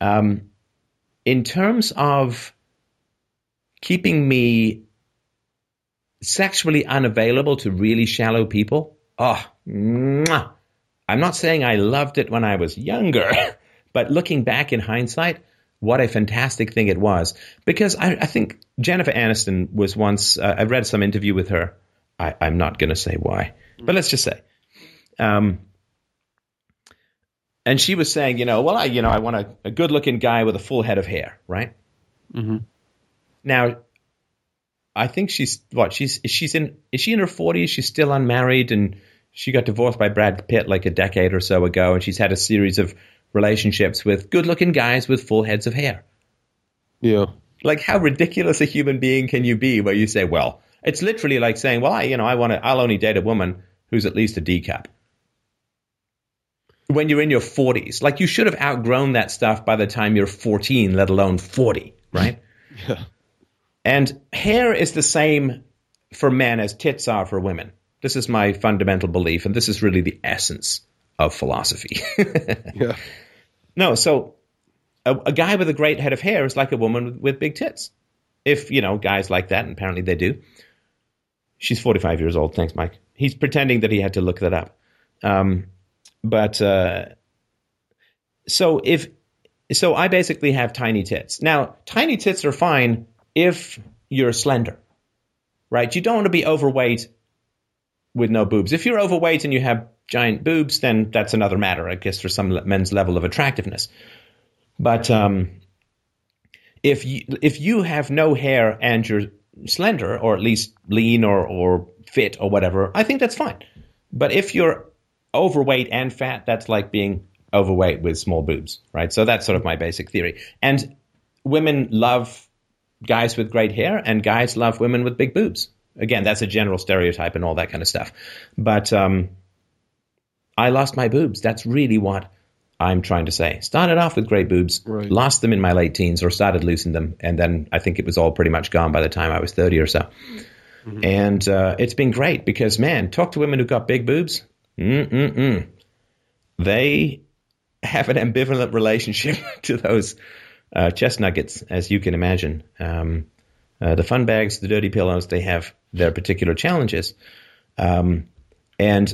Um, in terms of keeping me sexually unavailable to really shallow people. Oh, mwah. I'm not saying I loved it when I was younger, but looking back in hindsight, what a fantastic thing it was. Because I, I think Jennifer Aniston was once, uh, I read some interview with her. I, am not going to say why, but let's just say. Um, and she was saying, you know, well, I, you know, I want a, a good looking guy with a full head of hair, right? Mm-hmm. Now, I think she's what she's she's in is she in her forties? She's still unmarried, and she got divorced by Brad Pitt like a decade or so ago, and she's had a series of relationships with good-looking guys with full heads of hair. Yeah. Like, how ridiculous a human being can you be? Where you say, well, it's literally like saying, well, I you know I want to I'll only date a woman who's at least a D cup. When you're in your 40s, like you should have outgrown that stuff by the time you're 14, let alone 40, right? Yeah. And hair is the same for men as tits are for women. This is my fundamental belief, and this is really the essence of philosophy. Yeah. no, so a, a guy with a great head of hair is like a woman with, with big tits. If, you know, guys like that, and apparently they do. She's 45 years old. Thanks, Mike. He's pretending that he had to look that up. Um, but uh, so if so, I basically have tiny tits. Now, tiny tits are fine if you're slender, right? You don't want to be overweight with no boobs. If you're overweight and you have giant boobs, then that's another matter, I guess, for some men's level of attractiveness. But um, if you if you have no hair and you're slender, or at least lean or or fit or whatever, I think that's fine. But if you're overweight and fat, that's like being overweight with small boobs, right? So that's sort of my basic theory. And women love guys with great hair, and guys love women with big boobs. Again, that's a general stereotype and all that kind of stuff. But um, I lost my boobs. That's really what I'm trying to say. Started off with great boobs, Right. lost them in my late teens, or started losing them, and then I think it was all pretty much gone by the time I was 30 or so. And uh, it's been great because, man, talk to women who got big boobs. Mm-mm-mm. They have an ambivalent relationship to those uh, chest nuggets, as you can imagine. Um, uh, the fun bags, the dirty pillows, they have their particular challenges. Um, and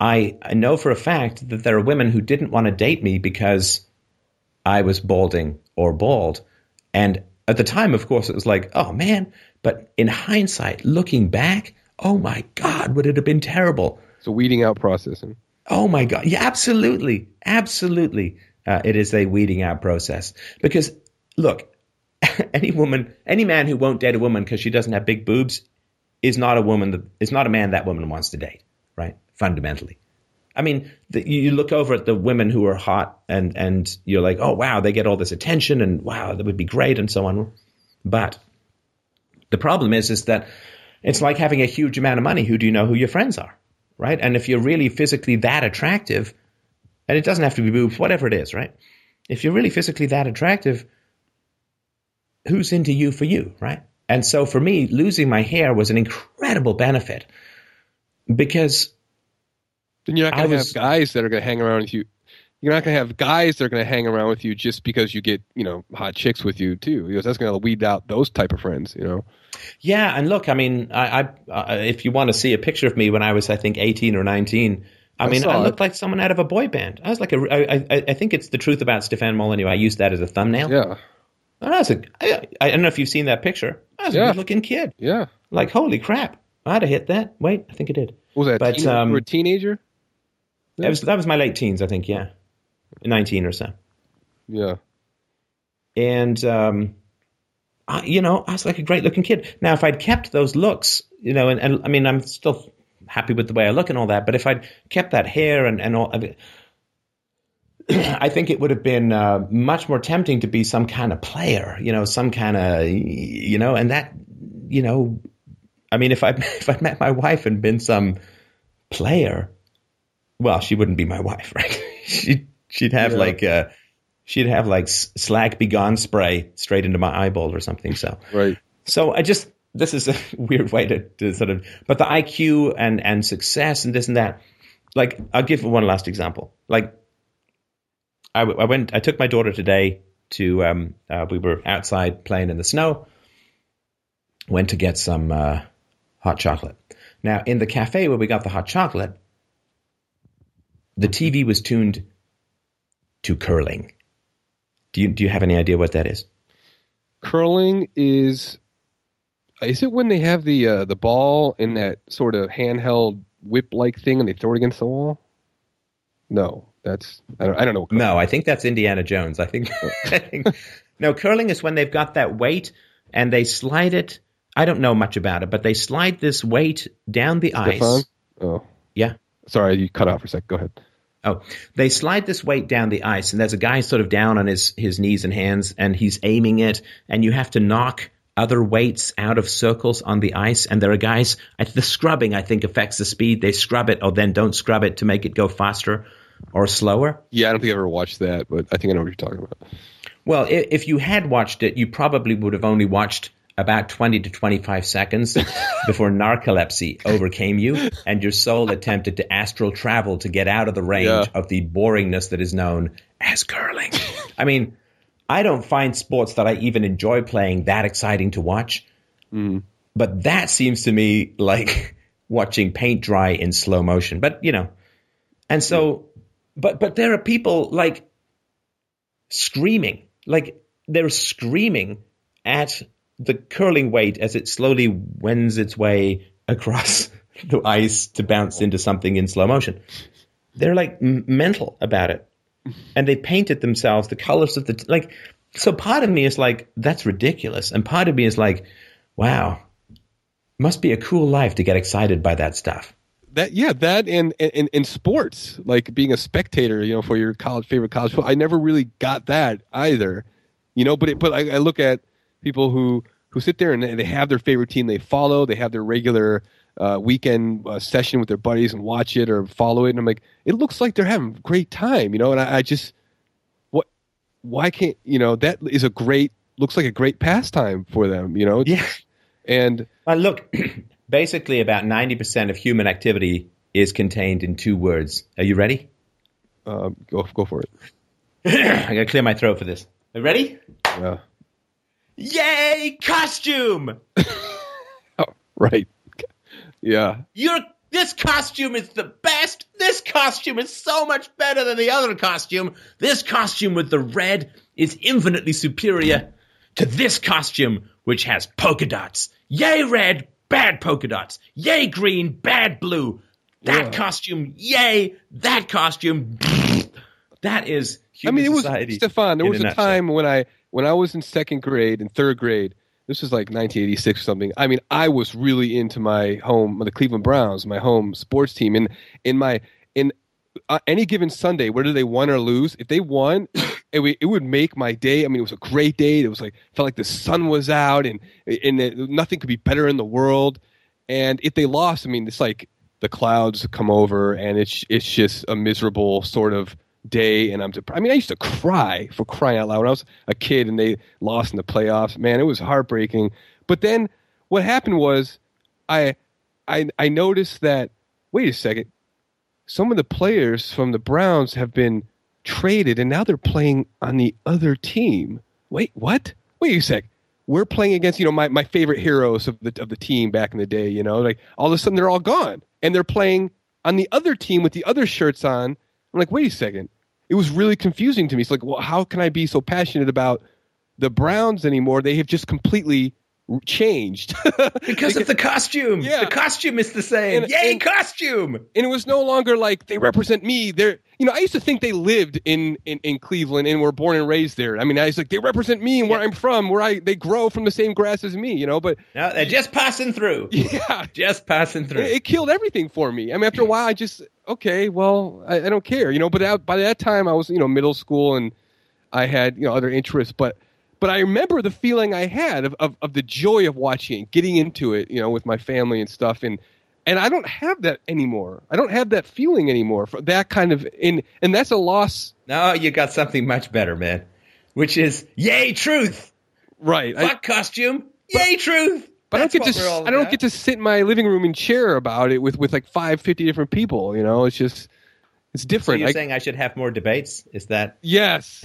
I, I know for a fact that there are women who didn't want to date me because I was balding or bald. And at the time, of course, it was like, oh man. But in hindsight, looking back, oh my God, would it have been terrible? It's a weeding out process. Oh my God. Yeah, absolutely. Absolutely. Uh, it is a weeding out process. Because, look, any woman, any man who won't date a woman because she doesn't have big boobs is not a woman that is not a man that woman wants to date, right? Fundamentally. I mean, the, you look over at the women who are hot and, and you're like, oh, wow, they get all this attention and wow, that would be great and so on. But the problem is, is that it's like having a huge amount of money. Who do you know who your friends are? right? And if you're really physically that attractive, and it doesn't have to be boobs, whatever it is, right? If you're really physically that attractive, who's into you for you, right? And so for me, losing my hair was an incredible benefit because then you're not going to have guys that are going to hang around with you. You're not going to have guys that are going to hang around with you just because you get, you know, hot chicks with you too. Because that's going to weed out those type of friends, you know. Yeah, and look, I mean, I, I uh, if you want to see a picture of me when I was, I think, eighteen or nineteen, I, I mean, I it. looked like someone out of a boy band. I was like a, I, I, I think it's the truth about Stefan Molyneux. I used that as a thumbnail. Yeah, I was a, I, I don't know if you've seen that picture. I was a good-looking kid. yeah. Like, holy crap! I'd have hit that. Wait, I think I did. What was that? But, teen- um, you were a teenager? That was that was my late teens, I think. Yeah, nineteen or so. Yeah. and um, I, you know, I was like a great looking kid. Now, if I'd kept those looks, you know, and, and I mean, I'm still happy with the way I look and all that, but if I'd kept that hair and and all, I, mean, I think it would have been uh, much more tempting to be some kind of player, you know, some kind of, you know, and that, you know, I mean, if I if I met my wife and been some player, well, she wouldn't be my wife, right? she she'd have Yeah. like uh she'd have like slag begone spray straight into my eyeball or something. So Right. so I just this is a weird way to, to sort of but the IQ and and success and this and that. Like I'll give one last example. Like I, I went I took my daughter today to um uh, we were outside playing in the snow. Went to get some uh, hot chocolate. Now in the cafe where we got the hot chocolate, the TV was tuned to curling. Do you do you have any idea what that is? Curling is. Is it when they have the uh, the ball in that sort of handheld whip like thing and they throw it against the wall? No, that's I don't I don't know. No, I think that's Indiana Jones. I think, I think no curling is when they've got that weight and they slide it I don't know much about it, but they slide this weight down the Stefan? ice. Oh, Yeah. sorry, you cut out for a sec. Go ahead. Oh, they slide this weight down the ice, and there's a guy sort of down on his, his knees and hands, and he's aiming it, and you have to knock other weights out of circles on the ice. And there are guys, the scrubbing, I think, affects the speed. They scrub it or then don't scrub it to make it go faster or slower. Yeah, I don't think I ever watched that, but I think I know what you're talking about. Well, if you had watched it, you probably would have only watched about 20 to 25 seconds before narcolepsy overcame you and your soul attempted to astral travel to get out of the range Yeah. of the boringness that is known as curling. I mean, I don't find sports that I even enjoy playing that exciting to watch. Mm. But that seems to me like watching paint dry in slow motion. But, you know, and so, mm. but, but there are people like screaming, like they're screaming at the curling weight as it slowly wends its way across the ice to bounce into something in slow motion. They're like m- mental about it. And they painted themselves the colors of the, like, so part of me is like, that's ridiculous. And part of me is like, wow, must be a cool life to get excited by that stuff. That yeah, that and in in sports, like being a spectator, you know, for your college favorite college football. I never really got that either, you know. But it, but I, I look at people who who sit there and they have their favorite team they follow, they have their regular uh, weekend uh, session with their buddies and watch it or follow it, and I'm like, it looks like they're having a great time, you know. And I, I just what why can't you know that is a great looks like a great pastime for them, you know. Yeah. And Well, look, basically about 90% of human activity is contained in two words. Are you ready? um, go go for it. I gotta clear my throat for this. Are you ready? Yeah. Yay, costume! Oh, right. Yeah. You're, this costume is the best! This costume is so much better than the other costume! This costume with the red is infinitely superior to this costume, which has polka dots. Yay, red, bad polka dots. Yay, green, bad blue. That Yeah. costume, yay! That costume, that is I mean, it was Stefan. There was a, nutshell. time when I when I was in second grade and third grade. This was like 1986 or something. I mean, I was really into my home, the Cleveland Browns, my home sports team. And in my in uh, any given Sunday, whether they won or lose, if they won, it, it would make my day. I mean, it was a great day. It was like felt like the sun was out, and and it, nothing could be better in the world. And if they lost, I mean, it's like the clouds come over, and it's it's just a miserable sort of day. And I'm, dep- I mean, I used to cry for crying out loud when I was a kid, and they lost in the playoffs. Man, it was heartbreaking. But then what happened was, I I I noticed that. Wait a second some of the players from the Browns have been traded and now they're playing on the other team. Wait, what? Wait a sec. We're playing against, you know, my, my favorite heroes of the of the team back in the day, you know, like all of a sudden they're all gone. And they're playing on the other team with the other shirts on. I'm like, wait a second. It was really confusing to me. It's like, well, how can I be so passionate about the Browns anymore? They have just completely changed. Because of the costume. Yeah. The costume is the same. And- Yay, and- costume! and it was no longer like they represent me. They're, you know, I used to think they lived in, in, in Cleveland and were born and raised there. I mean, I was like, they represent me and where I'm from, where I they grow from the same grass as me, you know. But No, they're just passing through. yeah, Just passing through. it, it killed everything for me. I mean, after a while, I just okay, well, I, I don't care, you know. But that, by that time, I was you know middle school and I had you know other interests, but. But I remember the feeling I had of, of, of the joy of watching it, getting into it, you know, with my family and stuff. And and I don't have that anymore. I don't have that feeling anymore for that kind of in and that's a loss. no, you got something much better, man. Which is yay, truth. Right. I, Fuck costume. Yay, truth. But I don't get to what we're all I don't about. get to sit in my living room and chair about it with with like five fifty different people. You know, it's just it's So different. you're I- saying I should have more debates? Is that yes,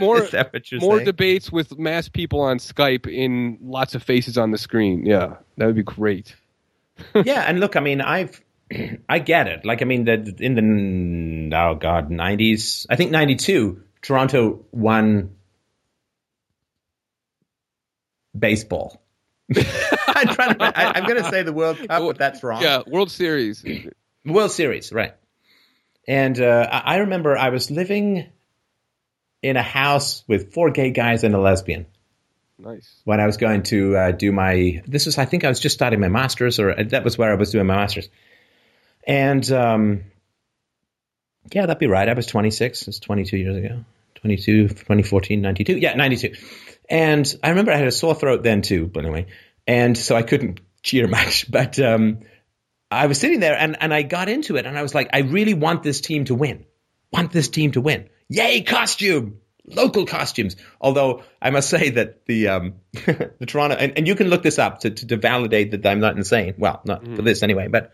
more is that what you're more saying? debates with mass people on Skype in lots of faces on the screen. Yeah, that would be great. yeah, and look, I mean, I've I get it. Like, I mean, the in the oh god, nineties. I think ninety two. Toronto won baseball. I'm trying to. I, I'm going to say the World Cup, but that's wrong. Yeah, World Series. World Series, right? And uh, I I remember I was living in a house with four gay guys and a lesbian, Nice. when I was going to uh, do my. This was, I think, I was just starting my masters, or uh, that was where I was doing my masters. And um, yeah, that'd be right. I was 26. It's 22 years ago. 22, 2014, 92. Yeah, 92. And I remember I had a sore throat then too, but anyway. And so I couldn't cheer much. But um, I was sitting there and, and I got into it and I was like, I really want this team to win. Want this team to win. Yay, costume! Local costumes. Although I must say that the um, the Toronto and, and you can look this up to, to, to validate that I'm not insane. Well, not for this anyway, but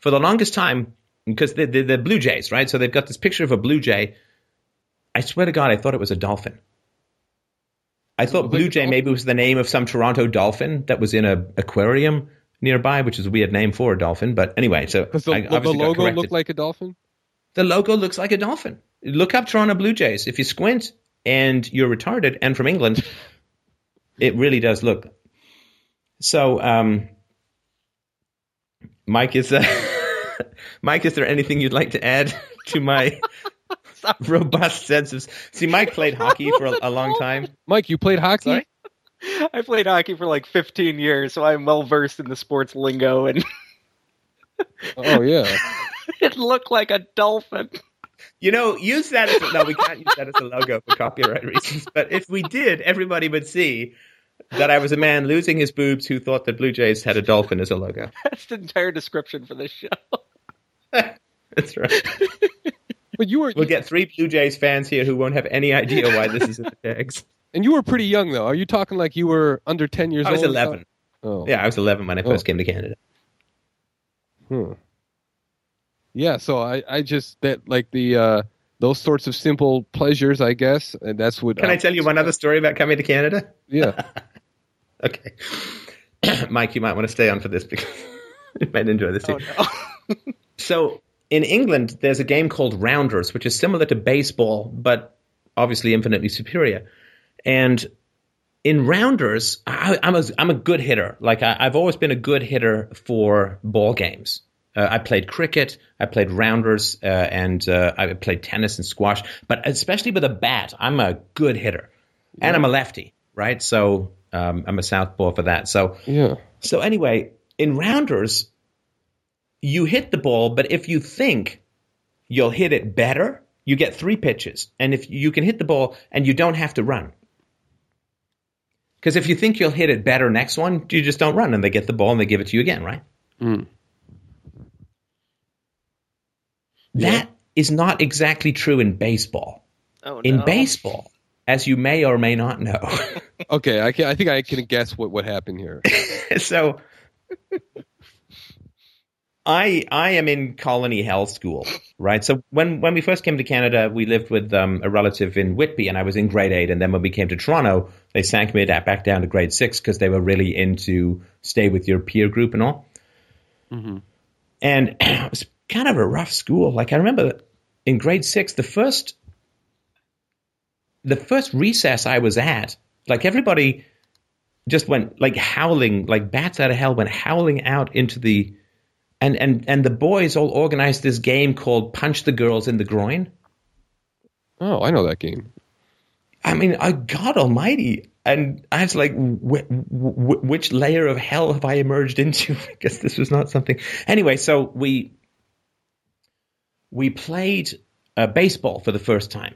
for the longest time, because they're, they're, they're Blue Jays, right? So they've got this picture of a Blue Jay. I swear to God, I thought it was a dolphin. I thought Blue Jay maybe was the name of some Toronto dolphin that was in a aquarium nearby, which is a weird name for a dolphin. But anyway, so Does the, I the logo corrected. look like a dolphin? the logo looks like a dolphin. Look up Toronto Blue Jays. If you squint and you're retarded and from England, it really does look. So, um, Mike, is uh, Mike, is there anything you'd like to add to my robust sense of? See, Mike played hockey for a, a long time. Mike, you played hockey? Sorry? I played hockey for like 15 years, so I'm well versed in the sports lingo, and Oh, oh yeah. it looked like a dolphin. You know, use that as a, no, we can't use that as a logo for copyright reasons. But if we did, everybody would see that I was a man losing his boobs who thought that Blue Jays had a dolphin as a logo. That's the entire description for this show. That's right. But you were We'll get three Blue Jays fans here who won't have any idea why this is in the tags. and you were pretty young though. Are you talking like you were under ten years old? I was old? 11. Oh. Yeah, I was 11 when I first Oh. came to Canada. Hmm. Yeah, so I, I just that like the uh those sorts of simple pleasures, I guess, and that's what. Can I tell you one other story about coming to Canada? Yeah. Okay. Mike, you might want to stay on for this because you might enjoy this too. Oh no. So in England, there's a game called Rounders, which is similar to baseball, but obviously infinitely superior. And in Rounders, I, I'm a I'm a good hitter. Like I, I've always been a good hitter for ball games. Uh, I played cricket, I played rounders, uh, and uh, I played tennis and squash. But especially with a bat, I'm a good hitter, and I'm a lefty, right? So um, I'm a southpaw for that. So Yeah. so anyway, in rounders, you hit the ball, but if you think you'll hit it better, you get three pitches. And if you can hit the ball and you don't have to run. Because if you think you'll hit it better next one, you just don't run and they get the ball and they give it to you again, right? Mm. That is not exactly true in baseball. Oh, In no. baseball, as you may or may not know. Okay, I can I think I can guess what what happened here. so I I am in colony health school, right? So when when we first came to Canada, we lived with um, a relative in Whitby, and I was in grade eight. And then when we came to Toronto, they sank me back down to grade six because they were really into stay with your peer group and all. And it was kind of a rough school. Like I remember in grade six, the first the first recess I was at, like everybody just went like howling, like bats out of hell, went howling out into the, and and and the boys all organized this game called Punch the Girls in the Groin. Oh, I know that game. I mean, I, God Almighty, and I was like, wh- wh- which layer of hell have I emerged into? because this was not something. Anyway, so we we played uh, baseball for the first time,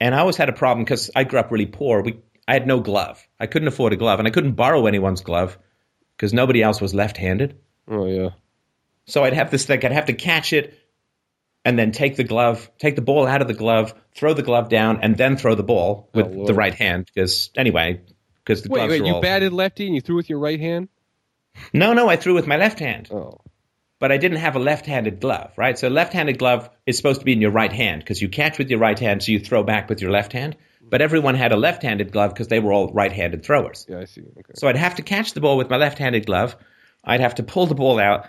and I always had a problem because I grew up really poor. We I had no glove. I couldn't afford a glove, and I couldn't borrow anyone's glove because nobody else was left-handed. Oh yeah. So I'd have this like I'd have to catch it and then take the glove, take the ball out of the glove, throw the glove down, and then throw the ball oh, with Oh, the right hand. Because anyway, because the Wait, gloves wait, you all- batted lefty and you threw with your right hand? No, no, I threw with my left hand, Oh. but I didn't have a left-handed glove, right? So a left-handed glove is supposed to be in your right hand because you catch with your right hand, so you throw back with your left hand. But everyone had a left-handed glove because they were all right-handed throwers. Yeah, I see. Okay. So I'd have to catch the ball with my left-handed glove. I'd have to pull the ball out,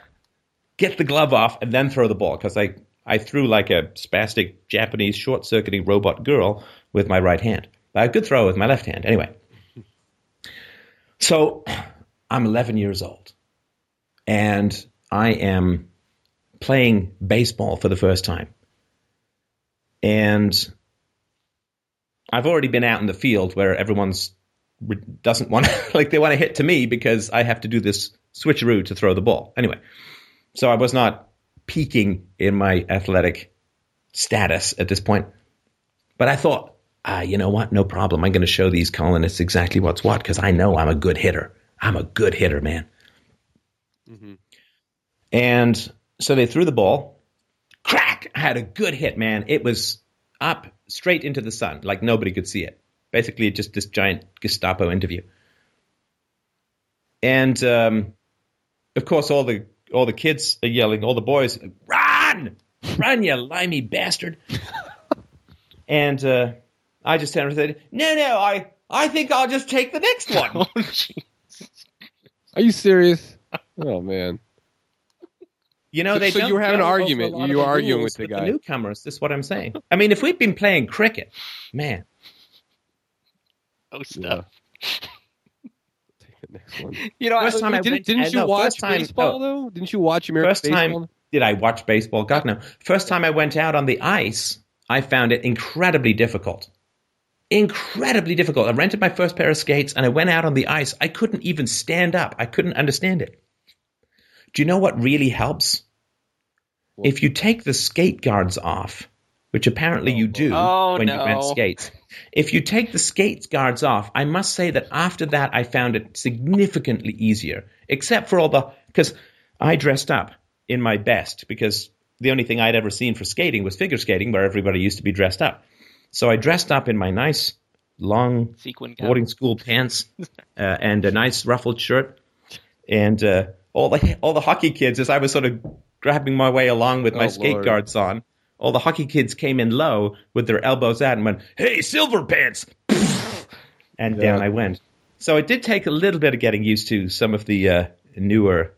get the glove off, and then throw the ball because I I threw like a spastic Japanese short-circuiting robot girl with my right hand. But I could throw with my left hand anyway. So I'm 11 years old, and I am playing baseball for the first time, and I've already been out in the field where everyone's doesn't want like they want to hit to me because I have to do this switcheroo to throw the ball. Anyway, so I was not peaking in my athletic status at this point. But I thought, ah, you know what? No problem. I'm going to show these colonists exactly what's what because I know I'm a good hitter. I'm a good hitter, man. Mm-hmm. And so they threw the ball. Crack! I had a good hit, man. It was up straight into the sun, like nobody could see it. Basically, just this giant Gestapo interview. And um, of course, all the all the kids are yelling, all the boys, run, run, you limey bastard. and uh, I just turned and said, no, no, I, I think I'll just take the next one. oh, are you serious? Oh man. You know, they so you have an argument. You are arguing with the guy. The newcomers. This is what I'm saying. I mean, if we'd been playing cricket, man. Oh, stuff. Yeah. Take the next one. You know, first I, time I, didn't, didn't you no, watch time, baseball oh, though? Didn't you watch American first baseball? Time, did I watch baseball? God no. First time I went out on the ice, I found it incredibly difficult. Incredibly difficult. I rented my first pair of skates and I went out on the ice. I couldn't even stand up. I couldn't understand it. Do you know what really helps? What? If you take the skate guards off, which apparently you oh, do oh, when no. you rent oh, skates. If you take the skate guards off, I must say that after that I found it significantly easier, except for all the because I dressed up in my best because the only thing I'd ever seen for skating was figure skating, where everybody used to be dressed up. So I dressed up in my nice long Sequin boarding school pants uh, and a nice ruffled shirt, and uh, all the all the hockey kids as I was sort of grabbing my way along with my oh, skate Lord. guards on. All the hockey kids came in low with their elbows out and went, "Hey, silver pants!" and yeah. down I went. So it did take a little bit of getting used to some of the uh, newer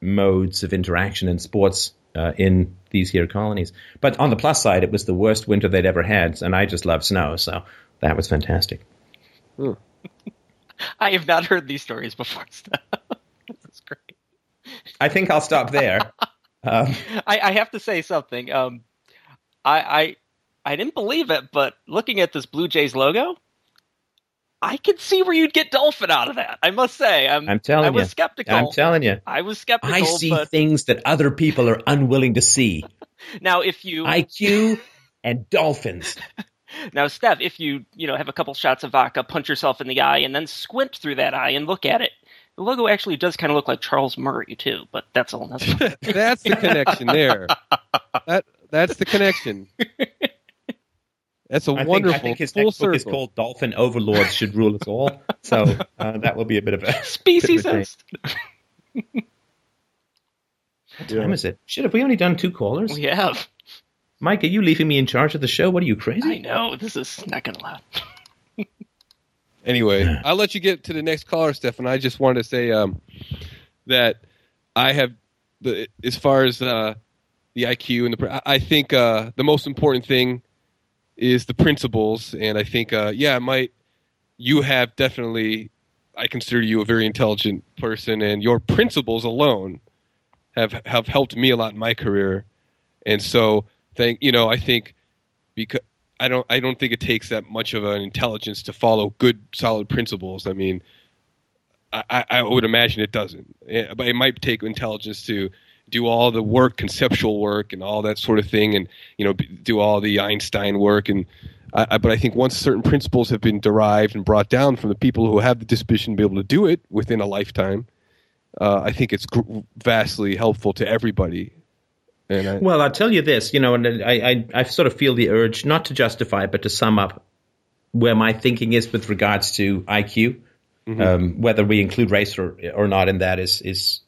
modes of interaction in sports uh, in these here colonies. But on the plus side, it was the worst winter they'd ever had, and I just love snow, so that was fantastic. I have not heard these stories before. That's great. I think I'll stop there. um, I, I, have to say something. Um, I, I I didn't believe it, but looking at this Blue Jays logo, I could see where you'd get dolphin out of that. I must say, I'm, I'm telling I was you, skeptical. I'm telling you, I was skeptical. I see but... things that other people are unwilling to see. now, if you IQ and dolphins. now, Steph, if you you know have a couple shots of vodka, punch yourself in the eye, and then squint through that eye and look at it, the logo actually does kind of look like Charles Murray too. But that's all. that's the connection there. That that's the connection. That's a I wonderful think, I think his full next circle. book is called "Dolphin Overlords Should Rule Us All." So uh, that will be a bit of a speciesist. what time is it? Shit, have we only done two callers? We have. Mike, are you leaving me in charge of the show? What are you crazy? I know this is not going to last. anyway, I'll let you get to the next caller, Stefan. I just wanted to say um, that I have the as far as uh, the IQ and the I think uh, the most important thing is the principles, and I think, uh, yeah, might. You have definitely. I consider you a very intelligent person, and your principles alone have have helped me a lot in my career. And so, thank you know, I think because I don't I don't think it takes that much of an intelligence to follow good solid principles. I mean, I, I would imagine it doesn't, eh, but it might take intelligence to do all the work, conceptual work, and all that sort of thing, and you know, do all the Einstein work. And I, but I think once certain principles have been derived and brought down from the people who have the disposition to be able to do it within a lifetime, uh, I think it's vastly helpful to everybody. I, well, I'll tell you this, you know, and I, I, I sort of feel the urge not to justify but to sum up where my thinking is with regards to IQ. Mm-hmm. Um, whether we include race or, or not in that is is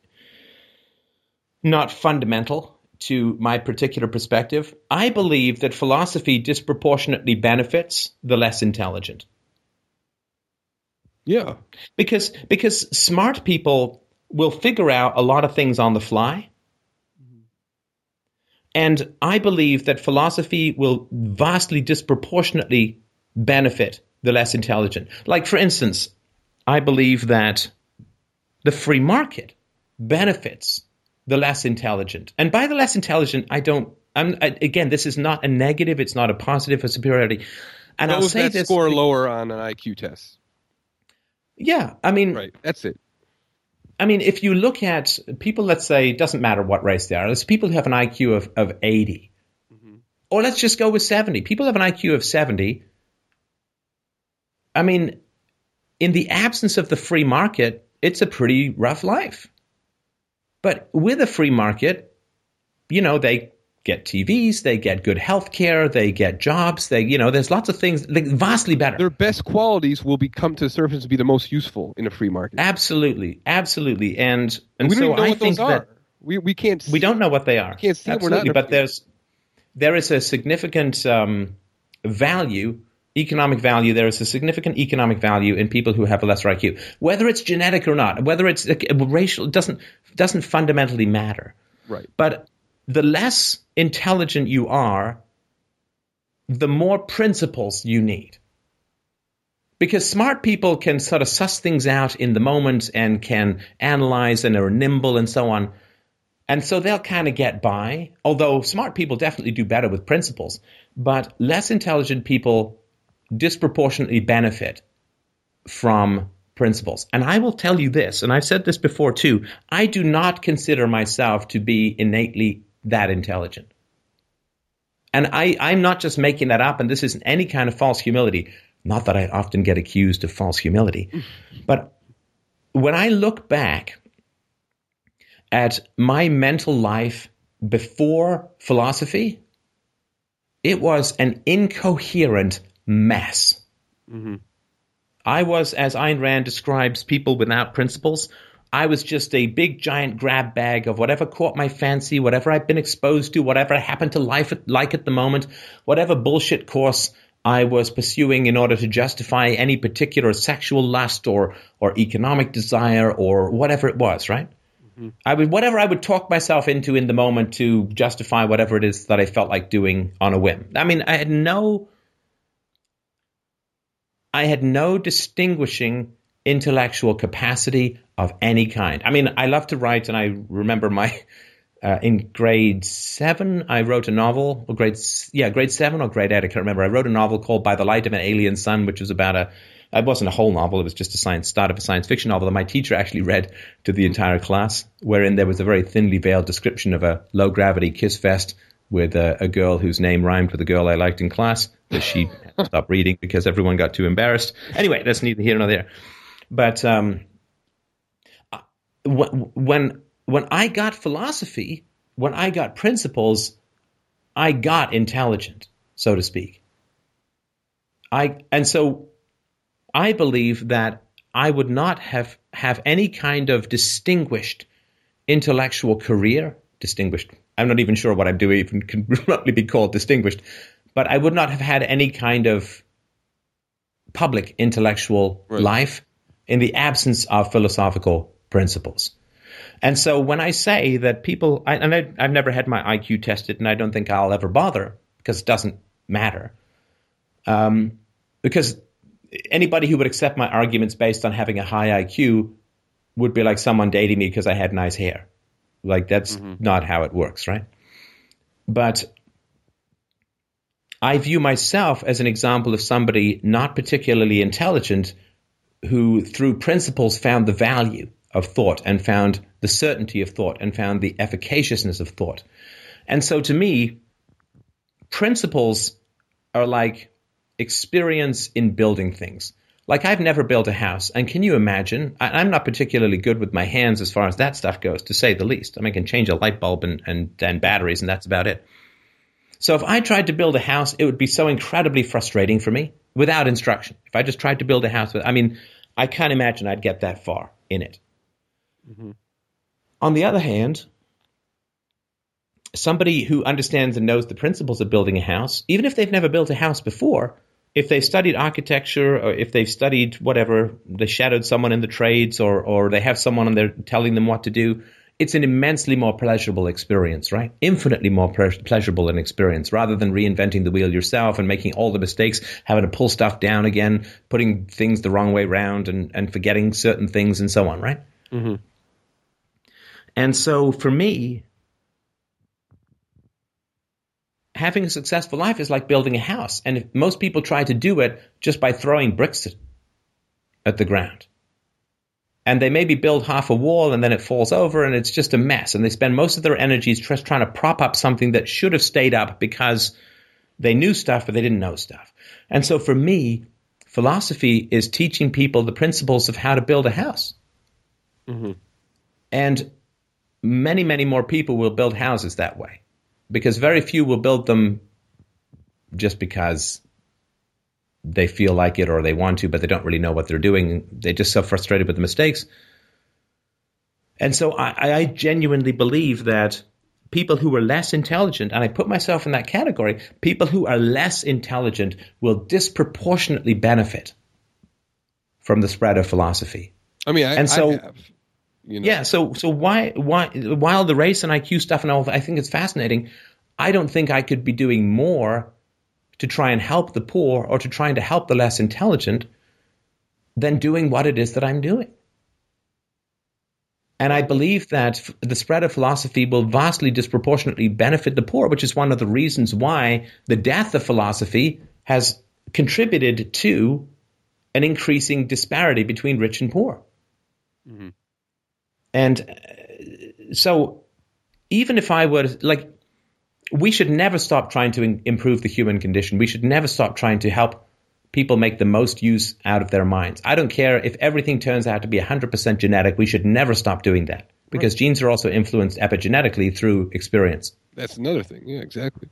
not fundamental to my particular perspective. I believe that philosophy disproportionately benefits the less intelligent. Yeah. Because because smart people will figure out a lot of things on the fly. And I believe that philosophy will vastly disproportionately benefit the less intelligent. Like, for instance, I believe that the free market benefits the less intelligent. And by the less intelligent, I don't, I'm, I, again, this is not a negative, it's not a positive, a superiority. And I'll Those say that this. score lower on an IQ test. Yeah, I mean, Right. That's it. I mean, if you look at people, let's say, it doesn't matter what race they are, there's people who have an IQ of, of 80. Mm-hmm. Or let's just go with 70. People have an IQ of 70. I mean, in the absence of the free market, it's a pretty rough life. But with a free market, you know, they get TVs, they get good health care, they get jobs, they, you know, there's lots of things like, vastly better. Their best qualities will be come to the surface to be the most useful in a free market. absolutely, absolutely. And, and we don't so I what think those that. are. We we can't. We don't know what they are. can't see it. We're not Absolutely, but there's there is a significant um, value, economic value. There is a significant economic value in people who have a lesser IQ, whether it's genetic or not, whether it's racial. It doesn't doesn't fundamentally matter. Right. But the less intelligent you are, the more principles you need. Because smart people can sort of suss things out in the moment and can analyze and are nimble and so on. And so they'll kind of get by, although smart people definitely do better with principles. But less intelligent people disproportionately benefit from principles. And I will tell you this, and I've said this before too I do not consider myself to be innately that intelligent. And I, I'm not just making that up, and this isn't any kind of false humility. Not that I often get accused of false humility. But when I look back at my mental life before philosophy, it was an incoherent mess. Mm-hmm. I was, as Ayn Rand describes, people without principles. I was just a big giant grab bag of whatever caught my fancy, whatever I'd been exposed to, whatever happened to life at, like at the moment, whatever bullshit course I was pursuing in order to justify any particular sexual lust or or economic desire or whatever it was, right? Mm-hmm. I would whatever I would talk myself into in the moment to justify whatever it is that I felt like doing on a whim. I mean, I had no I had no distinguishing intellectual capacity of any kind. I mean, I love to write, and I remember my uh, in grade seven, I wrote a novel, or grade yeah, grade seven or grade eight, I can't remember. I wrote a novel called "By the Light of an Alien Sun," which was about a. It wasn't a whole novel; it was just a science start of a science fiction novel that my teacher actually read to the entire class, wherein there was a very thinly veiled description of a low gravity kiss fest with a, a girl whose name rhymed with a girl I liked in class that she stop reading because everyone got too embarrassed. Anyway, that's neither here nor there. But um, when when I got philosophy, when I got principles, I got intelligent, so to speak. I and so I believe that I would not have have any kind of distinguished intellectual career. Distinguished. I'm not even sure what I'm doing even can remotely be called distinguished, but I would not have had any kind of public intellectual Right. life in the absence of philosophical principles. And so when I say that people, I, and I, I've never had my IQ tested, and I don't think I'll ever bother because it doesn't matter. Um, because anybody who would accept my arguments based on having a high IQ would be like someone dating me because I had nice hair. Like that's not how it works, right? But I view myself as an example of somebody not particularly intelligent who, through principles, found the value of thought and found the certainty of thought and found the efficaciousness of thought. And so to me, principles are like experience in building things. Like I've never built a house, and can you imagine? I, I'm not particularly good with my hands as far as that stuff goes, to say the least. I mean, I can change a light bulb and, and, and batteries, and that's about it. So if I tried to build a house, it would be so incredibly frustrating for me without instruction. If I just tried to build a house, with, I mean, I can't imagine I'd get that far in it. Mm-hmm. On the other hand, somebody who understands and knows the principles of building a house, even if they've never built a house before, if they've studied architecture or if they've studied whatever, they shadowed someone in the trades or, or they have someone on there telling them what to do, it's an immensely more pleasurable experience, right? Infinitely more ple- pleasurable an experience rather than reinventing the wheel yourself and making all the mistakes, having to pull stuff down again, putting things the wrong way round and, and forgetting certain things and so on, right? Mm-hmm. And so for me, having a successful life is like building a house. And if most people try to do it just by throwing bricks at the ground. And they maybe build half a wall and then it falls over and it's just a mess. And they spend most of their energies just trying to prop up something that should have stayed up because they knew stuff, but they didn't know stuff. And so for me, philosophy is teaching people the principles of how to build a house. Mm-hmm. And many, many more people will build houses that way because very few will build them just because they feel like it or they want to, but they don't really know what they're doing. They're just so frustrated with the mistakes. And so I, I genuinely believe that people who are less intelligent, and I put myself in that category, people who are less intelligent will disproportionately benefit from the spread of philosophy. I mean, I, And so- have, you know, Yeah, so so why why while the race and IQ stuff and all, I think it's fascinating. I don't think I could be doing more to try and help the poor or to trying to help the less intelligent than doing what it is that I'm doing. And I believe that the spread of philosophy will vastly disproportionately benefit the poor, which is one of the reasons why the death of philosophy has contributed to an increasing disparity between rich and poor. And uh, so, even if I were like, we should never stop trying to in- improve the human condition. We should never stop trying to help people make the most use out of their minds. I don't care if everything turns out to be 100% genetic. We should never stop doing that because genes are also influenced epigenetically through experience. that's another thing. Yeah, exactly.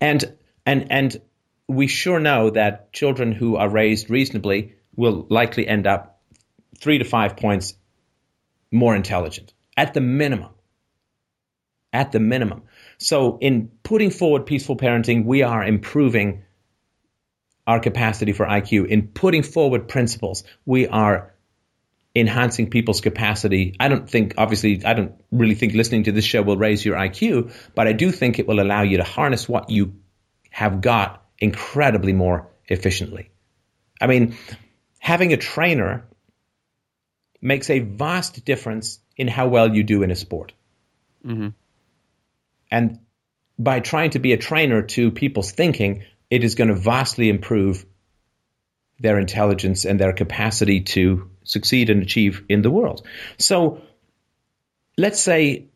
And and and we sure know that children who are raised reasonably will likely end up three to five points more intelligent at the minimum. At the minimum. So in putting forward peaceful parenting, we are improving our capacity for IQ. In putting forward principles, we are enhancing people's capacity. I don't think, obviously, I don't really think listening to this show will raise your IQ, but I do think it will allow you to harness what you have got incredibly more efficiently. I mean, having a trainer makes a vast difference in how well you do in a sport. Mm-hmm. And by trying to be a trainer to people's thinking, it is going to vastly improve their intelligence and their capacity to succeed and achieve in the world. So let's say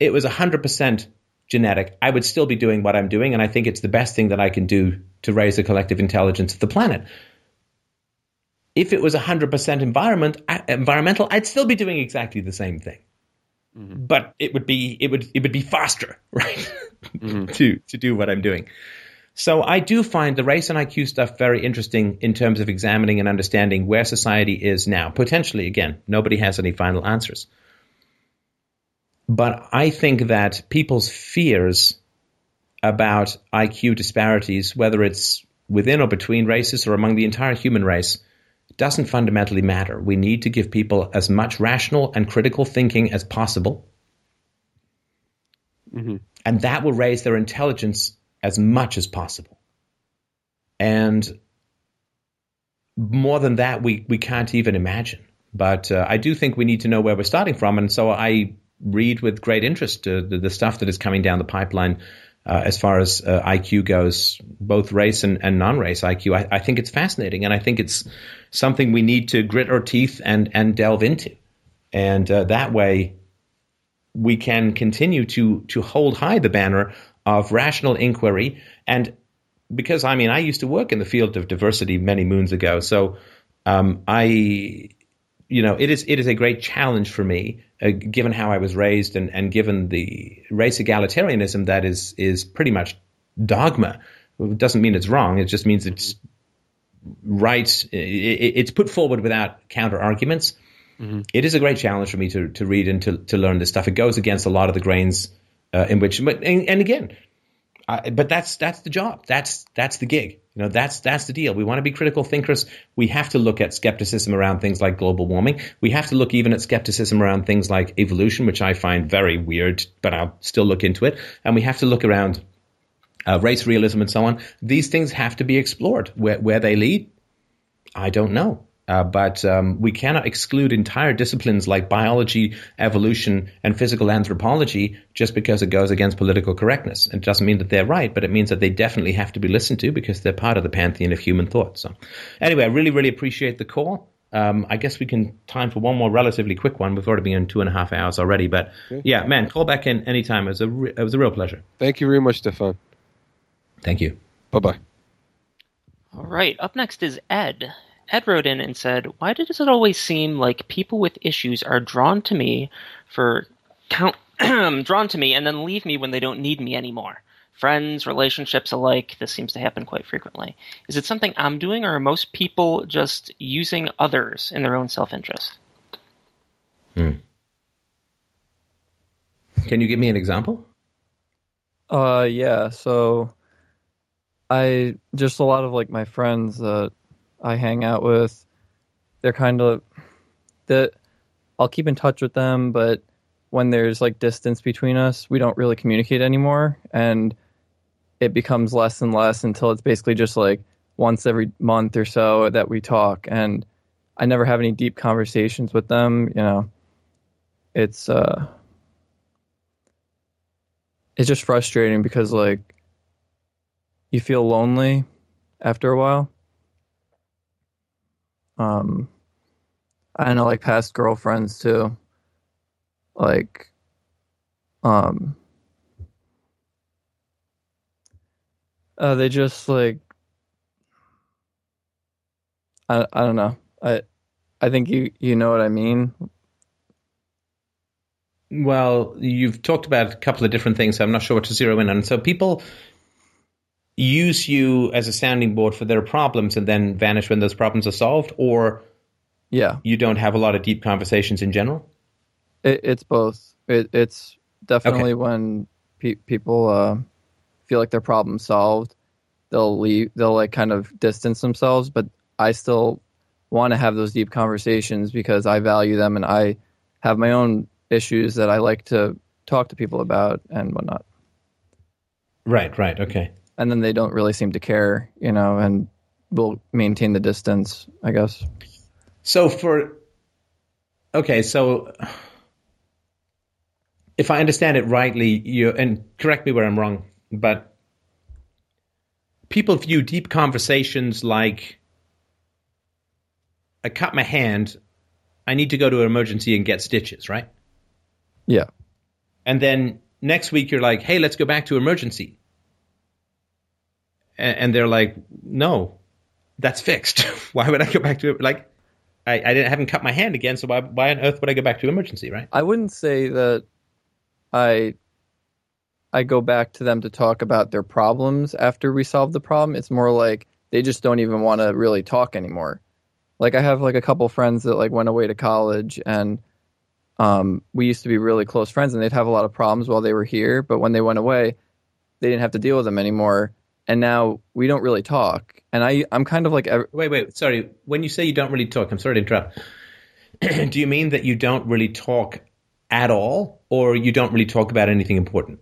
it was 100% genetic. I would still be doing what I'm doing, and I think it's the best thing that I can do to raise the collective intelligence of the planet. If it was 100% environment, environmental, I'd still be doing exactly the same thing. Mm-hmm. But it would be it would it would be faster, right? Mm-hmm. to to do what I'm doing. So I do find the race and IQ stuff very interesting in terms of examining and understanding where society is now. Potentially, again, nobody has any final answers. But I think that people's fears about IQ disparities, whether it's within or between races or among the entire human race, doesn't fundamentally matter. We need to give people as much rational and critical thinking as possible. And that will raise their intelligence as much as possible. And more than that, we, we can't even imagine. But uh, I do think we need to know where we're starting from. And so I read with great interest uh, the, the stuff that is coming down the pipeline as far as uh, IQ goes, both race and, and non race IQ. I, I think it's fascinating. And I think it's something we need to grit our teeth and, and delve into. And uh, that way, we can continue to to hold high the banner of rational inquiry and because I mean I used to work in the field of diversity many moons ago so um, I you know it is it is a great challenge for me uh, given how I was raised and and given the race egalitarianism that is is pretty much dogma it doesn't mean it's wrong it just means it's right it, it, it's put forward without counter arguments it is a great challenge for me to to read and to to learn this stuff. It goes against a lot of the grains uh, in which, but and, and again, I, but that's that's the job. That's that's the gig. You know, that's that's the deal. We want to be critical thinkers. We have to look at skepticism around things like global warming. We have to look even at skepticism around things like evolution, which I find very weird, but I'll still look into it. And we have to look around uh, race realism and so on. These things have to be explored. Where where they lead, I don't know. Uh, but um, we cannot exclude entire disciplines like biology, evolution, and physical anthropology just because it goes against political correctness. It doesn't mean that they're right, but it means that they definitely have to be listened to because they're part of the pantheon of human thought. So, anyway, I really, really appreciate the call. Um, I guess we can time for one more relatively quick one. We've already been in two and a half hours already, but okay. yeah, man, call back in anytime. It was a re- it was a real pleasure. Thank you very much, Stefan. Thank you. Bye bye. All right. Up next is Ed. Ed wrote in and said, "Why does it always seem like people with issues are drawn to me for count drawn to me and then leave me when they don't need me anymore?" friends, relationships alike, this seems to happen quite frequently. Is it something I'm doing, or are most people just using others in their own self interest? Hmm. Can you give me an example? Uh, yeah. So, I just a lot of like my friends that I hang out with, they're kind of that I'll keep in touch with them, but when there's like distance between us, we don't really communicate anymore, and it becomes less and less until it's basically just like once every month or so that we talk and I never have any deep conversations with them, you know. It's uh it's just frustrating because like you feel lonely after a while. Um I know like past girlfriends too. Like um Uh, they just like I I don't know. I I think you you know what I mean. Well, you've talked about a couple of different things. So I'm not sure what to zero in on. So people use you as a sounding board for their problems and then vanish when those problems are solved, or yeah, you don't have a lot of deep conversations in general. It, it's both. It, it's definitely okay. when pe- people uh, feel like their problem solved, they'll leave. They'll like kind of distance themselves. But I still want to have those deep conversations because I value them and I have my own issues that I like to talk to people about and whatnot. Right. Right. Okay. And then they don't really seem to care, you know, and will maintain the distance, I guess. So for okay, so if I understand it rightly, you and correct me where I'm wrong, but people view deep conversations like I cut my hand, I need to go to an emergency and get stitches, right? Yeah. And then next week you're like, hey, let's go back to emergency. And, they're like, no, that's fixed. why would I go back to it? Like, I, I, didn't, haven't cut my hand again, so why, why on earth would I go back to emergency, right? I wouldn't say that I I go back to them to talk about their problems after we solve the problem. It's more like they just don't even want to really talk anymore. Like I have like a couple friends that like went away to college and um, we used to be really close friends and they'd have a lot of problems while they were here, but when they went away, they didn't have to deal with them anymore. And now we don't really talk. And I, I'm kind of like, wait, wait, sorry. When you say you don't really talk, I'm sorry to interrupt. Do you mean that you don't really talk at all, or you don't really talk about anything important?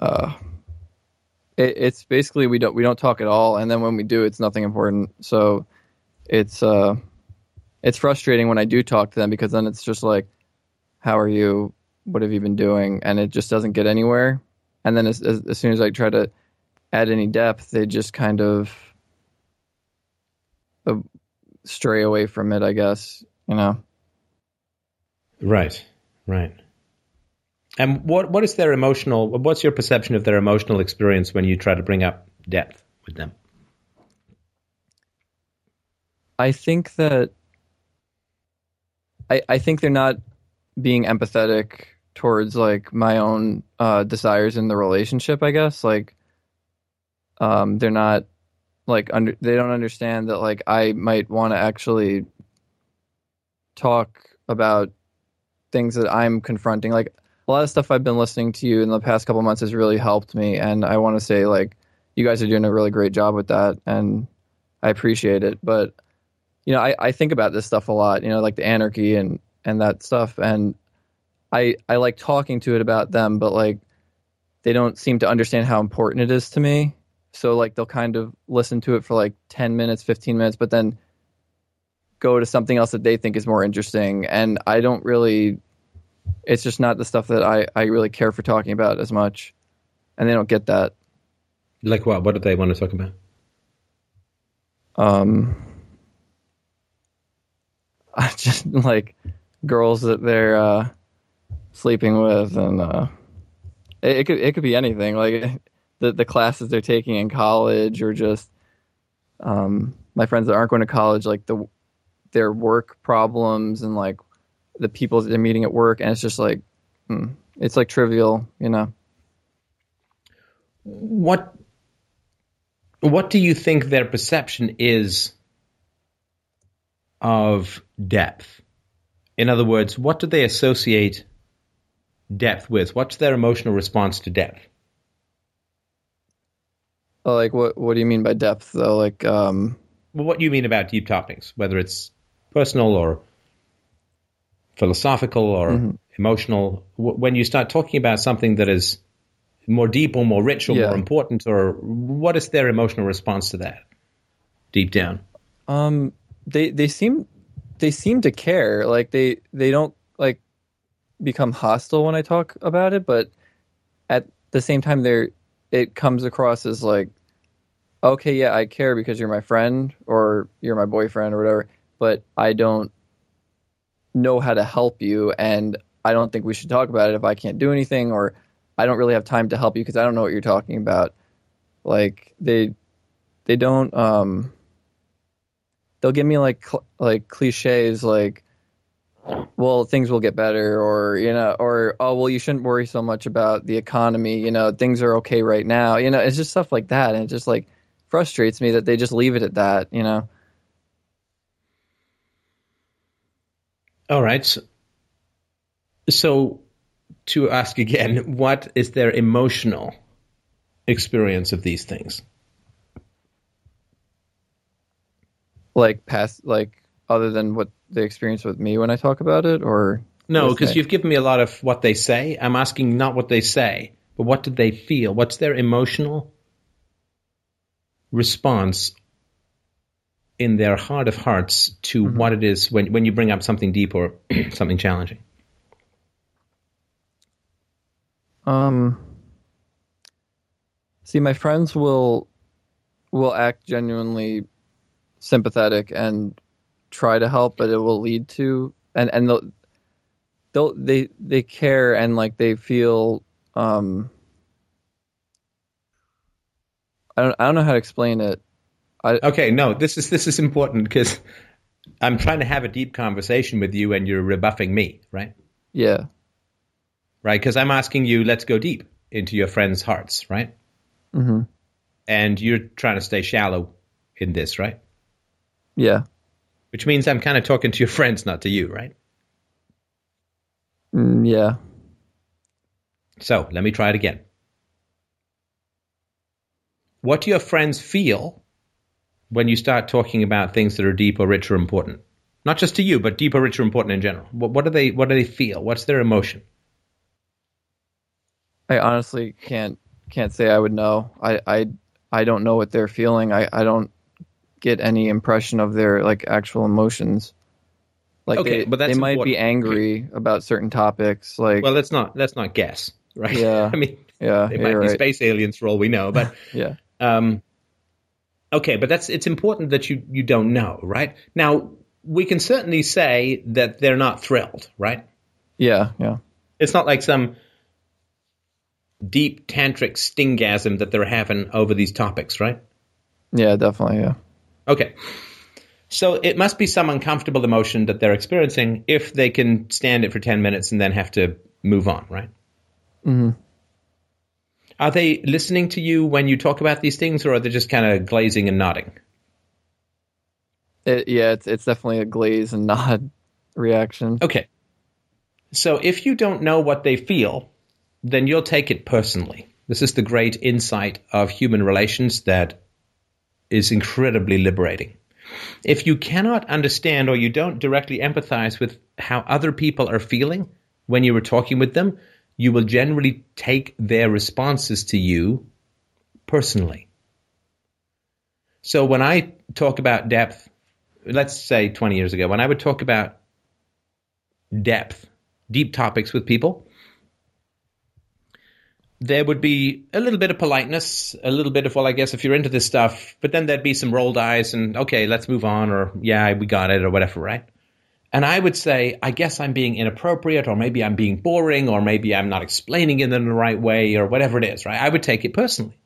uh, it, it's basically we don't we don't talk at all, and then when we do, it's nothing important. So it's uh, it's frustrating when I do talk to them because then it's just like, how are you? What have you been doing? And it just doesn't get anywhere. And then as, as, as soon as I try to add any depth, they just kind of uh, stray away from it. I guess you know. Right. Right. And what what is their emotional? What's your perception of their emotional experience when you try to bring up depth with them? I think that I I think they're not being empathetic towards like my own uh, desires in the relationship. I guess like um, they're not like under they don't understand that like I might want to actually talk about things that I'm confronting. Like a lot of stuff I've been listening to you in the past couple months has really helped me, and I want to say like you guys are doing a really great job with that, and I appreciate it. But you know, I, I think about this stuff a lot. You know, like the anarchy and and that stuff, and I I like talking to it about them, but like they don't seem to understand how important it is to me. So like they'll kind of listen to it for like ten minutes, fifteen minutes, but then go to something else that they think is more interesting. And I don't really, it's just not the stuff that I, I really care for talking about as much. And they don't get that. Like what? What do they want to talk about? Um, just like girls that they're uh, sleeping with, and uh, it, it could it could be anything. Like the the classes they're taking in college, or just um, my friends that aren't going to college, like the their work problems and like the people that they're meeting at work, and it's just like hmm, it's like trivial, you know. What what do you think their perception is of depth? In other words, what do they associate depth with? What's their emotional response to depth? Oh, like what? What do you mean by depth, though? Like, um, well, what do you mean about deep topics, whether it's personal or philosophical or mm-hmm. emotional? When you start talking about something that is more deep or more rich or yeah. more important, or what is their emotional response to that deep down? Um, they they seem they seem to care. Like they they don't like become hostile when I talk about it, but at the same time, they're it comes across as like, okay, yeah, I care because you're my friend or you're my boyfriend or whatever, but I don't know how to help you, and I don't think we should talk about it if I can't do anything or I don't really have time to help you because I don't know what you're talking about. Like they they don't um they'll give me like cl- like cliches like well things will get better or you know or oh well you shouldn't worry so much about the economy you know things are okay right now you know it's just stuff like that. And it just like frustrates me that they just leave it at that you know. All right. So, so to ask again what is their emotional experience of these things? Like past like other than what they experience with me when I talk about it, or no? Because you've given me a lot of what they say. I'm asking not what they say, but what did they feel? What's their emotional response in their heart of hearts to mm-hmm. what it is when when you bring up something deep or something challenging? Um. See, my friends will will act genuinely sympathetic and try to help, but it will lead to and and they'll, they'll they they care and like they feel um I don't I don't know how to explain it. I, okay, no, this is this is important because I'm trying to have a deep conversation with you and you're rebuffing me, right? Yeah. Right, because I'm asking you, let's go deep into your friends' hearts, right? Mm-hmm. And you're trying to stay shallow in this, right? Yeah. Which means I'm kind of talking to your friends, not to you, right? Mm, yeah. So let me try it again. What do your friends feel when you start talking about things that are deep or rich or important? Not just to you, but deep or rich or important in general. What, what do they What do they feel? What's their emotion? I honestly can't can't say I would know. I I I don't know what they're feeling. I I don't get any impression of their like actual emotions. Like okay, they, but they might important. be angry about certain topics. Like, well, let's not let's not guess, right? Yeah, I mean, yeah, they might be right. space aliens for all we know, but yeah. Um, okay, but that's it's important that you you don't know, right? Now we can certainly say that they're not thrilled, right? Yeah, yeah. It's not like some deep tantric stingasm that they're having over these topics, right? Yeah, definitely. Yeah. Okay. So it must be some uncomfortable emotion that they're experiencing if they can stand it for 10 minutes and then have to move on, right? Mm-hmm. Are they listening to you when you talk about these things or are they just kind of glazing and nodding? It, yeah, it's, it's definitely a glaze and nod reaction. Okay. So if you don't know what they feel, then you'll take it personally. This is the great insight of human relations that is incredibly liberating. If you cannot understand or you don't directly empathize with how other people are feeling when you were talking with them, you will generally take their responses to you personally. So when I talk about depth let's say 20 years ago, when I would talk about depth, deep topics with people, there would be a little bit of politeness, a little bit of, well, I guess if you're into this stuff, but then there'd be some rolled eyes and, okay, let's move on, or yeah, we got it, or whatever, right? And I would say, I guess I'm being inappropriate, or maybe I'm being boring, or maybe I'm not explaining it in the right way, or whatever it is, right? I would take it personally.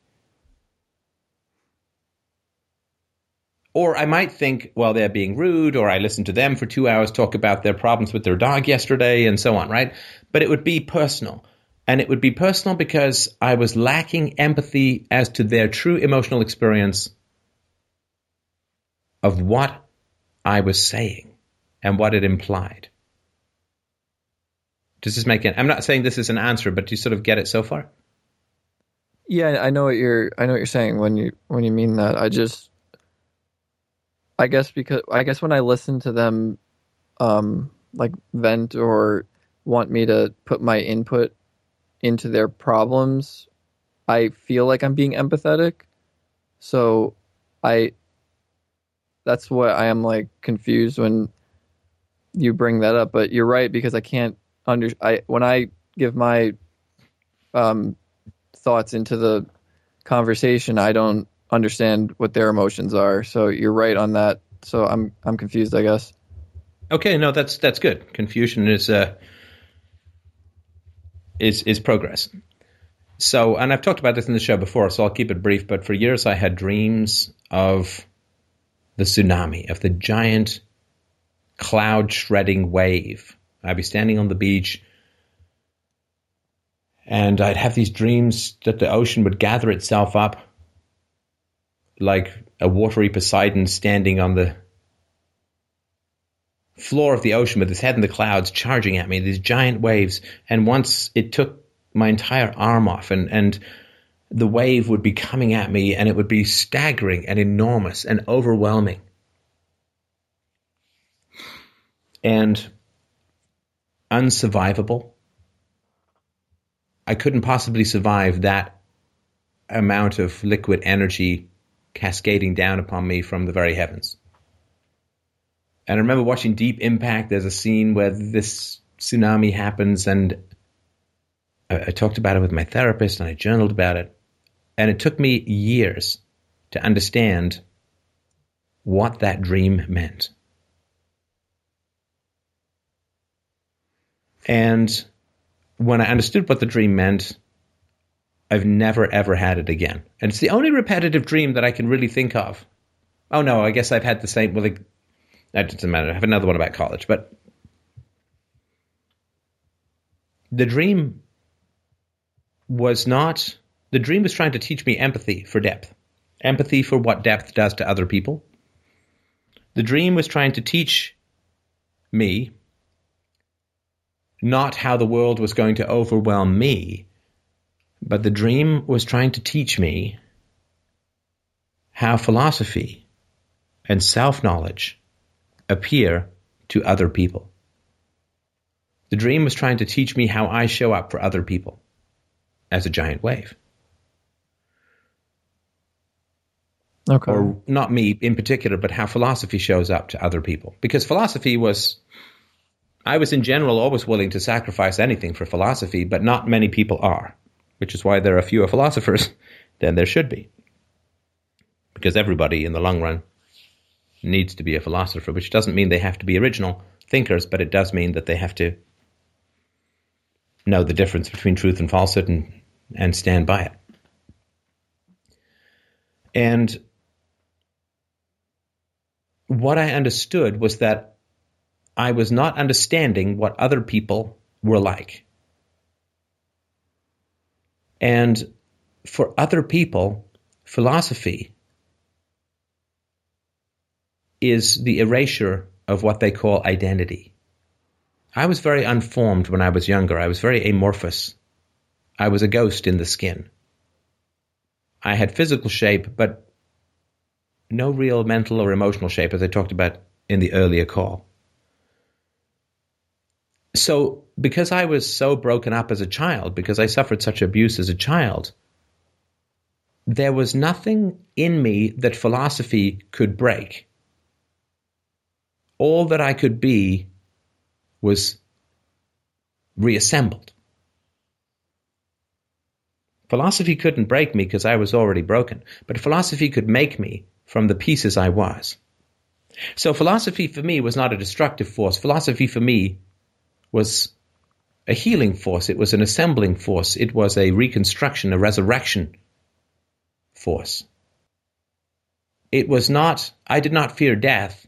Or I might think, well, they're being rude, or I listened to them for two hours talk about their problems with their dog yesterday, and so on, right? But it would be personal. And it would be personal because I was lacking empathy as to their true emotional experience of what I was saying and what it implied. Does this make it? I'm not saying this is an answer, but do you sort of get it so far? Yeah, I know what you're. I know what you're saying when you when you mean that. I just, I guess because I guess when I listen to them, um, like vent or want me to put my input into their problems, I feel like I'm being empathetic. So I that's what I am like confused when you bring that up, but you're right because I can't under I when I give my um thoughts into the conversation, I don't understand what their emotions are. So you're right on that. So I'm I'm confused, I guess. Okay, no, that's that's good. Confusion is uh is is progress. So, and I've talked about this in the show before, so I'll keep it brief. But for years, I had dreams of the tsunami, of the giant cloud shredding wave. I'd be standing on the beach, and I'd have these dreams that the ocean would gather itself up like a watery Poseidon standing on the floor of the ocean with his head in the clouds charging at me, these giant waves. And once it took my entire arm off and, and the wave would be coming at me and it would be staggering and enormous and overwhelming. And unsurvivable. I couldn't possibly survive that amount of liquid energy cascading down upon me from the very heavens. And I remember watching Deep Impact. There's a scene where this tsunami happens, and I, I talked about it with my therapist and I journaled about it. And it took me years to understand what that dream meant. And when I understood what the dream meant, I've never ever had it again. And it's the only repetitive dream that I can really think of. Oh no, I guess I've had the same. Well, that doesn't matter. I have another one about college, but the dream was not. The dream was trying to teach me empathy for depth, empathy for what depth does to other people. The dream was trying to teach me not how the world was going to overwhelm me, but the dream was trying to teach me how philosophy and self knowledge appear to other people. The dream was trying to teach me how I show up for other people as a giant wave. Okay. Or not me in particular, but how philosophy shows up to other people. Because philosophy was, I was in general always willing to sacrifice anything for philosophy, but not many people are, which is why there are fewer philosophers than there should be. Because everybody in the long run needs to be a philosopher, which doesn't mean they have to be original thinkers, but it does mean that they have to know the difference between truth and falsehood and, and stand by it. And what I understood was that I was not understanding what other people were like. And for other people, philosophy is the erasure of what they call identity. I was very unformed when I was younger. I was very amorphous. I was a ghost in the skin. I had physical shape, but no real mental or emotional shape, as I talked about in the earlier call. So, because I was so broken up as a child, because I suffered such abuse as a child, there was nothing in me that philosophy could break. All that I could be was reassembled. Philosophy couldn't break me because I was already broken, but philosophy could make me from the pieces I was. So philosophy for me was not a destructive force. Philosophy for me was a healing force. It was an assembling force. It was a reconstruction, a resurrection force. It was not, I did not fear death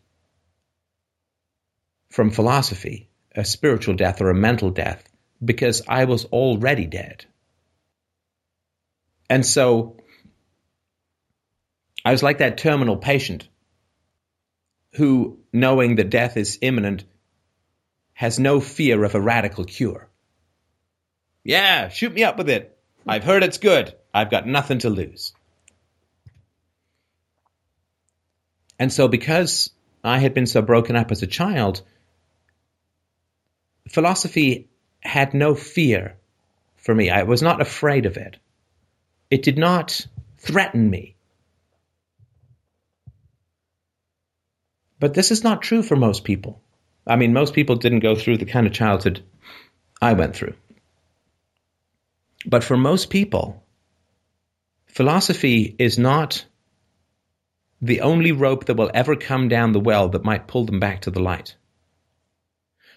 from philosophy, a spiritual death or a mental death, because I was already dead. And so I was like that terminal patient who, knowing that death is imminent, has no fear of a radical cure. Yeah, shoot me up with it. I've heard it's good. I've got nothing to lose. And so, because I had been so broken up as a child, philosophy had no fear for me. I was not afraid of it. It did not threaten me. But this is not true for most people. I mean, most people didn't go through the kind of childhood I went through. But for most people, philosophy is not the only rope that will ever come down the well that might pull them back to the light.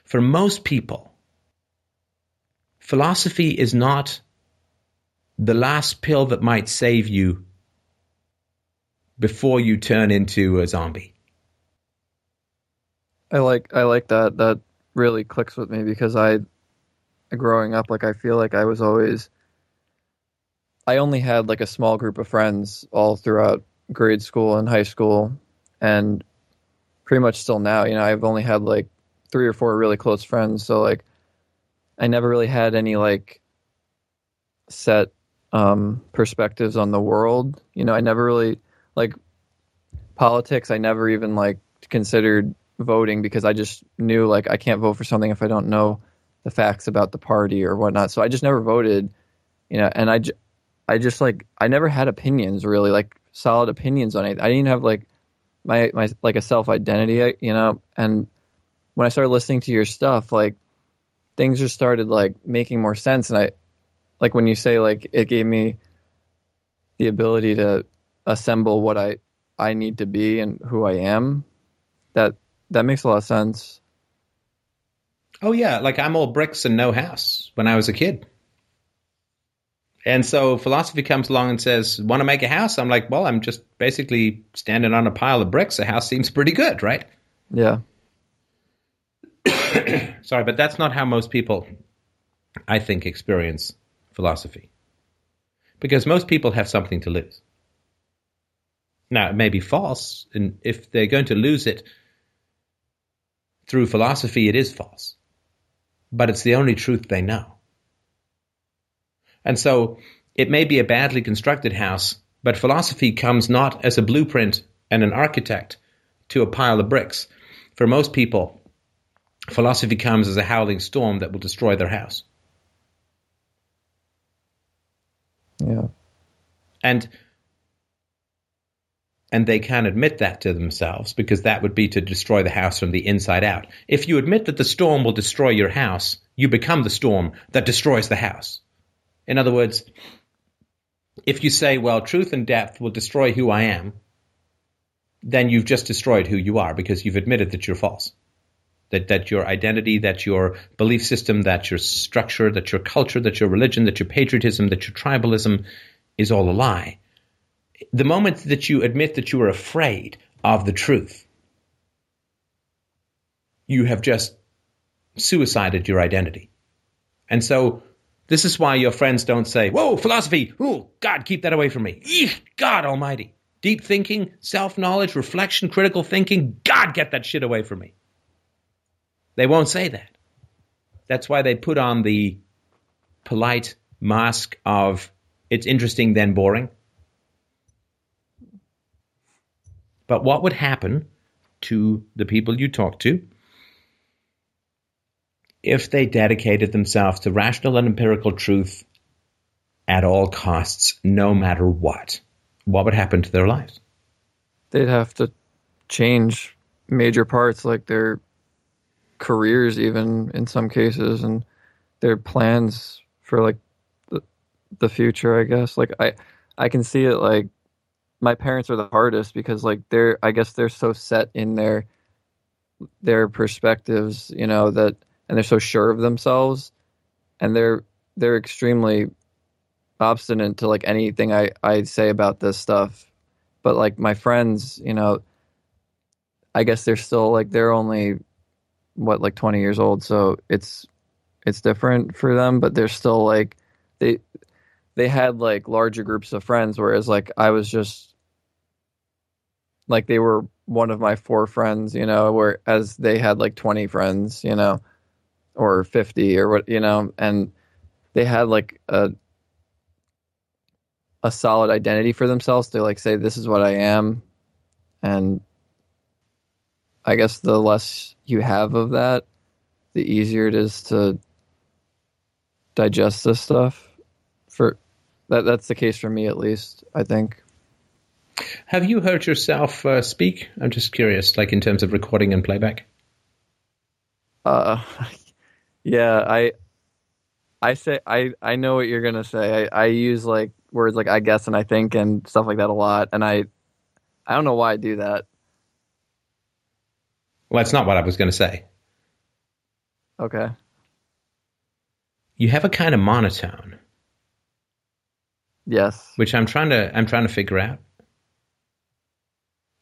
For most people, philosophy is not the last pill that might save you before you turn into a zombie. I like I like that. That really clicks with me because I, growing up, like I feel like I was always. I only had like a small group of friends all throughout grade school and high school, and pretty much still now. You know, I've only had like three or four really close friends, so like, I never really had any like set um, perspectives on the world. You know, I never really like politics. I never even like considered voting because I just knew like I can't vote for something if I don't know the facts about the party or whatnot. So I just never voted, you know. And I, I just like I never had opinions really, like solid opinions on it. I didn't have like my my like a self identity, you know. And when I started listening to your stuff, like things just started like making more sense. And I like when you say like it gave me the ability to assemble what I I need to be and who I am. That that makes a lot of sense. Oh yeah, like I'm all bricks and no house when I was a kid. And so philosophy comes along and says, "Want to make a house?" I'm like, "Well, I'm just basically standing on a pile of bricks. A house seems pretty good, right?" Yeah. Sorry, but that's not how most people I think experience philosophy. Because most people have something to lose. Now, it may be false, and if they're going to lose it through philosophy, it is false. But it's the only truth they know. And so it may be a badly constructed house, but philosophy comes not as a blueprint and an architect to a pile of bricks. For most people, philosophy comes as a howling storm that will destroy their house. Yeah. And and they can't admit that to themselves because that would be to destroy the house from the inside out. If you admit that the storm will destroy your house, you become the storm that destroys the house. In other words, if you say, well, truth and depth will destroy who I am, then you've just destroyed who you are because you've admitted that you're false. That, that your identity, that your belief system, that your structure, that your culture, that your religion, that your patriotism, that your tribalism is all a lie the moment that you admit that you are afraid of the truth, you have just suicided your identity. And so this is why your friends don't say, Whoa, philosophy, oh, God, keep that away from me. Eesh, God almighty. Deep thinking, self knowledge, reflection, critical thinking, God, get that shit away from me. They won't say that. That's why they put on the polite mask of it's interesting, then boring. But what would happen to the people you talk to if they dedicated themselves to rational and empirical truth at all costs, no matter what? What would happen to their lives? They'd have to change major parts, like their careers, even in some cases, and their plans for like the, the future. I guess like I I can see it like my parents are the hardest because like they're I guess they're so set in their their perspectives, you know that, and they're so sure of themselves, and they're they're extremely obstinate to like anything I I say about this stuff. But like my friends, you know, I guess they're still like they're only what like 20 years old, so it's it's different for them, but they're still like they they had like larger groups of friends whereas like I was just like they were one of my four friends, you know, whereas they had like 20 friends, you know, or 50 or what, you know, and they had like a a solid identity for themselves to like say this is what I am and I guess the less you have of that the easier it is to digest this stuff for that that's the case for me at least I think Have you heard yourself uh, speak? I'm just curious, like in terms of recording and playback. uh yeah I I say I I know what you're gonna say I I use like words like I guess and I think and stuff like that a lot and I I don't know why I do that Well, that's not what I was going to say. okay You have a kind of monotone, yes which I'm trying to I'm trying to figure out.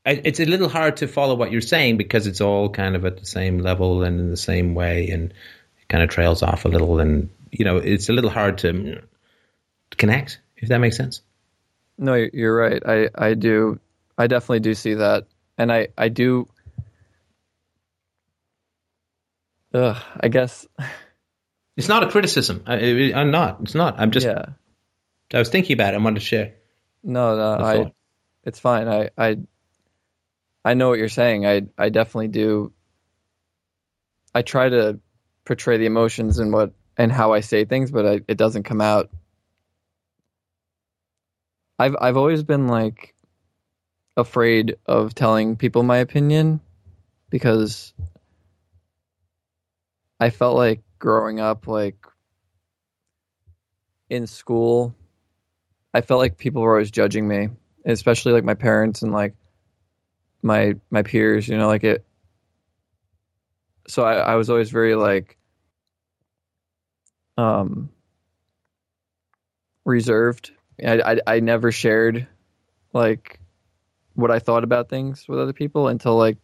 I, it's a little hard to follow what you're saying because it's all kind of at the same level and in the same way, and it kind of trails off a little, and you know, it's a little hard to connect. If that makes sense. No, you're- you're right. I, I do. I definitely do see that, and I, I do. Ugh, I guess. It's not a criticism. I, I'm not. It's not. I'm just. yeah. I was thinking about it. I wanted to share. No, no. I. It's fine. I, I. I know what you're saying. I, I definitely do. I try to portray the emotions and what and how I say things, but I, it doesn't come out. I've I've always been like afraid of telling people my opinion because I felt like growing up like in school I felt like people were always judging me, especially like my parents and like my my peers, you know, like it so I, I was always very like um reserved. I, I I never shared like what I thought about things with other people until like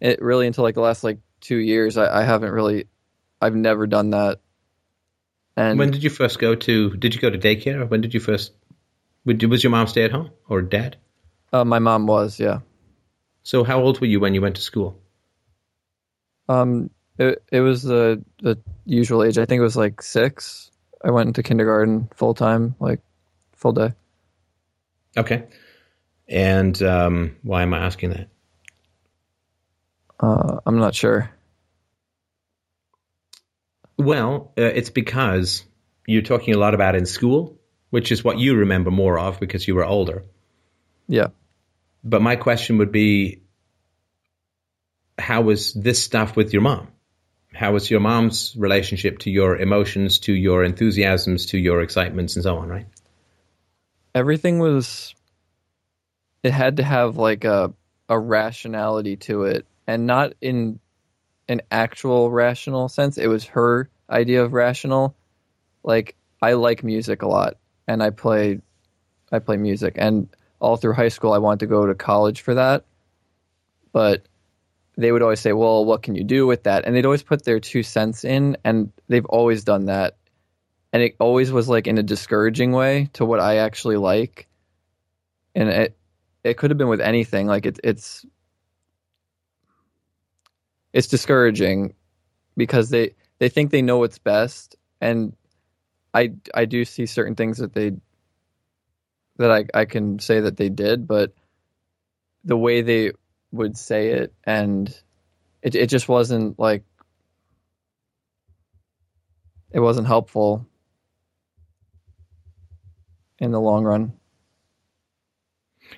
it really until like the last like two years. I, I haven't really I've never done that. And when did you first go to? Did you go to daycare? When did you first? Was your mom stay at home or dad? uh, my mom was, yeah. So how old were you when you went to school? Um, it it was the the usual age. I think it was like six. I went into kindergarten full time, like full day. Okay. And um, why am I asking that? Uh, I'm not sure. Well, uh, it's because you're talking a lot about in school, which is what you remember more of because you were older. Yeah. But my question would be how was this stuff with your mom? How was your mom's relationship to your emotions, to your enthusiasms, to your excitements, and so on, right? Everything was. It had to have like a a rationality to it, and not in an actual rational sense. It was her idea of rational. Like I like music a lot, and I play, I play music, and all through high school I wanted to go to college for that, but they would always say, "Well, what can you do with that?" And they'd always put their two cents in, and they've always done that, and it always was like in a discouraging way to what I actually like, and it it could have been with anything. Like it, it's it's discouraging because they they think they know what's best, and I I do see certain things that they that I I can say that they did, but the way they would say it and it it just wasn't like it wasn't helpful in the long run.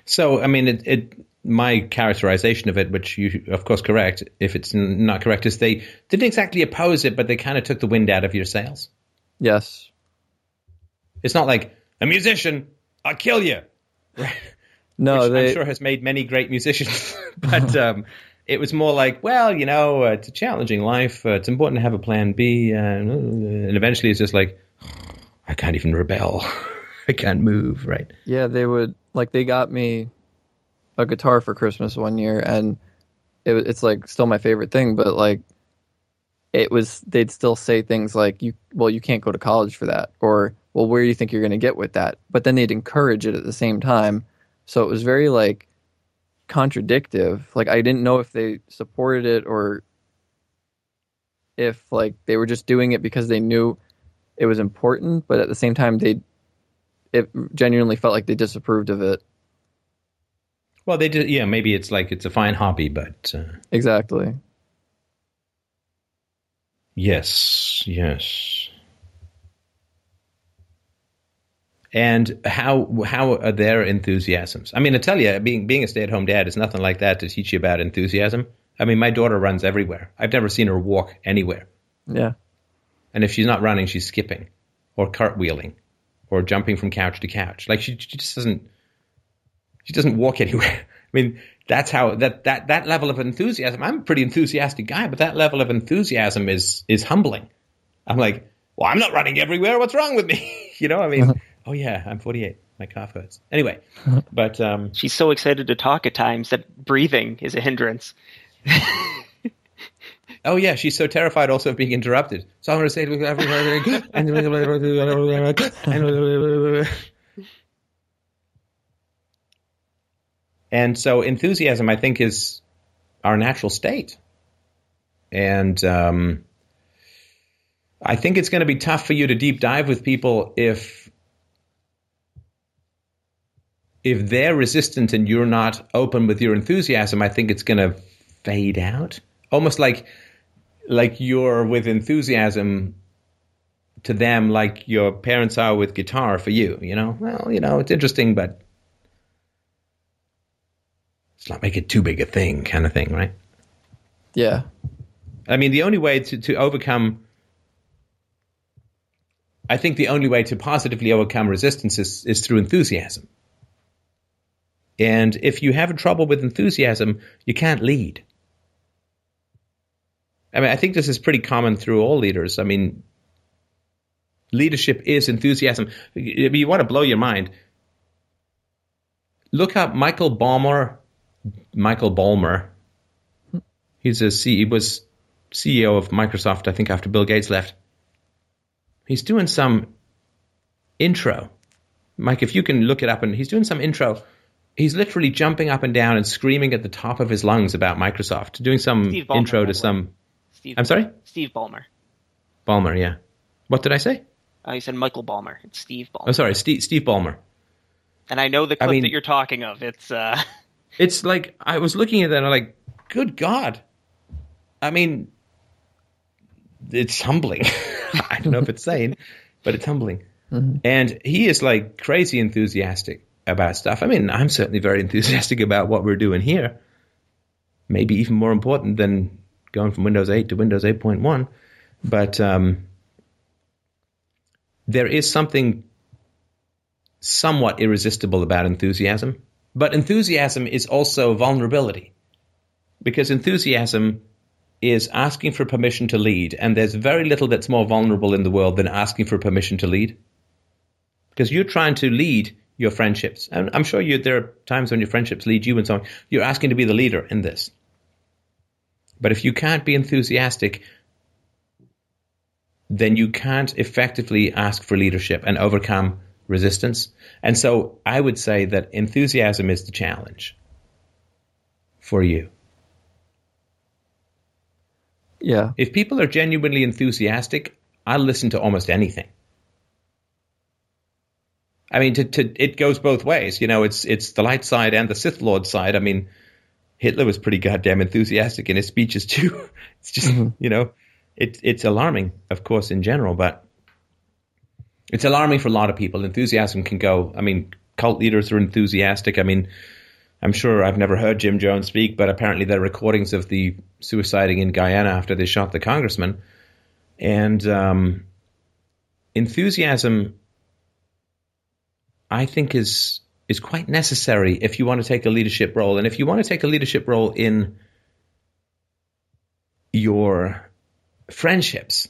So, I mean, it, it my characterization of it, which you of course correct if it's not correct, is they didn't exactly oppose it, but they kind of took the wind out of your sails. Yes. It's not like a musician, I'll kill you. Right. No, which they I'm sure has made many great musicians, but um, it was more like, well, you know, uh, it's a challenging life. Uh, it's important to have a plan B, uh, and eventually it's just like, I can't even rebel. I can't move. Right. Yeah, they would like they got me a guitar for Christmas one year, and it, it's like still my favorite thing. But like, it was they'd still say things like, "You well, you can't go to college for that," or "Well, where do you think you're going to get with that?" But then they'd encourage it at the same time, so it was very like contradictive. Like I didn't know if they supported it or if like they were just doing it because they knew it was important, but at the same time they it genuinely felt like they disapproved of it. Well, they did. Yeah, maybe it's like it's a fine hobby, but uh, Exactly. yes, yes. And how how are their enthusiasms? I mean, I tell you, being being a stay at home dad is nothing like that to teach you about enthusiasm. I mean, my daughter runs everywhere. I've never seen her walk anywhere. Yeah. And if she's not running, she's skipping or cartwheeling or jumping from couch to couch. Like she, she just doesn't she doesn't walk anywhere. I mean, that's how that that that level of enthusiasm. I'm a pretty enthusiastic guy, but that level of enthusiasm is is humbling. I'm like, well, I'm not running everywhere. What's wrong with me? you know, I mean, oh yeah, I'm 48. My calf hurts. Anyway, but um, She's so excited to talk at times that breathing is a hindrance. Oh yeah, she's so terrified also of being interrupted. So I'm going to say to everybody, and so enthusiasm, I think, is our natural state, and um, I think it's going to be tough for you to deep dive with people if if they're resistant and you're not open with your enthusiasm. I think it's going to fade out, almost like like you're with enthusiasm to them like your parents are with guitar for you, you know? Well, you know, it's interesting, but let's not make it too big a thing kind of thing, right? Yeah. I mean, the only way to, to overcome, I think the only way to positively overcome resistance is, is through enthusiasm. And if you have a trouble with enthusiasm, you can't lead. I mean, I think this is pretty common through all leaders. I mean, leadership is enthusiasm. If you want to blow your mind, look up Michael Ballmer. Michael Ballmer. He's a C, he was CEO of Microsoft, I think, after Bill Gates left. He's doing some intro. Mike, if you can look it up, and he's doing some intro. He's literally jumping up and down and screaming at the top of his lungs about Microsoft, doing some Ballmer, intro to some. Steve. I'm sorry, Steve Ballmer. Balmer. Yeah. What did I say? Uh, you said Michael Ballmer. It's Steve Ballmer. Oh, sorry, Steve, Steve Ballmer. And I know the clip mean- that you're talking of. It's uh, It's like I was looking at that and I'm like, good God. I mean, it's humbling. I don't know if it's sane, but it's humbling. And he is like crazy enthusiastic about stuff. I mean, I'm certainly very enthusiastic about what we're doing here. Maybe even more important than going from Windows 8 to Windows 8.1. But um, there is something somewhat irresistible about enthusiasm. But enthusiasm is also vulnerability. Because enthusiasm is asking for permission to lead, and there's very little that's more vulnerable in the world than asking for permission to lead. Because you're trying to lead your friendships. And I'm sure you, there are times when your friendships lead you and so on. You're asking to be the leader in this. But if you can't be enthusiastic, then you can't effectively ask for leadership and overcome resistance. And so I would say that enthusiasm is the challenge for you. Yeah. If people are genuinely enthusiastic, I'll listen to almost anything. I mean, to, to, it goes both ways. You know, it's it's the light side and the Sith Lord side. I mean, Hitler was pretty goddamn enthusiastic in his speeches too. It's just mm-hmm. you know, it, it's alarming, of course, in general, but it's alarming for a lot of people. Enthusiasm can go. I mean, cult leaders are enthusiastic. I mean, I'm sure I've never heard Jim Jones speak, but apparently there are recordings of the suiciding in Guyana after they shot the congressman. And um, enthusiasm, I think, is is quite necessary if you want to take a leadership role, and if you want to take a leadership role in your friendships,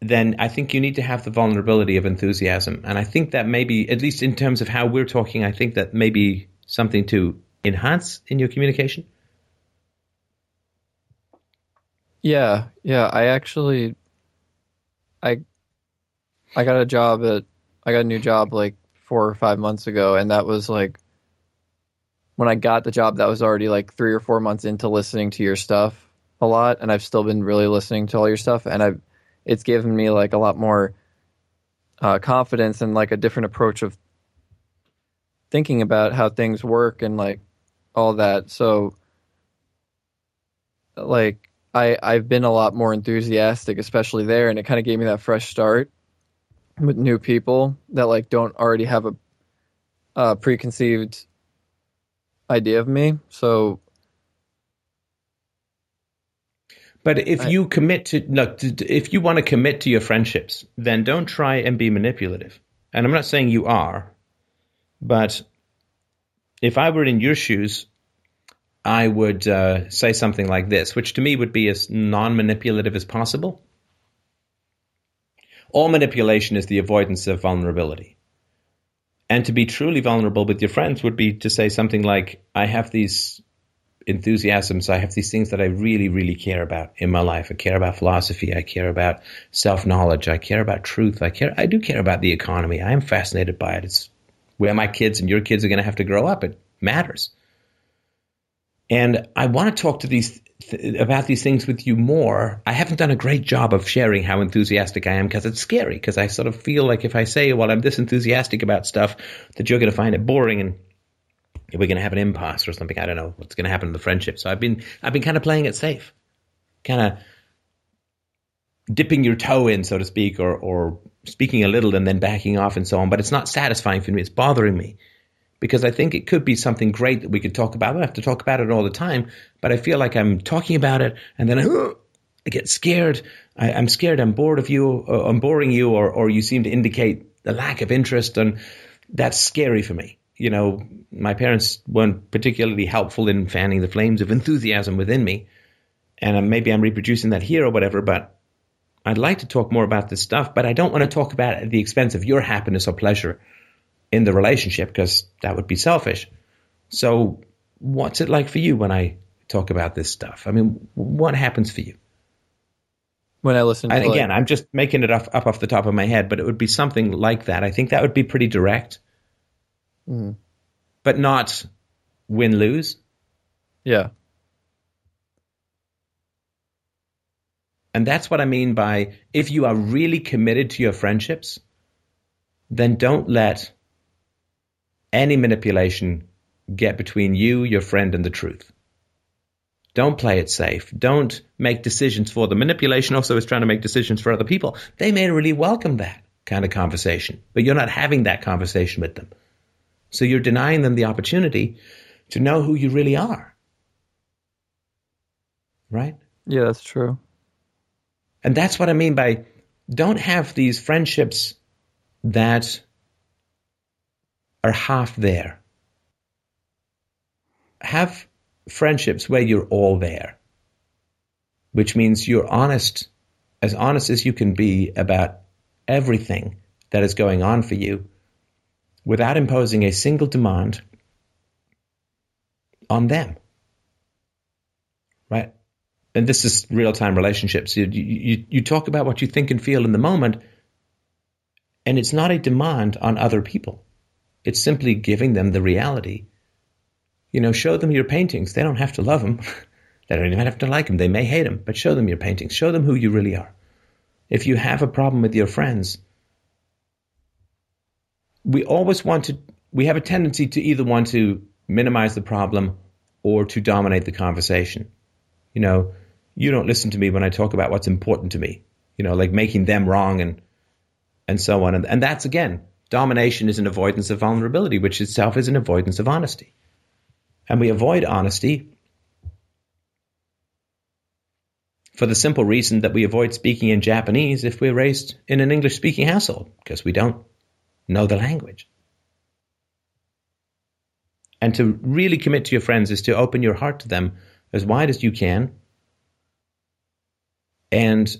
then I think you need to have the vulnerability of enthusiasm. And I think that maybe, at least in terms of how we're talking, I think that maybe something to enhance in your communication. Yeah, yeah. I actually, I, I got a job at, I got a new job like four or five months ago, and that was like, when I got the job, that was already like three or four months into listening to your stuff a lot, and I've still been really listening to all your stuff, and I've, it's given me like a lot more uh, confidence and like a different approach of thinking about how things work and like all that. So, like, I I've been a lot more enthusiastic, especially there, and it kind of gave me that fresh start with new people that like don't already have a, a preconceived idea of me. So But if I, you commit to look, if you want to commit to your friendships, then don't try and be manipulative. And I'm not saying you are, but if I were in your shoes, I would uh, say something like this, which to me would be as non-manipulative as possible. All manipulation is the avoidance of vulnerability. And to be truly vulnerable with your friends would be to say something like, I have these enthusiasms. I have these things that I really, really care about in my life. I care about philosophy. I care about self knowledge. I care about truth. I care. I do care about the economy. I am fascinated by it. It's where my kids and your kids are going to have to grow up. It matters. And I want to talk to these th- about these things with you more. I haven't done a great job of sharing how enthusiastic I am because it's scary. Because I sort of feel like if I say, "Well, I'm this enthusiastic about stuff," that you're going to find it boring and we're going to have an impasse or something. I don't know what's going to happen in the friendship. So I've been I've been kind of playing it safe, kind of dipping your toe in, so to speak, or or speaking a little and then backing off and so on. But it's not satisfying for me. It's bothering me because I think it could be something great that we could talk about. Don't have to talk about it all the time, but I feel like I'm talking about it and then I, I get scared. I, am scared. I'm bored of you. Uh, I'm boring you, or or you seem to indicate a lack of interest, and that's scary for me you know, my parents weren't particularly helpful in fanning the flames of enthusiasm within me. And uh, maybe I'm reproducing that here or whatever, but I'd like to talk more about this stuff, but I don't want to talk about it at the expense of your happiness or pleasure in the relationship because that would be selfish. So, what's it like for you when I talk about this stuff? I mean, what happens for you? When I listen to and again, like- I'm just making it up, up off the top of my head, but it would be something like that. I think that would be pretty direct mm. but not win lose. Yeah. And that's what I mean by if you are really committed to your friendships, then don't let any manipulation get between you, your friend, and the truth. Don't play it safe. Don't make decisions for them. Manipulation also is trying to make decisions for other people. They may really welcome that kind of conversation, but you're not having that conversation with them. So you're denying them the opportunity to know who you really are. Right? Yeah, that's true. And that's what I mean by don't have these friendships that are half there. Have friendships where you're all there, which means you're honest, as honest as you can be about everything that is going on for you without imposing a single demand on them. Right? And this is real time relationships. You, you, you talk about what you think and feel in the moment, and it's not a demand on other people. It's simply giving them the reality. You know, show them your paintings. They don't have to love them. they don't even have to like them. They may hate them, but show them your paintings. Show them who you really are. If you have a problem with your friends, we always want to, we have a tendency to either want to minimize the problem or to dominate the conversation. You know, you don't listen to me when I talk about what's important to me, you know, like making them wrong and, and so on. And, and that's again, domination is an avoidance of vulnerability, which itself is an avoidance of honesty. And we avoid honesty for the simple reason that we avoid speaking in Japanese if we're raised in an English speaking household because we don't know the language. And to really commit to your friends is to open your heart to them as wide as you can and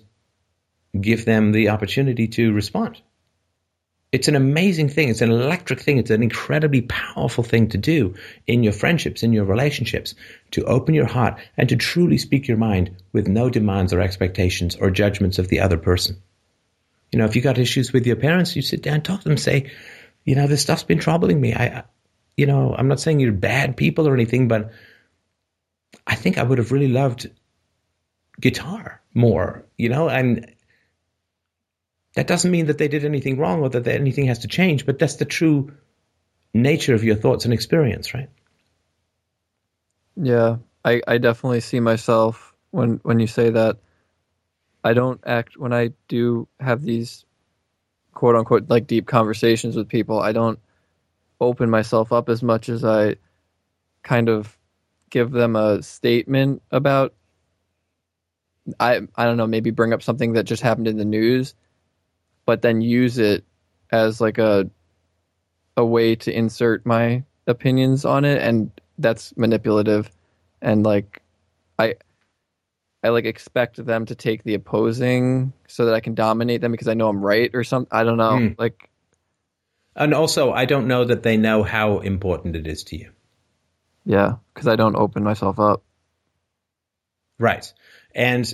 give them the opportunity to respond. It's an amazing thing. It's an electric thing. It's an incredibly powerful thing to do in your friendships, in your relationships, to open your heart and to truly speak your mind with no demands or expectations or judgments of the other person. You know, if you got issues with your parents, you sit down, talk to them, say, you know, this stuff's been troubling me. I, you know, I'm not saying you're bad people or anything, but I think I would have really loved guitar more, you know, and that doesn't mean that they did anything wrong or that anything has to change, but that's the true nature of your thoughts and experience, right? Yeah, I, I definitely see myself when when you say that. I don't act when I do have these quote unquote like deep conversations with people. I don't open myself up as much as I kind of give them a statement about I I don't know, maybe bring up something that just happened in the news, but then use it as like a a way to insert my opinions on it and that's manipulative and like I I like expect them to take the opposing so that I can dominate them because I know I'm right or something. I don't know. Mm. Like and also, I don't know that they know how important it is to you. Yeah, because I don't open myself up. Right. And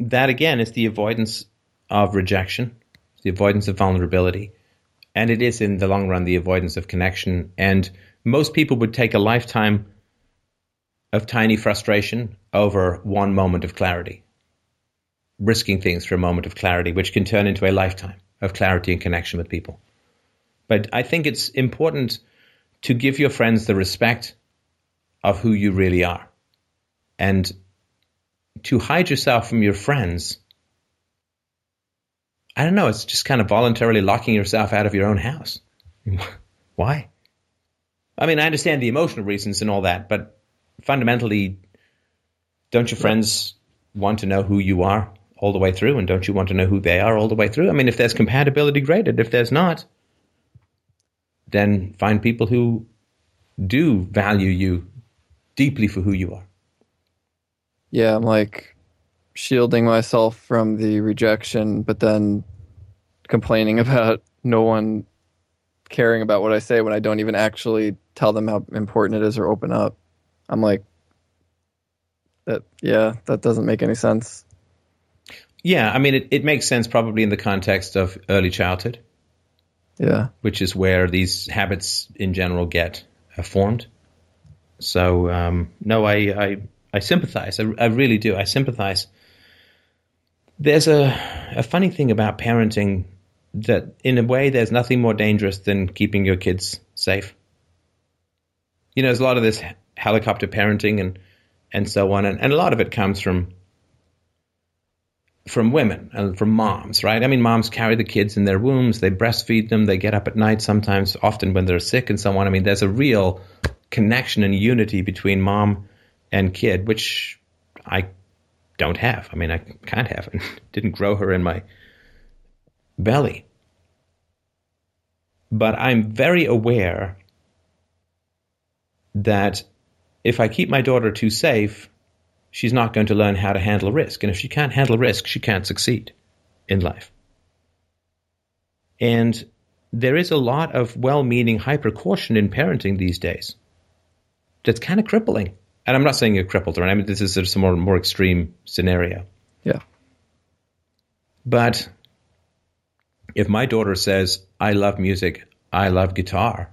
that, again, is the avoidance of rejection, the avoidance of vulnerability. And it is, in the long run, the avoidance of connection. And most people would take a lifetime of tiny frustration over one moment of clarity, risking things for a moment of clarity, which can turn into a lifetime of clarity and connection with people. But I think it's important to give your friends the respect of who you really are. And to hide yourself from your friends, I don't know, it's just kind of voluntarily locking yourself out of your own house. Why? I mean, I understand the emotional reasons and all that, but fundamentally, don't your friends want to know who you are all the way through? And don't you want to know who they are all the way through? I mean, if there's compatibility, great. And if there's not, then find people who do value you deeply for who you are. Yeah, I'm like shielding myself from the rejection, but then complaining about no one caring about what I say when I don't even actually tell them how important it is or open up. I'm like, that, yeah, that doesn't make any sense. Yeah, I mean, it, it makes sense probably in the context of early childhood. Yeah. Which is where these habits in general get uh, formed. So, um, no, I, I, I sympathize. I, I, really do. I sympathize. There's a, a funny thing about parenting that, in a way, there's nothing more dangerous than keeping your kids safe. You know, there's a lot of this helicopter parenting and, and so on, and, and a lot of it comes from from women and from moms, right? I mean, moms carry the kids in their wombs, they breastfeed them, they get up at night sometimes, often when they're sick and so on. I mean, there's a real connection and unity between mom and kid, which I don't have. I mean, I can't have and didn't grow her in my belly. But I'm very aware that if I keep my daughter too safe, she's not going to learn how to handle risk. And if she can't handle risk, she can't succeed in life. And there is a lot of well meaning hyper caution in parenting these days that's kind of crippling. And I'm not saying you're crippled, right? I mean, this is a more, more extreme scenario. Yeah. But if my daughter says, I love music, I love guitar,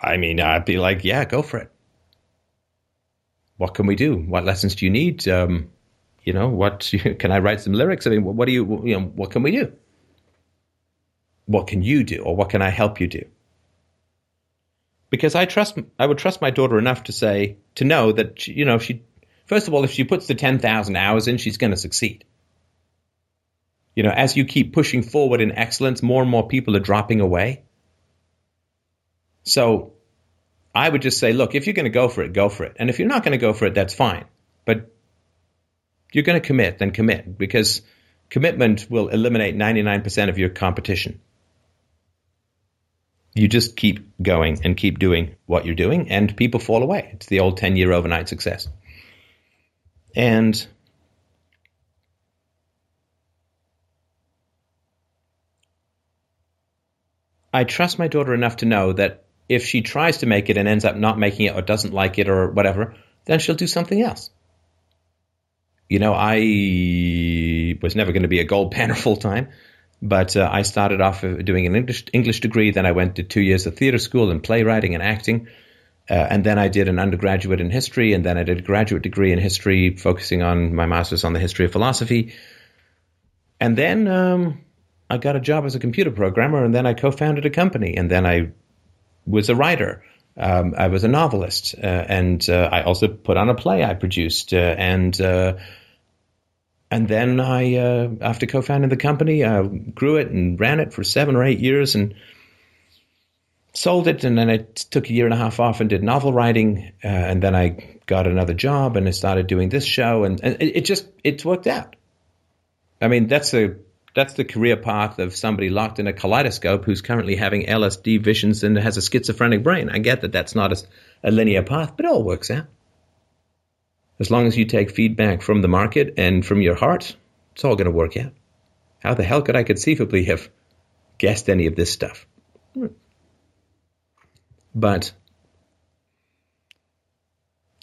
I mean, I'd be like, yeah, go for it what can we do? What lessons do you need? Um, you know, what can I write some lyrics? I mean, what, what do you, you know, what can we do? What can you do, or what can I help you do? Because I trust, I would trust my daughter enough to say, to know that, you know, she, first of all, if she puts the 10,000 hours in, she's going to succeed. You know, as you keep pushing forward in excellence, more and more people are dropping away. So I would just say, look, if you're going to go for it, go for it. And if you're not going to go for it, that's fine. But you're going to commit, then commit because commitment will eliminate 99% of your competition. You just keep going and keep doing what you're doing, and people fall away. It's the old 10 year overnight success. And I trust my daughter enough to know that if she tries to make it and ends up not making it or doesn't like it or whatever, then she'll do something else. You know, I was never going to be a gold panner full time, but uh, I started off uh, doing an English, English degree. Then I went to two years of theater school and playwriting and acting. Uh, and then I did an undergraduate in history, and then I did a graduate degree in history, focusing on my master's on the history of philosophy. And then um, I got a job as a computer programmer, and then I co-founded a company, and then I was a writer. Um, I was a novelist, uh, and uh, I also put on a play I produced, uh, and uh, and then I, uh, after co-founding the company, I grew it and ran it for seven or eight years, and sold it. And then I took a year and a half off and did novel writing, uh, and then I got another job, and I started doing this show, and, and it, it just it's worked out. I mean, that's a that's the career path of somebody locked in a kaleidoscope who's currently having LSD visions and has a schizophrenic brain. I get that that's not a, a linear path, but it all works out. As long as you take feedback from the market and from your heart, it's all going to work out. How the hell could I conceivably have guessed any of this stuff? But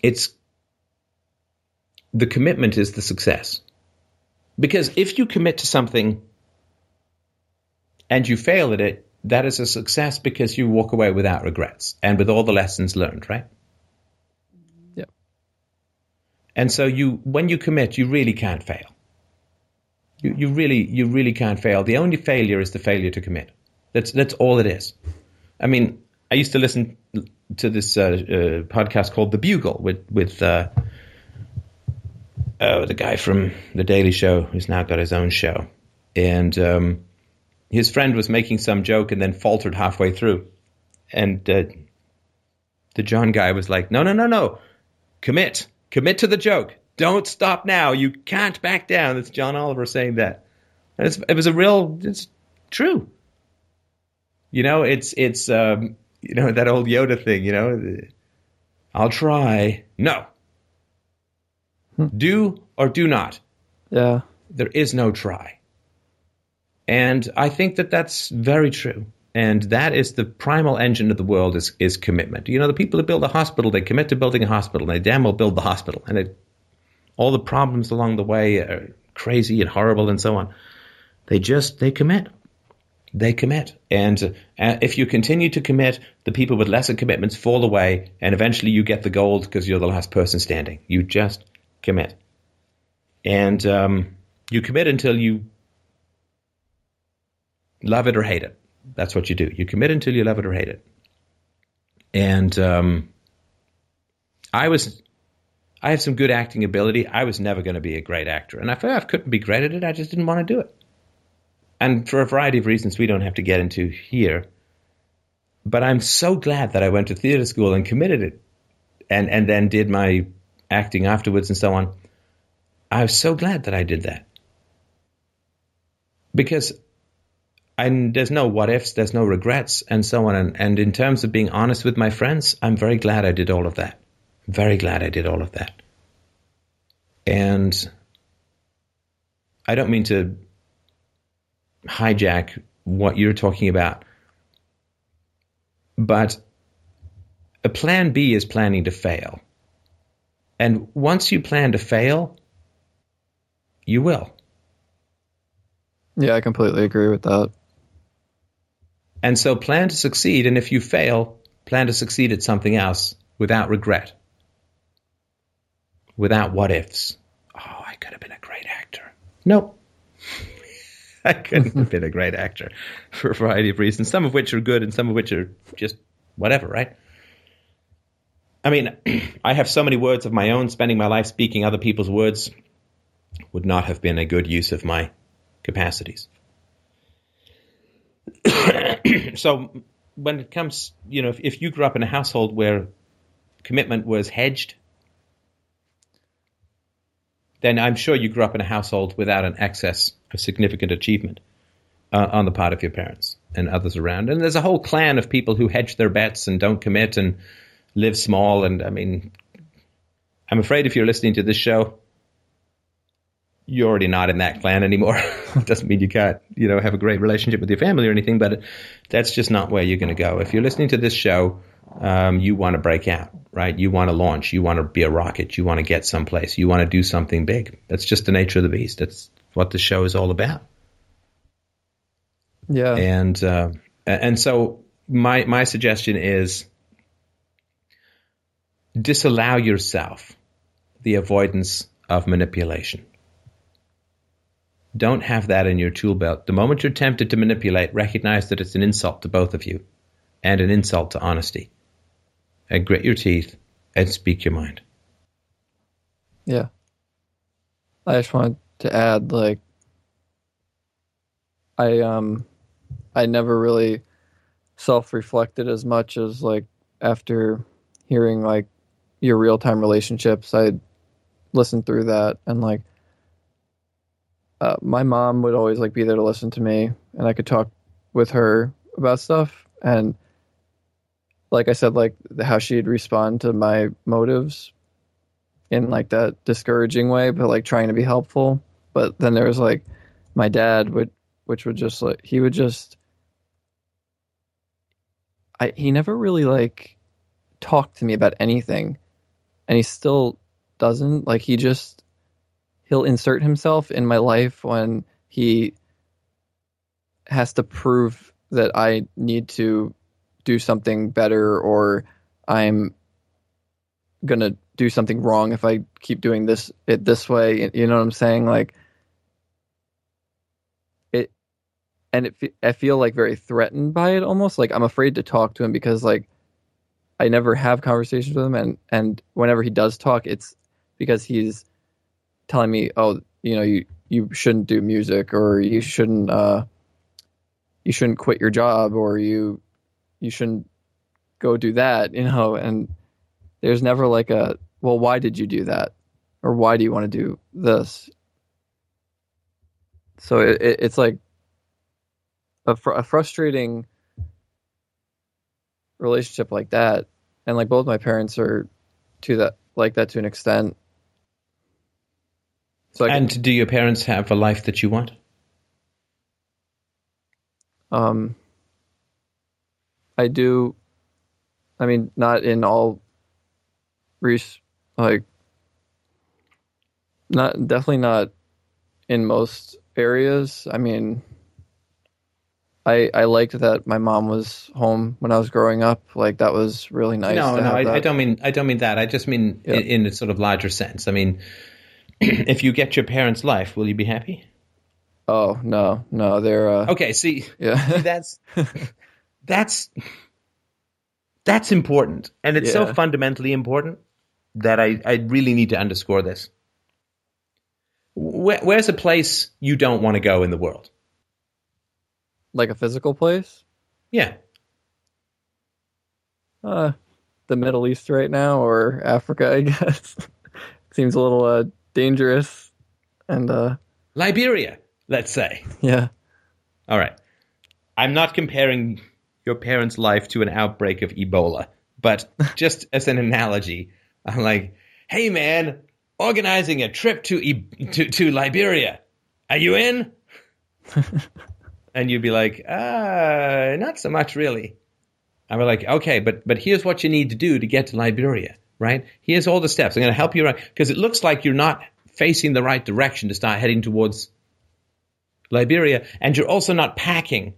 it's the commitment is the success. Because if you commit to something and you fail at it, that is a success because you walk away without regrets and with all the lessons learned, right? Yeah. And so you, when you commit, you really can't fail. You, you really, you really can't fail. The only failure is the failure to commit. That's that's all it is. I mean, I used to listen to this uh, uh, podcast called The Bugle with with uh, uh, the guy from The Daily Show, who's now got his own show, and um, his friend was making some joke and then faltered halfway through, and uh, the John guy was like, "No, no, no, no, commit, commit to the joke. Don't stop now. You can't back down." That's John Oliver saying that. It was a real. It's true. You know, it's it's um, you know that old Yoda thing. You know, I'll try. No, do or do not. Yeah. There is no try. And I think that that's very true. And that is the primal engine of the world is, is commitment. You know, the people that build a hospital, they commit to building a hospital, and they damn well build the hospital. And it, all the problems along the way are crazy and horrible and so on. They just, they commit. They commit. And uh, if you continue to commit, the people with lesser commitments fall away, and eventually you get the gold because you're the last person standing. You just commit. And um, you commit until you love it or hate it. That's what you do. You commit until you love it or hate it. And um, I was, I have some good acting ability. I was never going to be a great actor, and I felt I couldn't be great at it. I just didn't want to do it. And for a variety of reasons we don't have to get into here. But I'm so glad that I went to theater school and committed it, and and then did my acting afterwards and so on. I was so glad that I did that. Because and there's no what ifs, there's no regrets, and so on. And, and in terms of being honest with my friends, I'm very glad I did all of that. Very glad I did all of that. And I don't mean to hijack what you're talking about, but a plan B is planning to fail. And once you plan to fail, you will. Yeah, I completely agree with that. And so plan to succeed. And if you fail, plan to succeed at something else without regret, without what ifs. Oh, I could have been a great actor. Nope. I couldn't have been a great actor for a variety of reasons, some of which are good and some of which are just whatever, right? I mean, I have so many words of my own, spending my life speaking other people's words would not have been a good use of my capacities. so when it comes, you know, if, if you grew up in a household where commitment was hedged, then I'm sure you grew up in a household without an excess of significant achievement uh, on the part of your parents and others around. And there's a whole clan of people who hedge their bets and don't commit and live small. And I mean, I'm afraid if you're listening to this show, you're already not in that clan anymore. Doesn't mean you can't, you know, have a great relationship with your family or anything, but that's just not where you're going to go. If you're listening to this show, um, you want to break out, right? You want to launch. You want to be a rocket. You want to get someplace. You want to do something big. That's just the nature of the beast. That's what the show is all about. Yeah. And uh, and so my my suggestion is disallow yourself the avoidance of manipulation. Don't have that in your tool belt. The moment you're tempted to manipulate, recognize that it's an insult to both of you and an insult to honesty. And grit your teeth and speak your mind. Yeah. I just wanted to add like I um I never really self-reflected as much as like after hearing like your real-time relationships. I listened through that and like uh, my mom would always like be there to listen to me and I could talk with her about stuff. And like I said like how she'd respond to my motives in like that discouraging way but like trying to be helpful. But then there was like my dad would which would just like he would just I he never really like talked to me about anything and he still doesn't like he just he'll insert himself in my life when he has to prove that I need to do something better or I'm gonna do something wrong if I keep doing this it this way. You know what I'm saying? Like it, and it. I feel like very threatened by it almost. Like I'm afraid to talk to him because like I never have conversations with him, and and whenever he does talk, it's because he's telling me, oh, you know, you you shouldn't do music or you shouldn't uh you shouldn't quit your job or you you shouldn't go do that, you know, and there's never like a well, why did you do that? Or why do you want to do this? So it, it, it's like a, fr- a frustrating relationship like that. And like both my parents are to that, like that to an extent. So I and can, do your parents have a life that you want? Um, I do. I mean, not in all res- like not definitely not in most areas. I mean, I I liked that my mom was home when I was growing up. Like that was really nice. No, no, I, I, don't mean I don't mean that. I just mean in, in, a sort of larger sense. I mean, if you get your parents' life, will you be happy? Oh no, no, they're uh, okay. See, yeah, that's that's that's important, and it's yeah. so fundamentally important that I, I really need to underscore this. Where, where's a place you don't want to go in the world? Like a physical place? Yeah. Uh, the Middle East right now, or Africa, I guess. Seems a little uh, dangerous. And uh, Liberia, let's say. Yeah. All right. I'm not comparing your parents' life to an outbreak of Ebola, but just as an analogy, I'm like, hey man, organizing a trip to to, to Liberia. Are you in? and you'd be like, uh, not so much really. I'm like, okay, but but here's what you need to do to get to Liberia, right? Here's all the steps. I'm going to help you around because it looks like you're not facing the right direction to start heading towards Liberia, and you're also not packing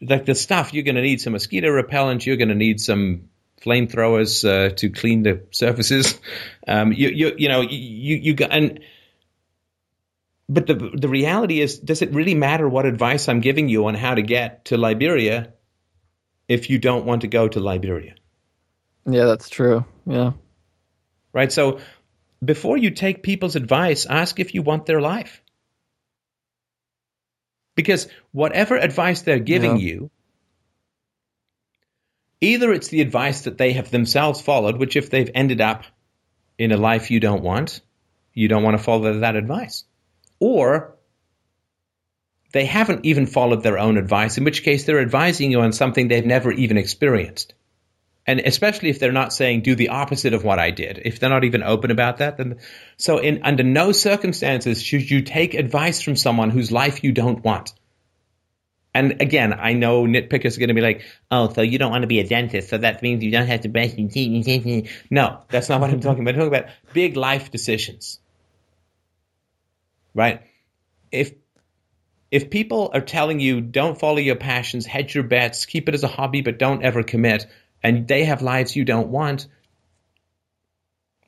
like the stuff. You're going to need some mosquito repellent. You're going to need some flamethrowers uh, to clean the surfaces. Um, you, you, you know, you, you got, and, but the, the reality is, does it really matter what advice I'm giving you on how to get to Liberia if you don't want to go to Liberia? Yeah, that's true. Yeah. Right. So before you take people's advice, ask if you want their life. Because whatever advice they're giving yeah. you either it's the advice that they have themselves followed, which if they've ended up in a life you don't want, you don't want to follow that advice. Or they haven't even followed their own advice, in which case they're advising you on something they've never even experienced. And especially if they're not saying do the opposite of what I did, if they're not even open about that, then so in under no circumstances should you take advice from someone whose life you don't want. And again, I know nitpickers are going to be like, "Oh, so you don't want to be a dentist, so that means you don't have to brush your teeth." No, that's not what I'm talking about. I'm talking about big life decisions, right? If if people are telling you don't follow your passions, hedge your bets, keep it as a hobby, but don't ever commit, and they have lives you don't want,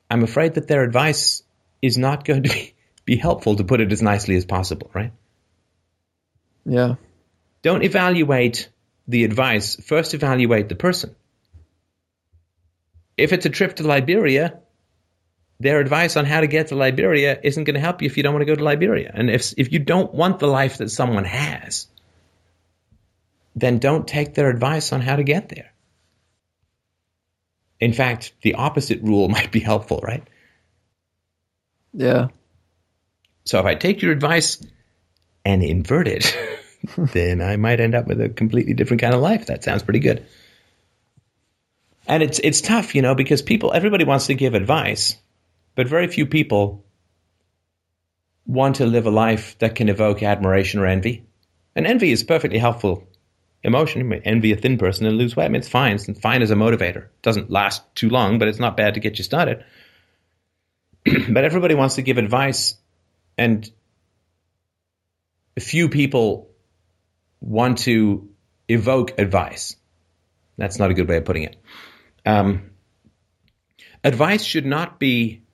I'm afraid that their advice is not going to be, be helpful, to put it as nicely as possible, right? Yeah. Don't evaluate the advice, first evaluate the person. If it's a trip to Liberia, their advice on how to get to Liberia isn't going to help you if you don't want to go to Liberia. And if if you don't want the life that someone has, then don't take their advice on how to get there. In fact, the opposite rule might be helpful, right? Yeah. So if I take your advice and invert it, then I might end up with a completely different kind of life. That sounds pretty good. And it's it's tough, you know, because people everybody wants to give advice, but very few people want to live a life that can evoke admiration or envy. And envy is perfectly helpful emotion. You may envy a thin person and lose weight. I mean, it's fine. It's fine as a motivator. It doesn't last too long, but it's not bad to get you started. but everybody wants to give advice, and few people want to evoke advice. That's not a good way of putting it. Um, advice should not be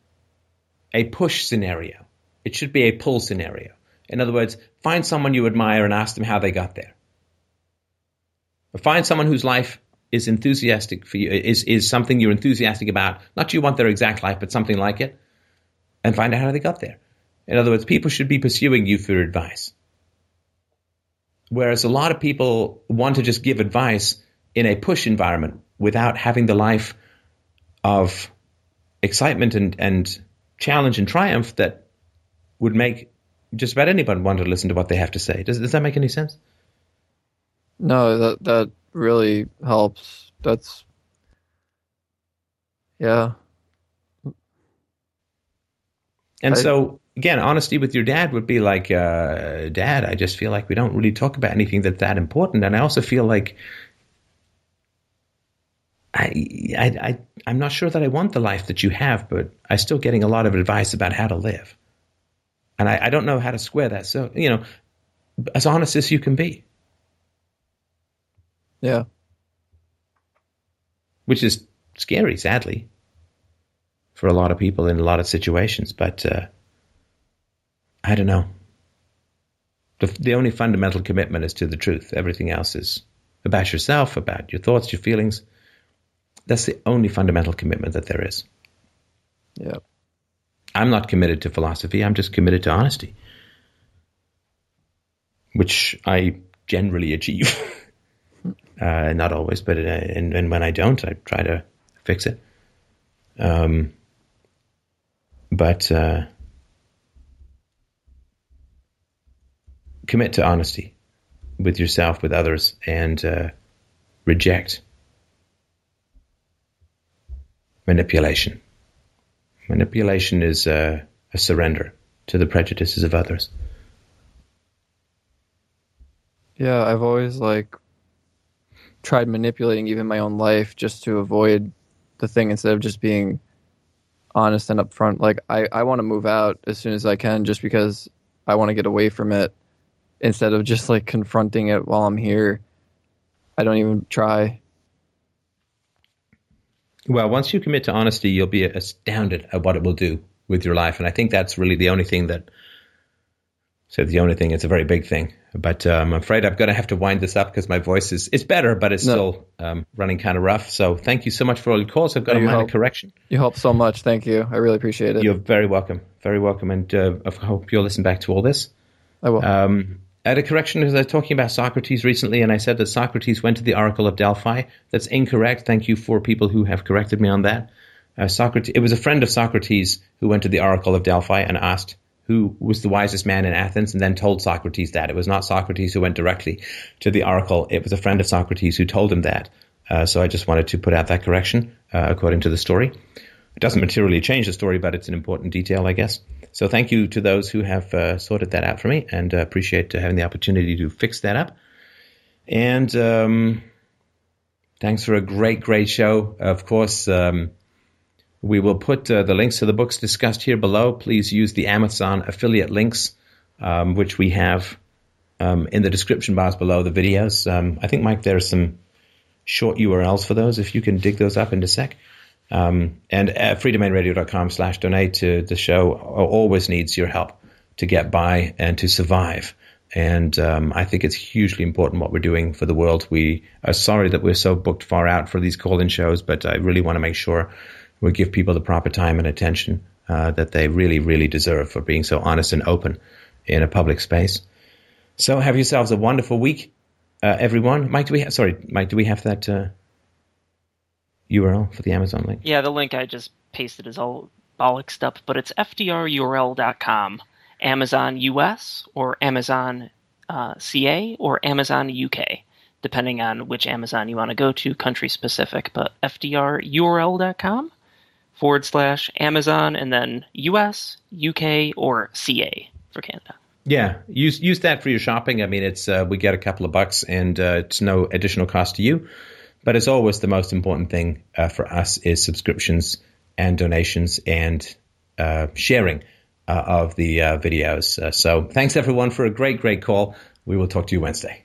a push scenario. It should be a pull scenario. In other words, find someone you admire and ask them how they got there. Or find someone whose life is enthusiastic for you, is, is something you're enthusiastic about. Not you want their exact life, but something like it. And find out how they got there. In other words, people should be pursuing you for advice. Whereas a lot of people want to just give advice in a push environment without having the life of excitement and, and challenge and triumph that would make just about anyone want to listen to what they have to say. Does, does that make any sense? No, that that really helps. That's yeah. And I- so, again, honesty with your dad would be like, uh, Dad, I just feel like we don't really talk about anything that's that important. And I also feel like I, I, I, I'm not sure that I want the life that you have, but I'm still getting a lot of advice about how to live. And I, I don't know how to square that. So, you know, as honest as you can be, Yeah. which is scary, sadly, for a lot of people in a lot of situations. But uh, I don't know. The, the only fundamental commitment is to the truth. Everything else is about yourself, about your thoughts, your feelings. That's the only fundamental commitment that there is. Yeah. I'm not committed to philosophy. I'm just committed to honesty, which I generally achieve. uh, not always, but uh, and, and when I don't, I try to fix it. Um, but uh, commit to honesty with yourself, with others, and uh, reject manipulation. Manipulation is uh, a surrender to the prejudices of others. Yeah, I've always like tried manipulating even my own life just to avoid the thing instead of just being honest and upfront. Like I, I want to move out as soon as I can just because I want to get away from it instead of just like confronting it while I'm here. I don't even try. Well, once you commit to honesty, you'll be astounded at what it will do with your life. And I think that's really the only thing that. So the only thing, it's a very big thing. But uh, I'm afraid I'm going to have to wind this up because my voice is it's better, but it's No. still um, running kind of rough. So thank you so much for all your calls. I've got No, a minor help. correction. You help so much. Thank you. I really appreciate it. You're very welcome. Very welcome. And uh, I hope you'll listen back to all this. I will. Um, I had a correction because I was talking about Socrates recently, and I said that Socrates went to the Oracle of Delphi. That's incorrect. Thank you for people who have corrected me on that. Uh, Socrates, it was a friend of Socrates who went to the Oracle of Delphi and asked who was the wisest man in Athens, and then told Socrates that. It was not Socrates who went directly to the Oracle. It was a friend of Socrates who told him that. Uh, so I just wanted to put out that correction uh, according to the story. Doesn't materially change the story, but it's an important detail, I guess. So thank you to those who have uh, sorted that out for me, and uh, appreciate having the opportunity to fix that up. And um, thanks for a great, great show. Of course, um, we will put uh, the links to the books discussed here below. Please use the Amazon affiliate links, um, which we have um, in the description bars below the videos. Um, I think, Mike, there's some short URLs for those if you can dig those up in a sec. Um, and freedomainradio.com slash donate to the show always needs your help to get by and to survive. And um, I think it's hugely important what we're doing for the world. We are sorry that we're so booked far out for these call-in shows, but I really want to make sure we give people the proper time and attention uh, that they really, really deserve for being so honest and open in a public space. So have yourselves a wonderful week uh, everyone. Mike, do we sorry, Mike, do we have that uh, URL for the Amazon link? Yeah, the link I just pasted is all bollocksed up, but it's fdrurl.com, Amazon US or Amazon uh, CA or Amazon UK, depending on which Amazon you want to go to, country specific, but fdrurl.com forward slash Amazon and then US, UK, or CA for Canada. Yeah, use use that for your shopping. I mean, it's uh, we get a couple of bucks, and uh, it's no additional cost to you. But as always, the most important thing uh, for us is subscriptions and donations and uh, sharing uh, of the uh, videos. so, thanks everyone for a great, great call. We will talk to you Wednesday.